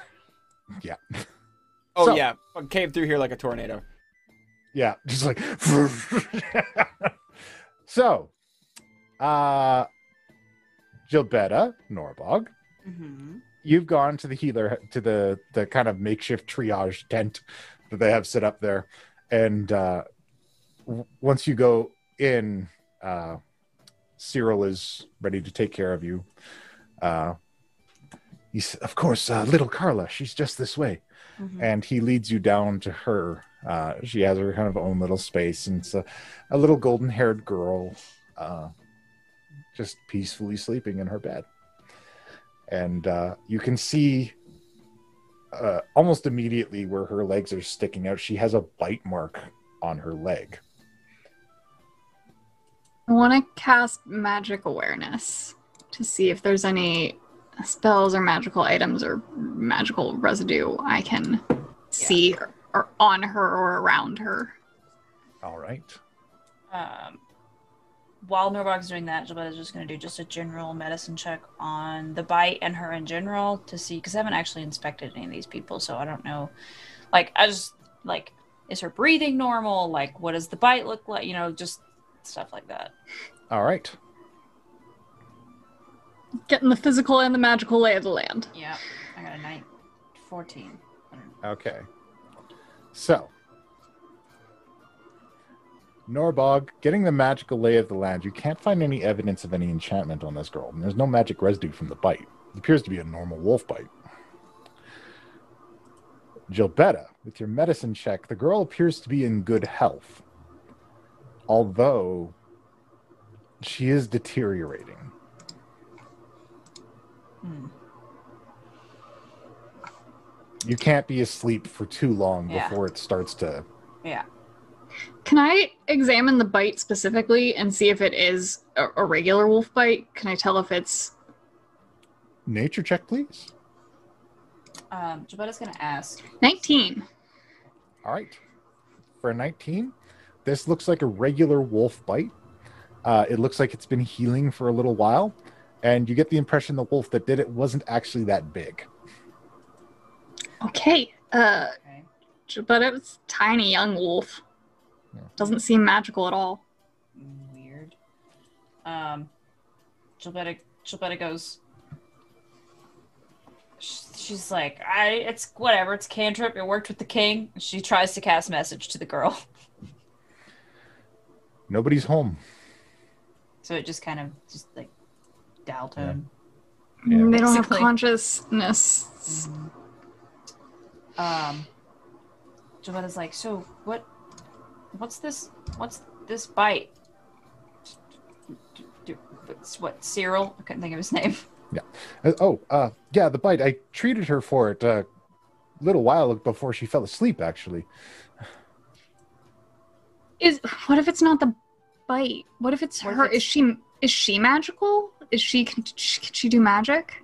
Yeah. Oh So- yeah, Fucking came through here like a tornado. Yeah, just like so. Uh Gilbetta Norbog, Mm-hmm. you've gone to the healer to the the kind of makeshift triage tent that they have set up there, and uh w- once you go in, uh Cyril is ready to take care of you. Uh he's of course uh, little Carla, she's just this way. Mm-hmm. and he leads you down to her. Uh, she has her kind of own little space, and it's a, a little golden haired girl uh, just peacefully sleeping in her bed. And uh, you can see uh, almost immediately where her legs are sticking out, she has a bite mark on her leg. I want to cast magic awareness to see if there's any spells or magical items or magical residue I can see or, or on her or around her. All right. Um, while Norbog's doing that, Gilbert is just going to do just a general medicine check on the bite and her in general to see, because I haven't actually inspected any of these people, so I don't know. Like, I just, like, is her breathing normal? Like, what does the bite look like? You know, just stuff like that. All right. Getting the physical and the magical lay of the land. Yeah, I got a nine, 14. Okay. So, Norbog, getting the magical lay of the land, you can't find any evidence of any enchantment on this girl, and there's no magic residue from the bite. It appears to be a normal wolf bite. Gilbetta, with your medicine check, the girl appears to be in good health, although she is deteriorating. Hmm. You can't be asleep for too long Yeah. before it starts to Yeah. Can I examine the bite specifically and see if it is a, a regular wolf bite? Can I tell if it's nature check, please. Um, Gilbetta's going to ask. 19? All right. For a 19, this looks like a regular wolf bite. Uh, it looks like it's been healing for a little while, and you get the impression the wolf that did it wasn't actually that big. Okay. Uh, Okay. but it was tiny young wolf. Yeah. Doesn't seem magical at all. Weird. Um, Gilbetta, Gilbetta goes. She's like, I, it's whatever. It's cantrip. It worked with the king. She tries to cast message to the girl, Nobody's home. so it just kind of just like dial tone. Yeah. Mm, they don't have Basically. consciousness. Um, Gilbetta's like, so what? What's this? What's this bite? Do- do- It's what Cyril? I couldn't think of his name. Uh, oh, uh, yeah, the bite. I treated her for it a little while before she fell asleep, actually. Is what if it's not the bite? What if it's What if her? it's- Is she is she magical? Is she can, she can she do magic?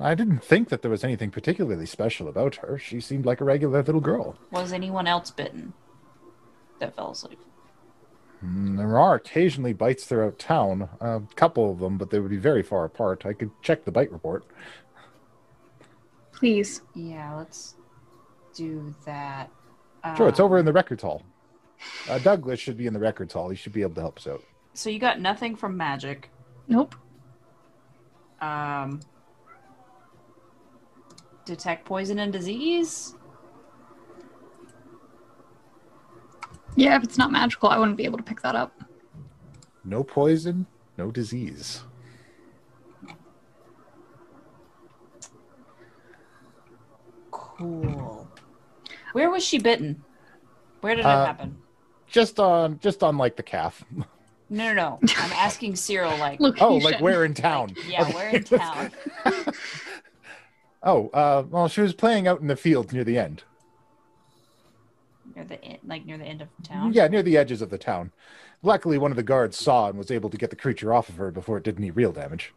I didn't think that there was anything particularly special about her. She seemed like a regular little girl. Was anyone else bitten that fell asleep? Mm, There are occasionally bites throughout town, a couple of them, but they would be very far apart. I could check the bite report. Please. Yeah, let's do that. Sure, it's Um, over in the records hall. Uh, Douglas should be in the records hall. He should be able to help us out. So you got nothing from magic. Nope. Um, detect poison and disease? Yeah, if it's not magical, I wouldn't be able to pick that up. No poison, no disease. Cool. Where was she bitten? Where did uh, it happen? Just on just on like the calf. No, no, no. I'm asking Cyril, like, Look, Oh, like where in town? yeah, Okay. where in town? oh, uh, well, she was playing out in the field near the end. Near the en- like near the end of town. Yeah, near the edges of the town. Luckily, one of the guards saw and was able to get the creature off of her before it did any real damage.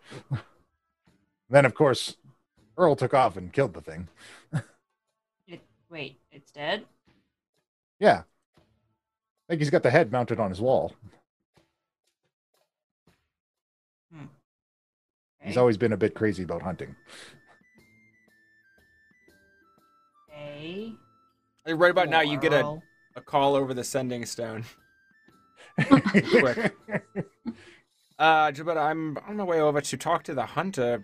then, of course, Earl took off and killed the thing. It, wait, it's dead. Yeah. I think he's got the head mounted on his wall. He's always been a bit crazy about hunting. Okay. Like, right about now, you get a, a call over the sending stone. Quick. Uh, but I'm on my way over to talk to the hunter.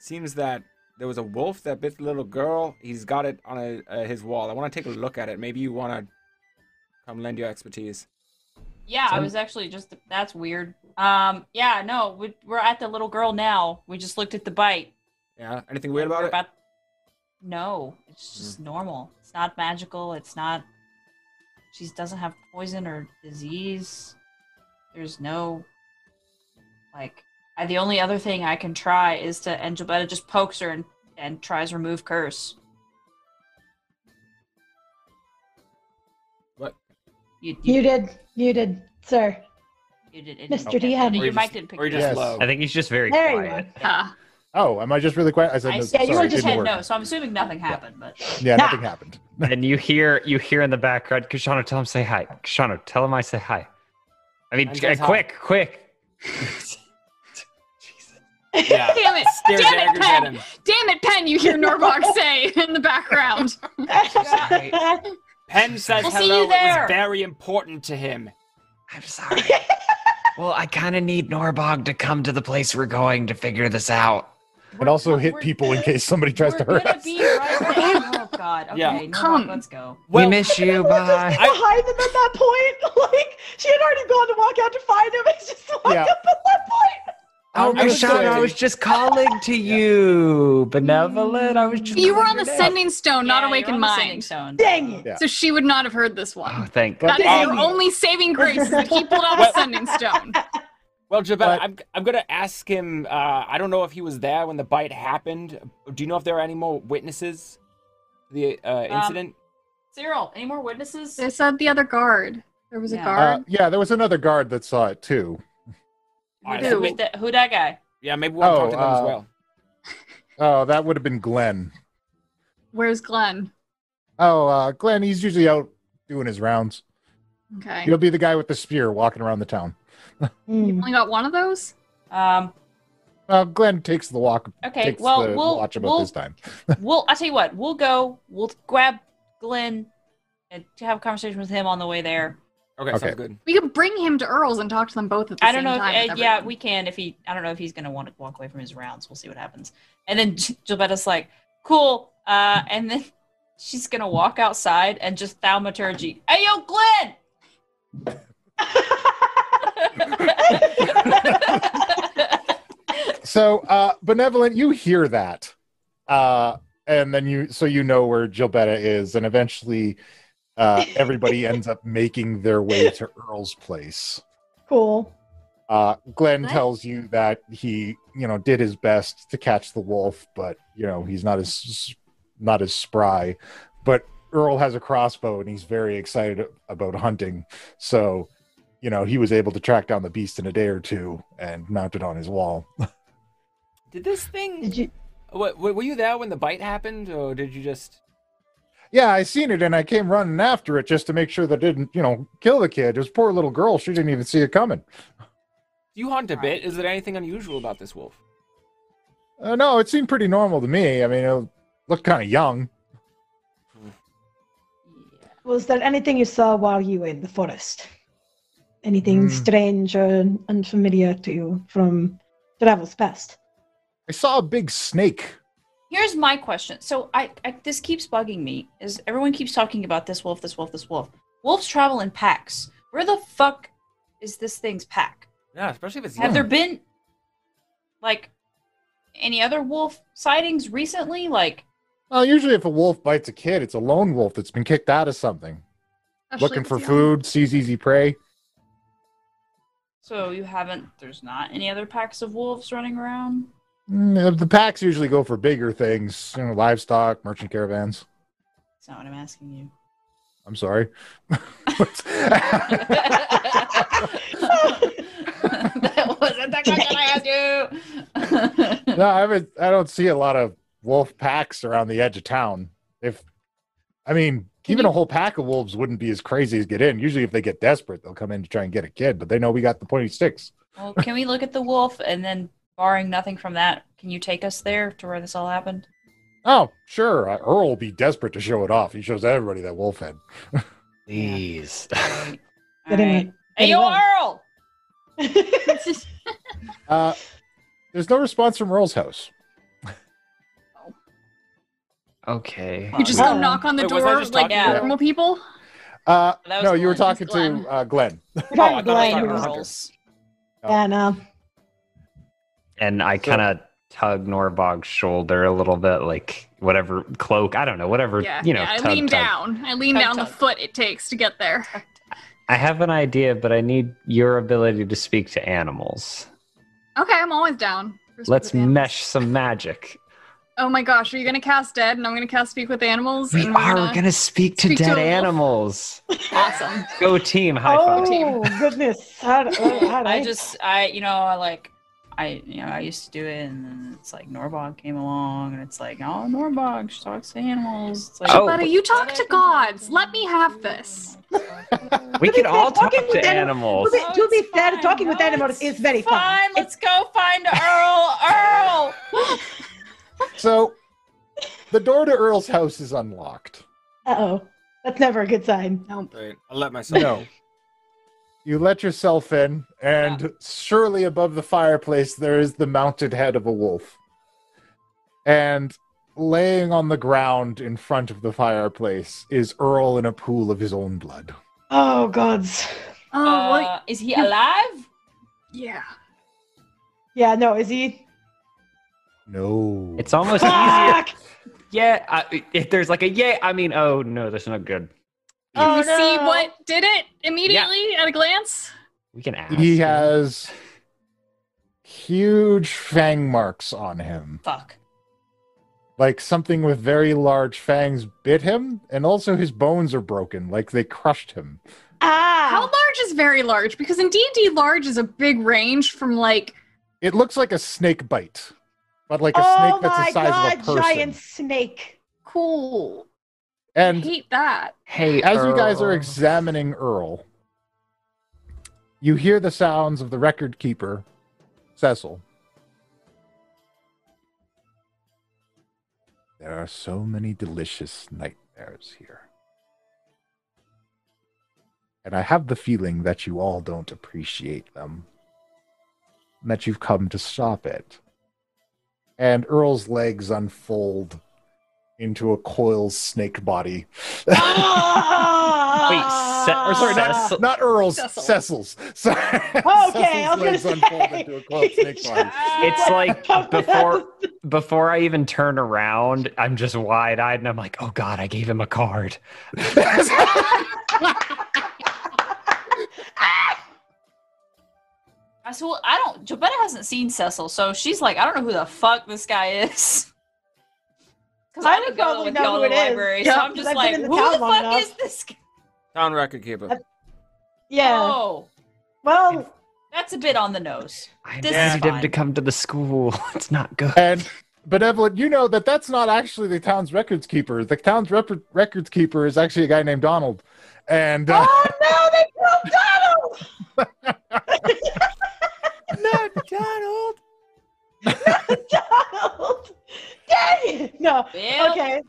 Seems that there was a wolf that bit the little girl. He's got it on a, uh, his wall. I want to take a look at it. Maybe you want to come lend your expertise. Yeah, I was actually just. That's weird. Um. Yeah. No, we, we're at the little girl now. We just looked at the bite. Yeah. Anything weird about it? No, it's just normal. It's not magical. It's not. She doesn't have poison or disease. There's no. Like, I, the only other thing I can try is to Angelbetta just pokes her and and tries remove curse. You you, You did. You did, sir. you did. it Mr. didn't- DM. Your you mic just- didn't pick or you it just up. Yes. low. I think he's just very There you quiet. Oh, am I just really quiet? I said, I, no, yeah, you were just didn't head no, so I'm assuming nothing happened. But Yeah, Nah. nothing happened. And you hear you hear in the background, Koshano, tell him say hi. Koshano, tell him I say hi. I mean, uh, says hi. quick, quick. Yeah. damn it! Stare Damn it, Pen! Damn it, Pen! You hear Norbog say in the background. Sorry. Pen says We'll hello. you It was very important to him. I'm sorry. well, I kind of need Norbog to come to the place we're going to figure this out. And also We're- hit we're- people in case somebody tries to hurt us. right. Oh God. Okay, Yeah. no, Come. let's go. Well, we miss you. We're just Bye. behind them at that point. Like she had already gone to walk out to find him. It's just walk Yeah. up at that point. Oh, I was Koshano, I was just calling to you. Benevolent. I was just. You were on the your name. sending stone, not Yeah, awakened you're on the sending mind. stone. Dang it. Yeah. So she would not have heard this Oh, one. thank God. That is your only saving grace that he pulled out Well- a sending stone. Well, Jabetta, I'm I'm gonna ask him. Uh, I don't know if he was there when the bite happened. Do you know if there are any more witnesses to the uh, Um, incident? Cyril, any more witnesses? They said the other guard. There was a Yeah. Uh, guard. yeah, there was another guard that saw it too. All right, who? so who, may- that, who that guy? yeah, maybe we'll talk to them Oh, as uh, well. Oh, that would have been Glenn. Where's Glenn? Oh, uh, Glenn, he's usually out doing his rounds. Okay. He'll be the guy with the spear walking around the town. You only got one of those? Um. Uh, Glenn takes the walk. Okay. takes Well, the we'll watch about we'll, this time. we'll. I'll tell you what. We'll go. We'll grab Glenn and to have a conversation with him on the way there. Okay, okay. sounds good. We could bring him to Earl's and talk to them both at the same time. I don't know. If, with uh, yeah, we can. If he, I don't know if he's gonna want to walk away from his rounds. We'll see what happens. And then Gilbetta's like, "Cool." Uh, and then she's gonna walk outside and just thaumaturgy. Hey, yo, Glenn. So, uh, benevolent, you hear that, uh, and then you so you know where Gilbetta is, and eventually, uh, everybody ends up making their way to Earl's place. Cool. Uh, Glenn Nice. tells you that he, you know, did his best to catch the wolf, but you know he's not as not as spry. But Earl has a crossbow, and he's very excited about hunting. So, you know, he was able to track down the beast in a day or two and mount it on his wall. Did this thing? Did you? What, were you there when the bite happened, or did you just? Yeah, I seen it, and I came running after it just to make sure that it didn't, you know, kill the kid. It was a poor little girl; she didn't even see it coming. You hunt a bit. Is there anything unusual about this wolf? Uh, no, it seemed pretty normal to me. I mean, it looked kind of young. Was there anything you saw while you were in the forest? Anything Hmm. strange or unfamiliar to you from travels past? I saw a big snake. Here's my question. So I, I this keeps bugging me. Is everyone keeps talking about this wolf, this wolf, this wolf? Wolves travel in packs. Where the fuck is this thing's pack? Yeah, especially if it's Have young. there been like any other wolf sightings recently? Like Well, usually if a wolf bites a kid, it's a lone wolf that's been kicked out of something, Especially looking for young. food, sees easy prey. So you haven't. There's not any other packs of wolves running around. Mm, The packs usually go for bigger things, you know, livestock, merchant caravans. That's not what I'm asking you. I'm sorry. that wasn't the question I asked you. no, I haven't. I don't see a lot of wolf packs around the edge of town. If, I mean, Can even you- a whole pack of wolves wouldn't be as crazy as get in. Usually, if they get desperate, they'll come in to try and get a kid. But they know we got the pointy sticks. well, can we look at the wolf and then, barring nothing from that, can you take us there to where this all happened? Oh, sure. uh, Earl will be desperate to show it off. He shows everybody that wolf head. Please. Alright. Get in Hey, yo, Earl! Uh, there's no response from Earl's house. Okay. You just Wow. go knock on the Wait, door just like talking to- normal people. Uh, That was no, you were talking to uh, Glenn. We're Oh, talking thought Glenn. talking who- to Hunter. Earls. Yeah, no. And I kind of tug Norbog's shoulder a little bit, like whatever cloak, I don't know, whatever, Yeah, you know. yeah. I tug, lean tug. down. I lean Tug, down the foot it takes to get there. I have an idea, but I need your ability to speak to animals. Okay, I'm always down. Let's mesh some magic. Oh my gosh, are you gonna cast dead and I'm gonna cast speak with animals? We and we're gonna, speak to speak to dead a wolf. animals. awesome. Go team, high five. Oh goodness! How, how, how I just, I, you know, I like, I, you know, I used to do it, and then it's like Norbog came along, and it's like, oh, Norbog, she talks to animals. It's like, Oh, Buddy, you talk to gods. Let me have this. We To can all talk to anim- animals. To be, Oh, to be it's fair, fine. talking with animals is very fun. fine. Let's go find Earl. Earl. So, the door to Earl's house is unlocked. Uh oh, that's never a good sign. Right. I'll let myself. No. You let yourself in, and surely above the fireplace there is the mounted head of a wolf. And laying on the ground in front of the fireplace is Earl in a pool of his own blood. Oh gods. Oh. Uh, is he alive? Yeah. Yeah, no, is he? No. It's almost easier. Yeah, I, if there's like a yeah, I mean, oh no, that's not good. Can Oh, we see what did it immediately at a glance? We can ask. he him. has huge fang marks on him. Fuck. Like something with very large fangs bit him, and also his bones are broken, like they crushed him. Ah. How large is very large? Because in D&D, large is a big range from like It looks like a snake bite, but like a oh snake that's my the size god, of a person. giant snake. cool. I And hate that. Hey, as you guys are examining Earl, you hear the sounds of the record keeper, Cecil. There are so many delicious nightmares here. And I have the feeling that you all don't appreciate them, and that you've come to stop it. And Earl's legs unfold into a coil snake body. Ah! se- Or sorry, Cecil- not, not Earl's, Cecil. Cecil's. Sorry. Okay, I was gonna legs unfold say. into a coiled snake body. It's like before before I even turn around, I'm just wide eyed and I'm like, oh god, I gave him a card. I so I don't. Jabetta hasn't seen Cecil, so she's like, I don't know who the fuck this guy is. Because I I would didn't go probably with know who to the it is. library, Yeah, so I'm just like, in the who the fuck enough. is this guy? Town record keeper. Yeah. Oh, Well, that's a bit on the nose. I This needed is him to come to the school. It's not good. And Evelyn, you know that that's not actually the town's records keeper. The town's rep- records keeper is actually a guy named Donald. And uh, oh no, they it! Okay.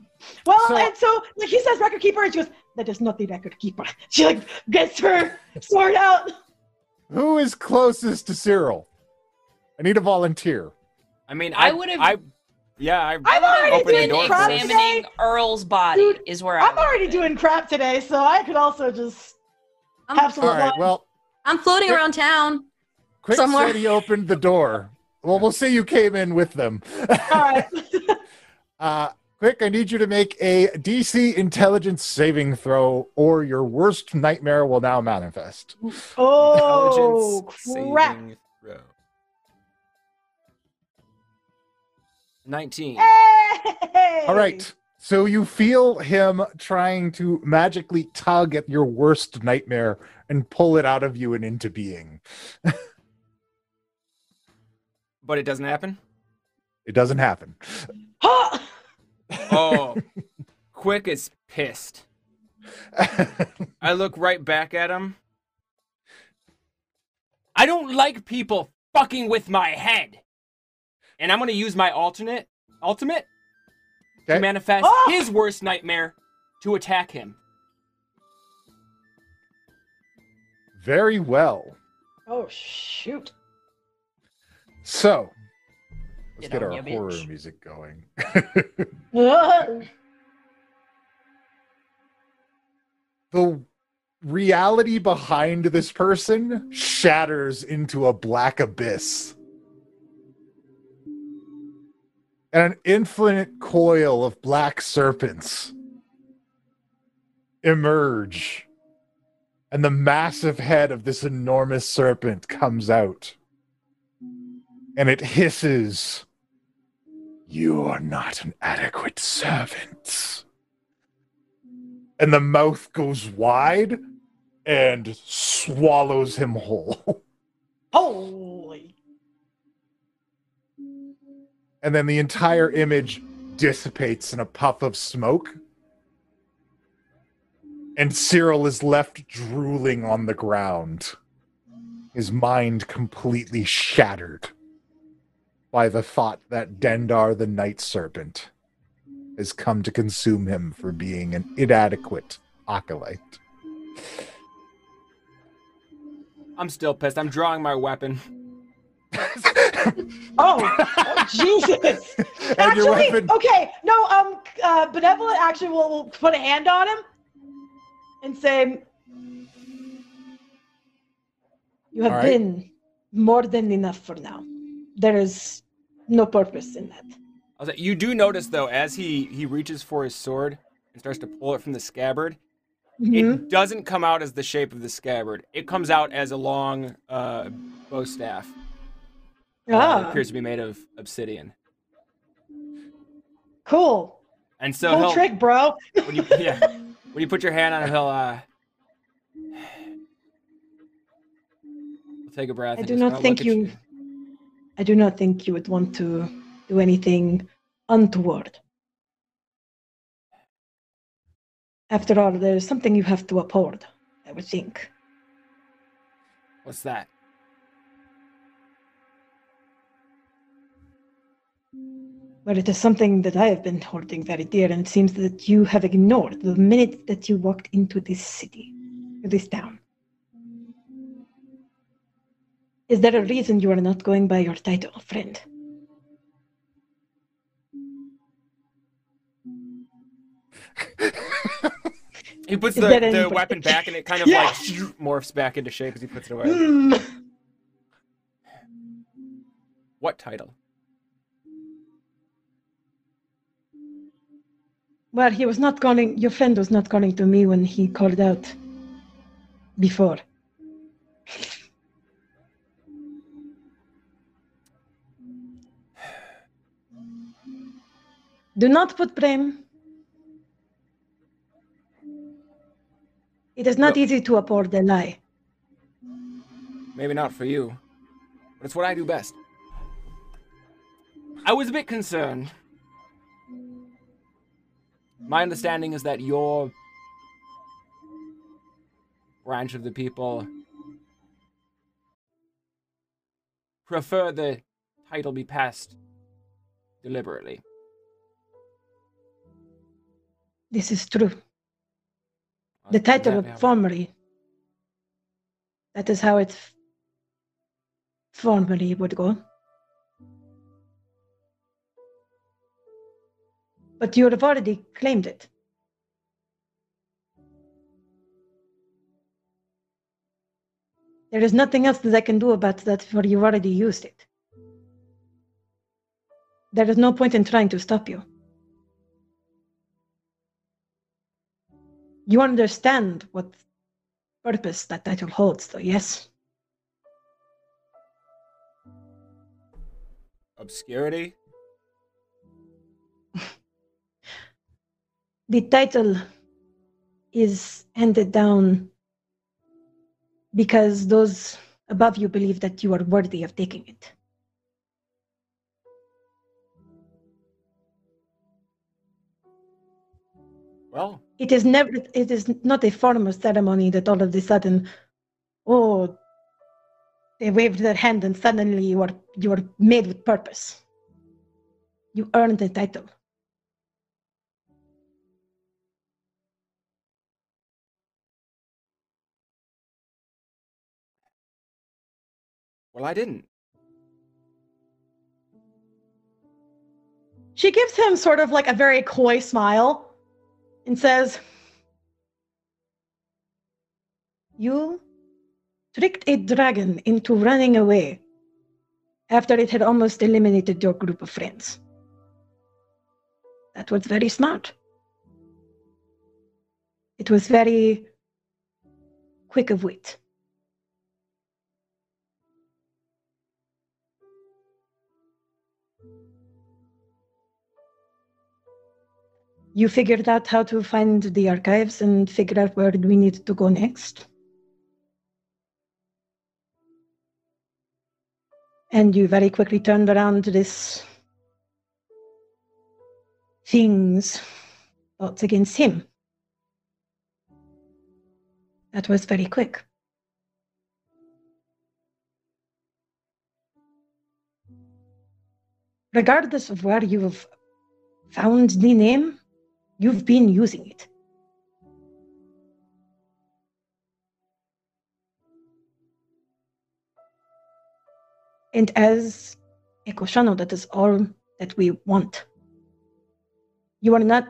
Well, So- and so like he says record keeper, and she goes, "That is not the record keeper." She like gets her sword out. Who is closest to Cyril? I need a volunteer. I mean, I I, would've- I, yeah, I. I'm already Open the doing door crap examining today. Earl's body Dude, is where I I'm already doing crap today, so I could also just I'm, have some All right. Well, I'm floating Quick- around town. Quick Somewhere. said he opened the door. Well, we'll say you came in with them. All right. Uh, Quick, I need you to make a DC intelligence saving throw, or your worst nightmare will now manifest. Oh, Intelligence crap. saving throw. 19. Hey! All right. So you feel him trying to magically tug at your worst nightmare and pull it out of you and into being. But it doesn't happen? It doesn't happen. Ha! Oh. Quick is pissed. I look right back at him. I don't like people fucking with my head. And I'm gonna use my alternate ultimate to manifest Oh! his worst nightmare to attack him. Very well. Oh shoot. So let's Get get, our horror bitch. music going. The reality behind this person shatters into a black abyss. And an infinite coil of black serpents emerge. And the massive head of this enormous serpent comes out. And it hisses, You are not an adequate servant and the mouth goes wide and swallows him whole. Holy. And then the entire image dissipates in a puff of smoke. And Cyril is left drooling on the ground, his mind completely shattered by the thought that Dendar the Night Serpent has come to consume him for being an inadequate acolyte. I'm still pissed. I'm drawing my weapon. Oh, oh Jesus. Actually, okay. No, um, uh, benevolent actually will, will put a hand on him and say, "You have All right. been more than enough for now. There is no purpose in that." I was like, you do notice though, as he he reaches for his sword and starts to pull it from the scabbard, Mhm. it doesn't come out as the shape of the scabbard. It comes out as a long uh, bow staff. Uh, it Ah, appears to be made of obsidian. cool. And so cool trick, bro. when you yeah, when you put your hand on him, he'll uh, take a breath. I and do not think at you- I do not think you would want to do anything untoward. After all, there is something you have to uphold, I would think. What's that? Well, it is something that I have been holding very dear, and it seems that you have ignored the minute that you walked into this city, this town. Is there a reason you are not going by your title, friend? He puts the, the weapon back, and it kind of Yeah. like morphs back into shape as he puts it away. Hmm. What title? Well, he was not calling, your friend was not calling to me when he called out before. Do not put blame. It is not Well- easy to uphold the lie. Maybe not for you, but it's what I do best. I was a bit concerned. My understanding is that your branch of the people prefer the title be passed deliberately. This is true. The title of formerly. That is how it f- formerly would go. But you have already claimed it. There is nothing else that I can do about that, for you already used it. There is no point in trying to stop you. You understand what purpose that title holds, though, yes? Obscurity? The title is handed down because those above you believe that you are worthy of taking it. Well, It is never. It is not a formal ceremony that all of a sudden, oh, they waved their hand and suddenly you are you are made with purpose. You earned the title. well, I didn't. She gives him sort of like a very coy smile and says, You tricked a dragon into running away after it had almost eliminated your group of friends. That was very smart. It was very quick of wit. You figured out how to find the archives and figure out where we need to go next. And you very quickly turned around to this things thoughts against him. That was very quick. Regardless of where you have found the name, you've been using it. And as a Koshano, that is all that we want. You are not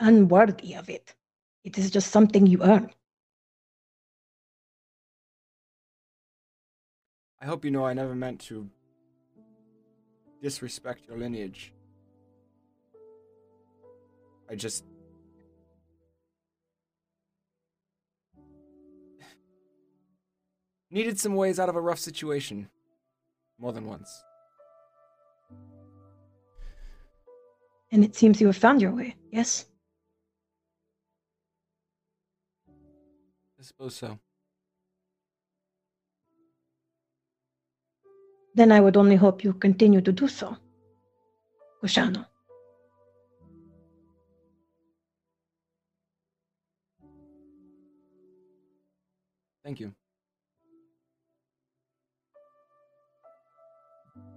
unworthy of it. It is just something you earn. I hope you know I never meant to disrespect your lineage. I just. needed some ways out of a rough situation. More than once. And it seems you have found your way, yes? I suppose so. Then I would only hope you continue to do so. Koshano. Thank you.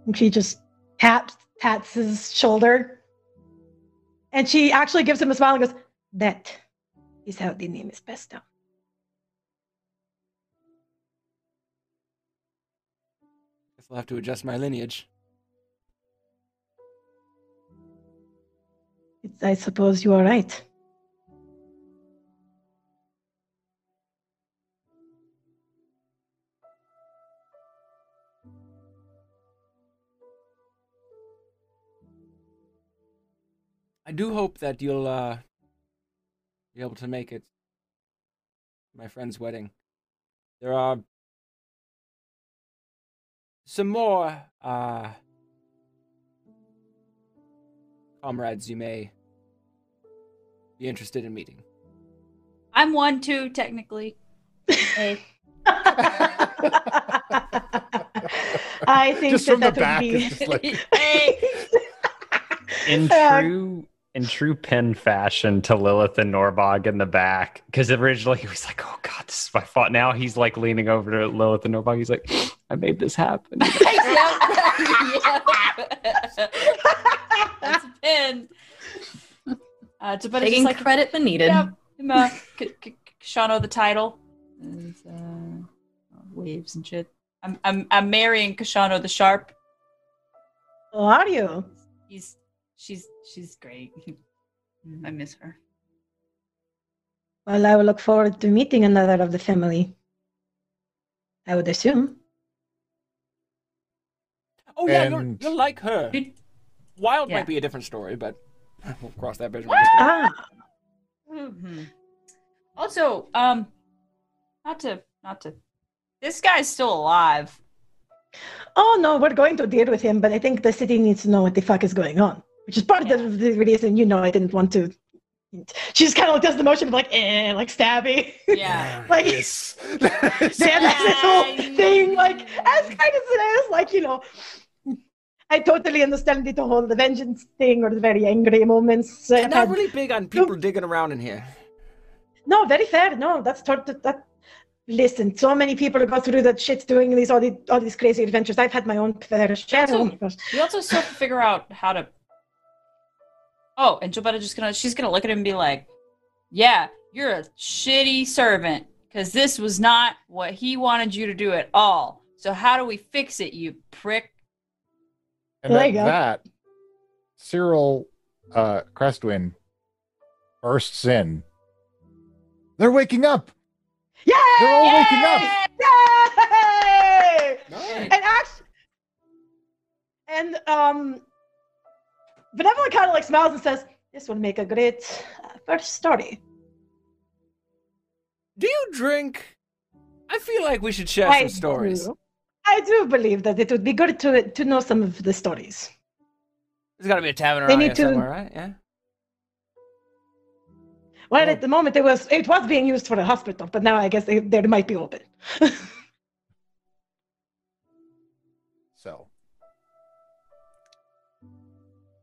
And she just taps pats his shoulder. And she actually gives him a smile and goes, That is how the name is passed down. Guess I'll have to adjust my lineage. It's, I suppose you are right. I do hope that you'll uh be able to make it to my friend's wedding. There are some more uh comrades you may be interested in meeting. I'm one too, technically. Hey. I think just that from the that back, would be. it's just like Hey. In Uh, true in true Pen fashion to Lilith and Norbog in the back. Because originally he was like, Oh god, this is my fault. Now he's like leaning over to Lilith and Norbog. He's like, I made this happen. Yep. Yep. That's a pin. Uh, to, but it's Taking just like, credit when needed. Yep. I'm, uh, K- K- Koshano the title. And, uh, waves and shit. I'm, I'm, I'm marrying Koshano the Sharp. Oh, are you? He's, she's, she's great. I miss her. Well, I will look forward to meeting another of the family. I would assume. Oh yeah, you'll, And- you'll like her. Dude, Wild Yeah. might be a different story, but we'll cross that bridge. when we get there. Ah, hmm Also, um, not to, not to. This guy's still alive. oh no, we're going to deal with him, but I think the city needs to know what the fuck is going on, which is part of the reason you know I didn't want to. She just kind of does the motion of like, eh, like stabby. Yeah. like Yes. they have this whole thing, like as kind as it is, like you know. I totally understand the whole the vengeance thing or the very angry moments. I'm not had- really big on people digging around in here. No, very fair. No, that's tot- that, that. Listen, so many people go through that shit doing these all, the, all these crazy adventures. I've had my own fair share. Oh my. We also still have to figure out how to. Oh, and Jobetta just gonna she's gonna look at him and be like, "Yeah, you're a shitty servant because this was not what he wanted you to do at all. So how do we fix it, you prick?" And There at you go. that, Cyril uh, Crestwind bursts in. They're waking up. Yay! They're all waking up. Yay! Nice. And actually, and um, Benevolent kind of like smiles and says, "This would make a great uh, first story." Do you drink? I feel like we should share I some stories. do. I do believe that it would be good to to know some of the stories. There's got to be a tavern They around need to- somewhere, right? Yeah. Well, Oh. at the moment it was it was being used for a hospital, but now I guess they, they might be open.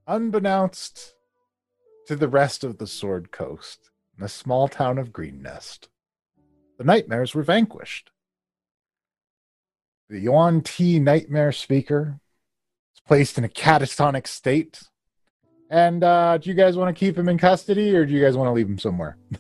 unbeknownst to the rest of the Sword Coast, in the small town of Greenest, the nightmares were vanquished. The Yuan Ti nightmare speaker is placed in a catatonic state. And uh, do you guys want to keep him in custody or do you guys want to leave him somewhere?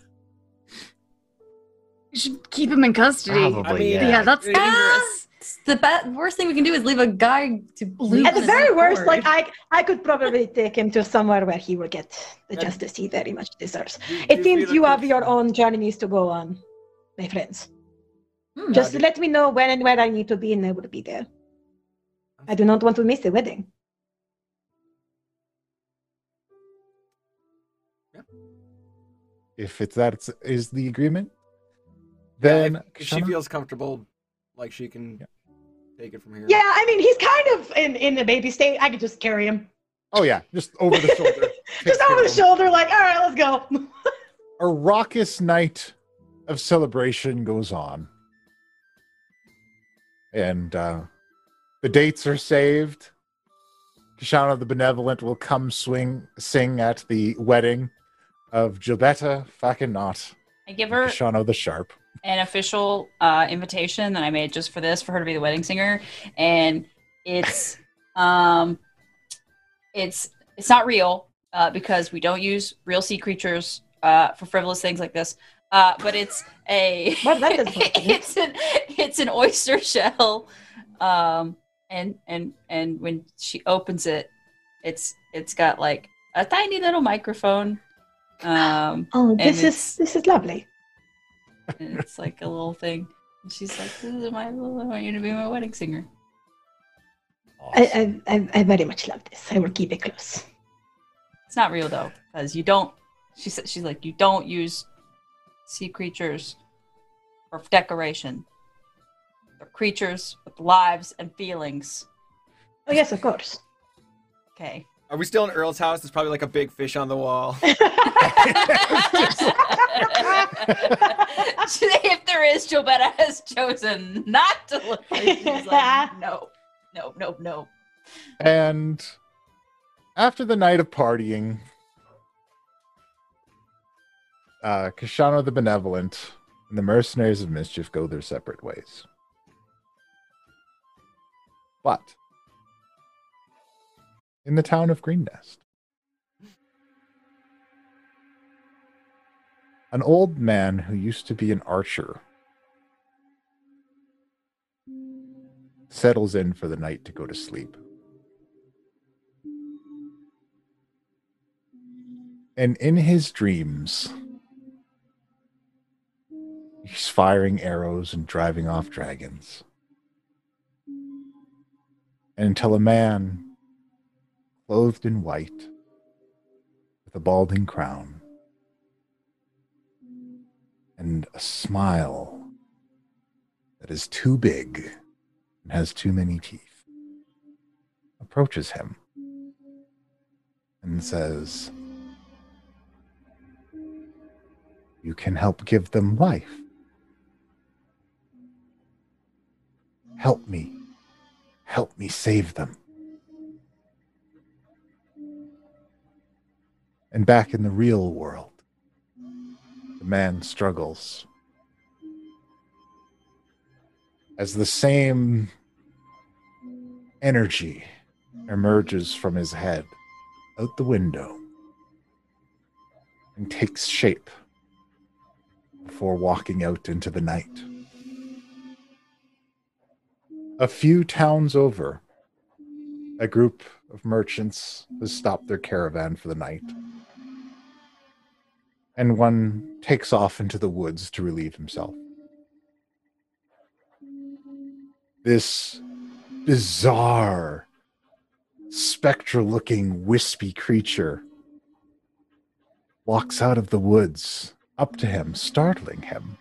You should keep him in custody. Probably, I mean, Yeah, yeah. that's dangerous. The ba- worst thing we can do is leave a guy to bleed. At the very his worst, board. like I I could probably take him to somewhere where he will get the Yeah. justice he very much deserves. Do- do It seems you have we- your own journeys to go on, my friends. Hmm. Just do- let me know when and where I need to be, and I will be there. I do not want to miss the wedding. If it's that is the agreement, Yeah, then if, if she feels comfortable, like she can Yeah. Take it from here. Yeah, I mean he's kind of in in the baby state. I could just carry him, oh yeah, just over the shoulder. just over the shoulder. Like, all right, let's go. a raucous night of celebration goes on. And uh, the dates are saved. Koshano the Benevolent will come swing sing at the wedding of Gilbetta Fakinot, I give her Koshano the Sharp. An official uh, invitation that I made just for this, for her to be the wedding singer, and it's um, it's it's not real uh, because we don't use real sea creatures uh, for frivolous things like this. Uh, but it's a Well, it's an it's an oyster shell, um, and and and when she opens it, it's it's got like a tiny little microphone. Um, Oh, this is this is lovely. And it's like a little thing. And she's like, "This is my. Little. I want you to be my wedding singer." I, I I I very much love this. I will keep it close. It's not real though, because you don't. She said she's like, you don't use sea creatures for decoration. They're creatures with lives and feelings. Oh yes, of course. Okay. Are we still in Earl's house? There's probably like a big fish on the wall. if there is, Jobetta has chosen not to look. Like she's like, no, no, no, no. And after the night of partying, uh, Koshano the Benevolent and the Mercenaries of Mischief go their separate ways. But in the town of Greenest, an old man who used to be an archer settles in for the night to go to sleep. And in his dreams, he's firing arrows and driving off dragons. And until a man, clothed in white, with a balding crown and a smile that is too big and has too many teeth approaches him and says, You can help give them life. Help me. Help me save them. And back in the real world, man struggles as the same energy emerges from his head out the window and takes shape before walking out into the night. A few towns over, a group of merchants has stopped their caravan for the night. And one takes off into the woods to relieve himself. This bizarre, spectral looking, wispy creature walks out of the woods up to him, startling him.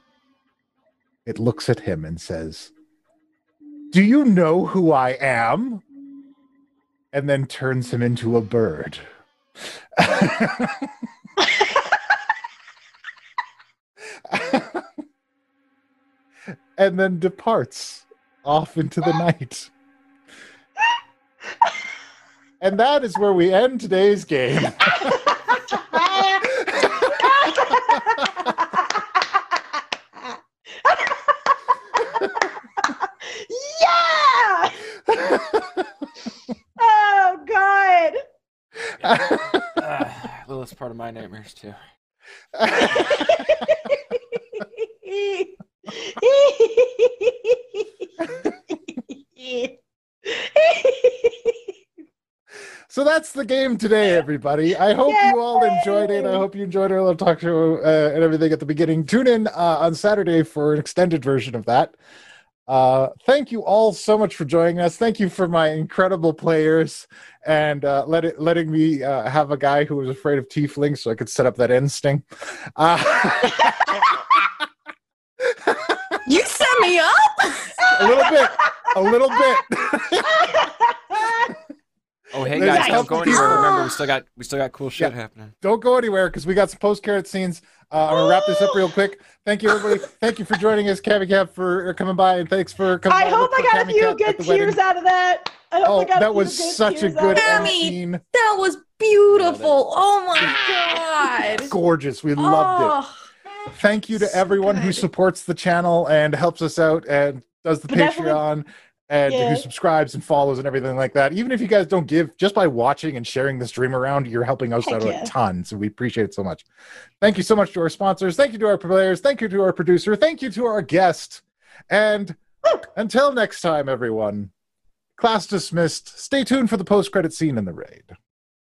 It looks at him and says, Do you know who I am? And then turns him into a bird. and then departs off into the night. And that is where we end today's game. yeah! oh god! Uh, Lilith's part of my nightmares too. so that's the game today, everybody. I hope you all enjoyed it. I hope you enjoyed our little talk show uh, and everything at the beginning. Tune in uh, on Saturday for an extended version of that. Uh, thank you all so much for joining us. Thank you for my incredible players and uh, let it, letting me uh, have a guy who was afraid of tieflings so I could set up that end sting. Uh, You set me up? A little bit, a little bit. Oh hey guys, don't go anywhere. Remember, we still got we still got cool shit happening. don't go anywhere because we got some post carrot scenes. Uh, I'm gonna wrap this up real quick. Thank you, everybody. Thank you for joining us, Cami Cat, for coming by, and thanks for coming. I hope for I got a Cami few Cat good the wedding. tears out of that. I hope Oh, I got that few was such a good of end that. Scene. That was beautiful. Oh my god. Gorgeous. We loved it. Oh, Thank you to so everyone who supports the channel and helps us out and does the Patreon and Yeah. who subscribes and follows and everything like that. Even if you guys don't give, just by watching and sharing the stream around, you're helping us Heck out yeah. a ton. So we appreciate it so much. Thank you so much to our sponsors. Thank you to our players. Thank you to our producer. Thank you to our guest. And until next time, everyone, class dismissed. Stay tuned for the post credit scene in the raid.